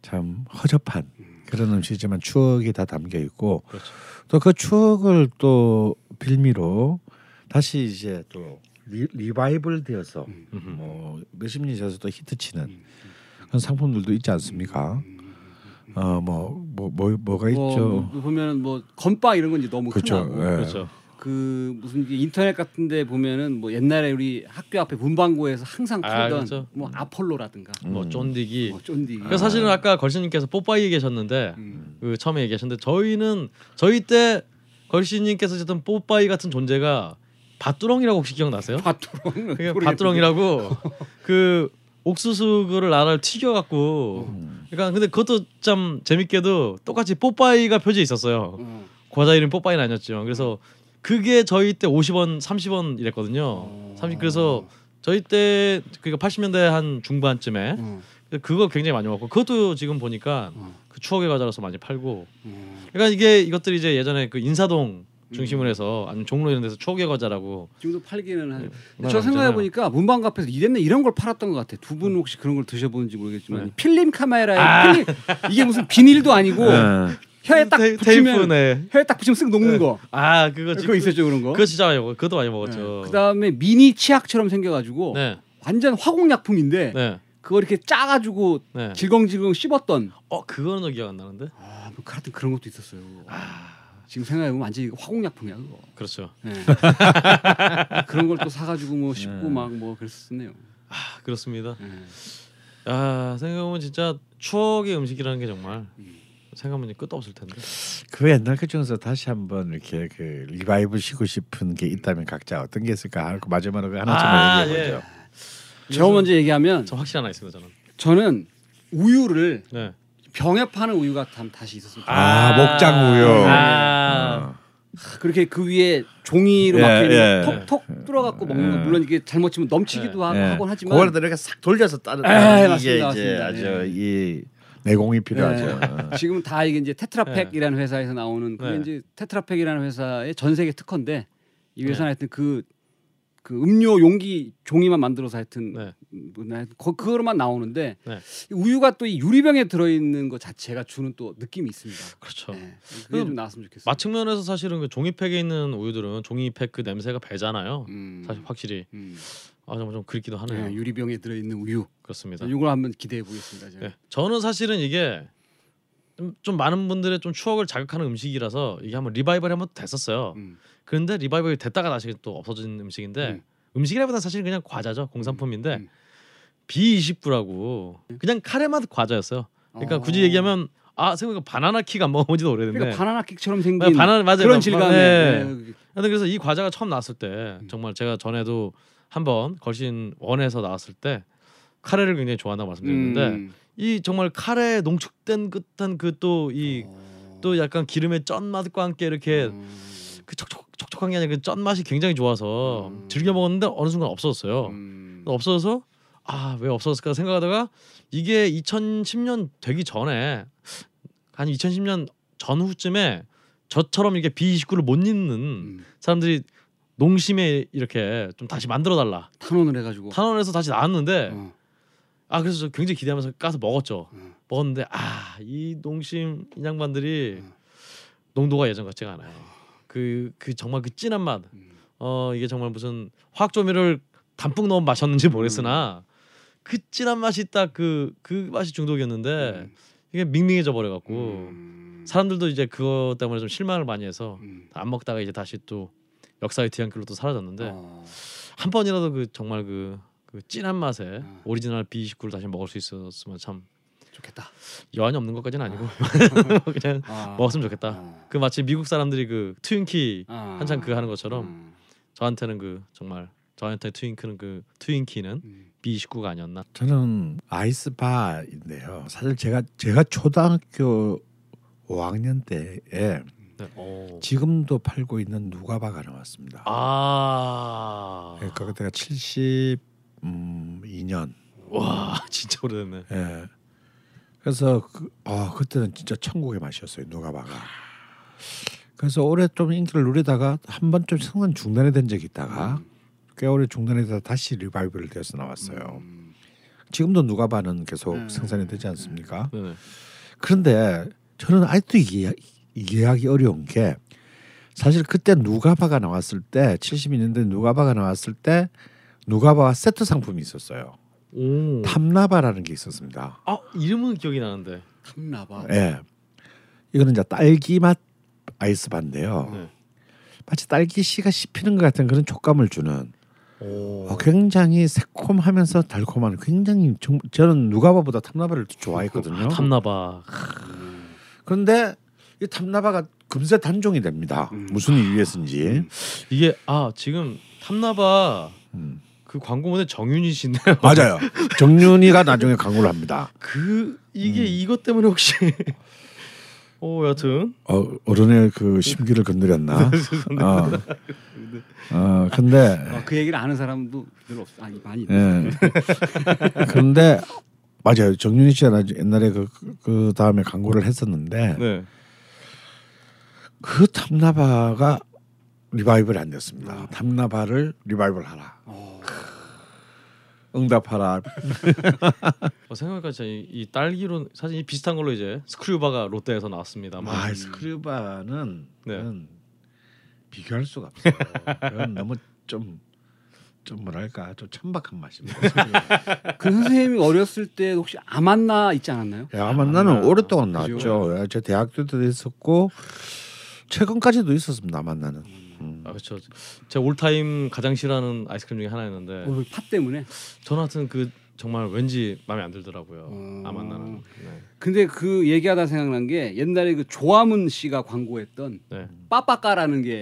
참 허접한 그런 음식이지만 추억이 다 담겨 있고 그렇죠. 또그 추억을 또 빌미로 다시 이제 또 리, 리바이벌 되어서 음. 뭐 몇십 년이 지나서 또 히트치는 음. 그런 상품들도 있지 않습니까? 어뭐뭐 뭐 뭐 가 뭐, 있죠? 뭐 보면은 뭐 건빵 이런 건 이제 너무 그렇죠. 흔하고 예. 그렇죠. 그 무슨 인터넷 같은데 보면은 뭐 옛날에 우리 학교 앞에 문방구에서 항상 아, 팔던 그렇죠. 뭐 아폴로라든가 뭐 음. 쫀디기. 뭐 쫀디. 그래서 사실은 아까 걸신님께서 뽀빠이 얘기하셨는데 음. 그 처음에 얘기하셨는데 저희는 저희 때 걸신님께서 하셨던 뽀빠이 같은 존재가 밭두렁이라고 혹시 기억나세요? 밭두렁. 그게 밭두렁이라고 그 옥수수 그를 나를 튀겨갖고 음. 그러니까 근데 그것도 참 재밌게도 똑같이 뽀빠이가 표지에 있었어요. 어. 과자 이름 뽀빠이는 아니었지만 그래서 그게 저희 때 50원, 30원 이랬거든요. 어. 30 그래서 저희 때 그러니까 80년대 한 중반쯤에 어. 그거 굉장히 많이 먹고 그것도 지금 보니까 어. 그 추억의 과자로서 많이 팔고 어. 그러니까 이게 이것들이 이제 예전에 그 인사동 음. 중심으로 해서 아니면 종로 이런 데서 추억의 과자라고 지금도 팔기는 한. 네, 저 생각해. 보니까 문방구 앞에서 이랬네 이런 걸 팔았던 것 같아. 두 분 혹시 그런 걸 드셔보는지 모르겠지만 네. 필름 카메라에 아. 필름 이게 무슨 비닐도 아니고 예. 혀에 딱 테이- 붙이면 테이프네. 혀에 딱 붙이면 쓱 녹는 거. 아 그거 그거 있었죠 그런 거. 그거 진짜 많이 먹어. 그것도 많이 먹었죠. 그 다음에 미니 치약처럼 생겨가지고 네, 완전 화공약품인데 네, 그거 이렇게 짜가지고 네. 질겅질겅 씹었던 어 그거는 또 기억 안 나는데. 아, 뭐 하여튼 그런 것도 있었어요. 아 지금 생각해보면 완전히 화공약품이야 그거. 그렇죠. 네. 그런 걸 또 사가지고 뭐 씹고 네. 막뭐 그랬었네요. 아 그렇습니다. 네. 아 생각해보면 진짜 추억의 음식이라는 게 정말 음. 생각하면 끝도 없을 텐데. 그 옛날 그 중에서 다시 한번 이렇게 그 revive 시키고 싶은 게 있다면 각자 어떤 게 있을까 하고 마지막으로 그 하나쯤만 아, 얘기해 보죠. 저 먼저 얘기하면 저 확실 하나 있습니다 저는. 저는 우유를 네. 병에 파는 우유가 다- 다시 있었으면 좋겠어요. 아, 목장 우유. 아. 그렇게 그 위에 종이로 예, 막혀 있는 예. 톡톡 뚫어갖고 먹는 거 예. 물론 이게 잘못 치면 넘치기도 하- 예. 하곤 하지만 그걸 이렇게 싹 돌려서 따는 예, 이게 맞습니다, 이제 맞습니다. 아주 예. 이 내공이 필요하죠. 어. 지금 다 이게 이제 테트라팩이라는 회사에서 나오는 그게 네. 이제 테트라팩이라는 회사의 전 세계 특허인데 이 네. 회사는 하여튼 그, 그 음료 용기 종이만 만들어서 하여튼 네. 거- 그거로만 나오는데 네. 이 우유가 또 이 유리병에 들어있는 것 자체가 주는 또 느낌이 있습니다. 그렇죠. 네. 그게 좀 나왔으면 좋겠어요. 마측면에서 사실은 그 종이팩에 있는 우유들은 종이팩 그 냄새가 배잖아요. 음. 사실 확실히 음. 아 정말 좀 그립기도 하네요. 네, 유리병에 들어있는 우유. 그렇습니다. 이걸 한번 기대해 보겠습니다. 제가. 예. 저는 사실은 이게 좀, 좀 많은 분들의 좀 추억을 자극하는 음식이라서 이게 한번 리바이벌 한번 됐었어요. 음. 그런데 리바이벌이 됐다가 다시 또 없어진 음식인데 음. 음식이라보다 사실 그냥 과자죠 공산품인데 음. B29라고 그냥 카레 맛 과자였어요. 그러니까 어. 굳이 얘기하면 아 생각해 바나나 킥안 먹어본지도 오래됐는데 그러니까 바나나 킥처럼 네, 생긴 바나나 맞아요. 그런 막- 질감의 네. 네. 그래서 이 과자가 처음 나왔을 때 음. 정말 제가 전에도 한번 걸신 원에서 나왔을 때 카레를 굉장히 좋아한다고 말씀드렸는데 음. 이 정말 카레에 농축된 듯한 그 또 이또 어. 약간 기름의 쩐 맛과 함께 이렇게 음. 그 촉촉 촉촉한 게 아니라 그쩐 맛이 굉장히 좋아서 음. 즐겨 먹었는데 어느 순간 없어졌어요. 음. 없어져서 아 왜 없어졌을까 생각하다가 이게 2010년 되기 전에 한 2010년 전후쯤에 저처럼 이렇게 B29를 못 입는 음. 사람들이 농심에 이렇게 좀 다시 만들어 달라 탄원을 해가지고 탄원에서 다시 나왔는데 어. 아 그래서 저 굉장히 기대하면서 까서 먹었죠 음. 먹었는데 아 이 농심 인양반들이 음. 농도가 예전 같지가 않아요 그 그 정말 그 진한 맛 음. 어 이게 정말 무슨 화학 조미료를 담뿍 넣어 마셨는지 모르겠으나 그 진한 맛이 딱 그그 맛이 중독이었는데 음. 이게 밍밍해져 버려 갖고 음. 사람들도 이제 그것 때문에 좀 실망을 많이 해서 음. 안 먹다가 이제 다시 또 역사의 뒤안길로 또 사라졌는데 어. 한 번이라도 그 정말 그, 그 진한 맛에 어. 오리지널 B29를 다시 먹을 수 있었으면 참 좋겠다. 여한이 없는 것까지는 아니고 그냥 아. 먹었으면 좋겠다. 어. 그 마치 미국 사람들이 그 트윈키 아. 한창 그거 하는 것처럼 음. 저한테는 그 정말 저한테 트윈크는 그 트윈키는 음. B29가 아니었나. 저는 아이스바인데요. 사실 제가 제가 초등학교 5학년 때에 네. 오. 지금도 팔고 있는 누가바가 나왔습니다. 아. 그러니까 그때가 72년. 와 진짜 오래됐네. 예. 그래서 그, 아 그때는 진짜 천국의 맛이었어요 누가바가. 그래서 오래 좀 인기를 누리다가 한 번좀 순간 중단이 된 적이 있다가 꽤 오래 되다 다시 리바이벌 되어서 나왔어요. 음. 지금도 누가바는 계속 음. 생산이 되지 않습니까? 네네. 그런데 저는 아직도 이해, 이해하기 어려운 게 사실 그때 누가바가 나왔을 때 72년대 누가바가 나왔을 때 누가바와 세트 상품이 있었어요. 오. 탐나바라는 게 있었습니다. 아 이름은 기억이 나는데. 탐나봐. 예. 이거는 이제 딸기 맛 아이스 바인데요. 네. 마치 딸기 씨가 씹히는 것 같은 그런 촉감을 주는 오. 어, 굉장히 새콤하면서 달콤한 굉장히 정, 저는 누가바보다 탐나바를 더 좋아했거든요. 탐나봐. 그런데 이 탐나바가 금세 단종이 됩니다. 음. 무슨 이유에서인지. 이게 아 지금 탐나봐 음. 그 광고 모델 정윤희 씨인데요. 맞아요. 정윤이가 나중에 광고를 합니다. 그 이게 음. 이것 때문에 혹시 오 여튼 어, 어른의 그 심기를 건드렸나? 어. 어, 근데 어, 그 얘기를 아는 사람도 별로 없어. 아니 많이. 예. 그런데 맞아요. 정윤희 씨가 나중- 옛날에 그, 그- 그 다음에 광고를 했었는데 네. 그 탐나바가 리바이벌이 안 됐습니다. 탐나바를 리바이벌하라. 어. 응답하라. 어, 생각해보니까 이, 이 딸기로 사실 이 비슷한 걸로 이제 스크류바가 롯데에서 나왔습니다만 아, 스크류바는 네. 비교할 수가 없어요. 너무 좀. 좀 뭐랄까 좀 천박한 맛입니다. 그 선생님이 어렸을 때 혹시 아만나 있지 않았나요? 야, 아마 나는 오랫동안 그죠? 나왔죠. 예, 제 대학 때도 있었고 최근까지도 있었습니다. 아마 나는. 음. 아 그렇죠. 제 올타임 가장 싫어하는 아이스크림 중에 하나였는데 어, 팥 때문에. 저는 하여튼 그 정말 왠지 마음에 안 들더라고요. 어. 아만 나는. 네. 근데 그 얘기하다 생각난 게 옛날에 그 조화문 씨가 광고했던 네. 빠빠까라는 게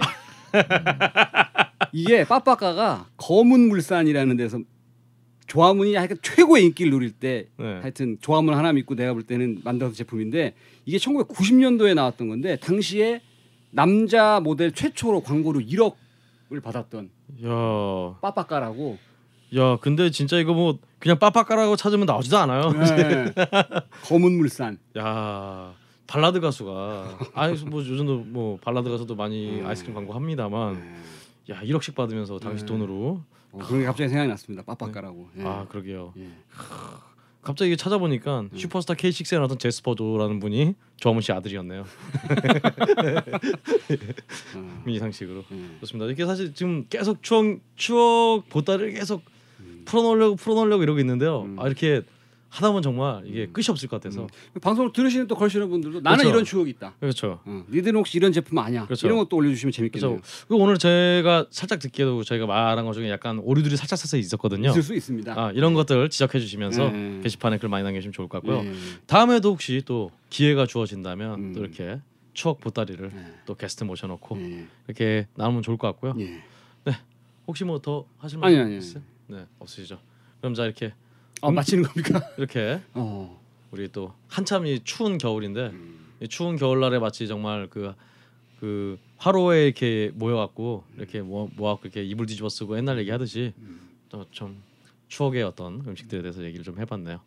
이게 빠빠까가 검은 물산이라는 데서 조화문이 하여튼 최고의 인기를 누릴 때 네. 하여튼 조화문 하나 믿고 내가 볼 때는 만들어서 제품인데 이게 1990년도에 나왔던 건데 당시에 남자 모델 최초로 광고로 1억을 받았던 야, 빠빠까라고 야, 근데 진짜 이거 뭐 그냥 빠빠까라고 찾으면 나오지도 않아요. 네. 검은 물산. 야, 발라드 가수가 아이 뭐 요즘도 뭐 발라드 가수도 많이 아이스크림 광고 합니다만, 야 1억씩 받으면서 당시 네. 돈으로 어, 그런 게 갑자기 생각이 났습니다. 빠빠까라고. 예. 아 그러게요. 예. 갑자기 찾아보니까 슈퍼스타 K6에 나왔던 제스퍼조라는 분이 조화문 씨 아들이었네요. 어, 미상식으로 예. 좋습니다. 이게 사실 지금 계속 추억 추억 보따리를 계속 풀어놓으려고 풀어놓으려고 이러고 있는데요. 음. 아 이렇게 하다 보면 정말 이게 끝이 없을 것 같아서 방송을 들으시는 또 걸시는 분들도 나는 그렇죠. 이런 추억이 있다. 그렇죠. 어, 니들은 혹시 이런 제품 아니야? 그렇죠. 이런 것도 올려주시면 재밌겠네요. 그렇죠. 오늘 제가 살짝 듣기에도 저희가 말한 것 중에 약간 오류들이 살짝 살짝 있었거든요. 있을 수 있습니다. 아 이런 것들 지적해 주시면서 네. 게시판에 글 많이 남겨주시면 좋을 것 같고요. 예. 다음에도 혹시 또 기회가 주어진다면 음. 또 이렇게 추억 보따리를 네. 또 게스트 모셔놓고 예. 이렇게 나누면 좋을 것 같고요. 예. 혹시 뭐 더 하실 말씀 있으세요? 네 없으시죠. 그럼 자 이렇게 아 마치는 겁니까? 이렇게 어. 우리 또 한참 이 추운 겨울인데 음. 이 추운 겨울날에 마치 정말 그 그 화로에 이렇게 모여갖고 이렇게 모, 모아갖고 이렇게 이불 뒤집어 쓰고 옛날 얘기 하듯이 음. 또좀 추억의 어떤 음식들에 대해서 얘기를 좀 해봤네요.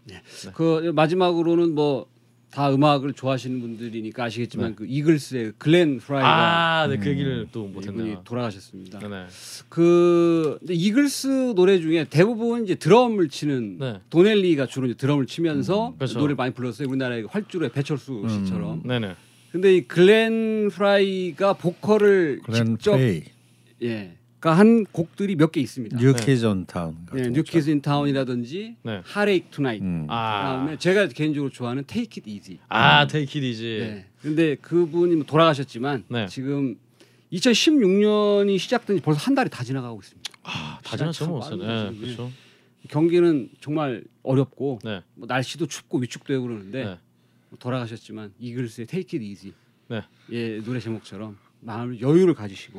그 마지막으로는 뭐 다 음악을 좋아하시는 분들이니까 아시겠지만 네. 그 이글스의 글렌 프라이가 아, 네, 그 얘기를 또 이분이 못했네요. 돌아가셨습니다. 네 네. 그 근데 이글스 노래 중에 대부분 이제 드럼을 치는 네. 도넬리가 주로 이제 드럼을 치면서 그렇죠. 노래 를 많이 불렀어요. 우리나라의 활주로의 배철수 씨처럼. 네네. 근데 이 글렌 프라이가 보컬을 글렌 직접 프레이 예, 한 곡들이 몇 개 있습니다. New Kid on Town 예, 같은 New Kids in Town이라든지 네. Heartache Tonight. 음. 아, 그다음에 제가 개인적으로 좋아하는 Take It Easy. 아, Take It Easy. 네. 근데 그분이 뭐 돌아가셨지만 네. 지금 2016년이 시작된 지 벌써 한 달이 다 지나가고 있습니다. 아, 다. 빠르죠, 네. 그렇죠. 경기는 정말 어렵고 네, 뭐 날씨도 춥고 위축되고 그러는데 네. 뭐 돌아가셨지만 이글스의 Take It Easy 네. 예 노래 제목처럼 마음을 여유를 가지시고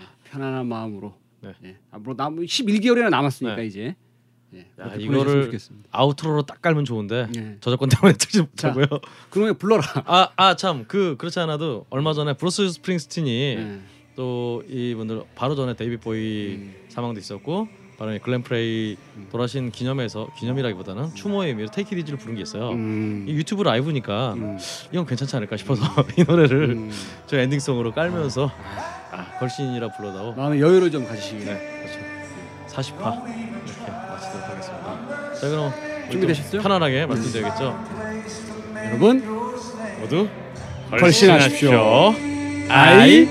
예, 편안한 마음으로 네. 예, 앞으로 남 11개월이나 남았으니까 네. 이제 예, 야, 이거를. outro로 딱 깔면 좋은데 예. 저작권 때문에 틀지 못하고요. 그러면 불러라. 아, 아, 참, 그 그렇지 않아도 얼마 전에 브루스 스프링스틴이 예. 또 이분들 바로 전에 데이빗 보위 음. 사망도 있었고 바로 이 글렌 프레이 돌아신 기념에서 기념이라기보다는 추모의 의미로 테이크 리즈를 부른 게 있어요. 음. 이 유튜브 라이브니까 음. 이건 괜찮지 않을까 싶어서 이 노래를 음. 저 엔딩송으로 깔면서 아, 걸신이라 불러다오. 마음의 여유를 좀 가지시기 네, 그렇죠. 40화 이렇게 마치도록 하겠습니다. 자, 그럼 우리 좀 준비되셨어요? 편안하게 말씀드려야겠죠. 여러분 모두 걸신하십시오. 아이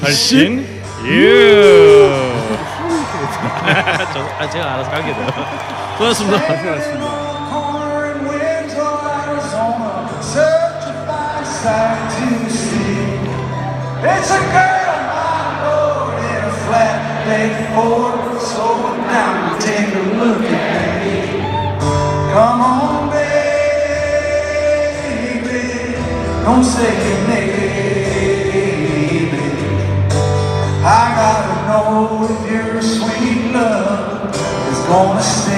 걸신 유. 저, 아, 제가 알아서 깔게 돼요. 고맙습니다. 고맙습니다. corn winds of Arizona, such a fine sight to see. It's a girl, bed Ford. Slow it down take a look at me. Come on, baby, don't say you're maybe. I gotta know if your sweet love is gonna save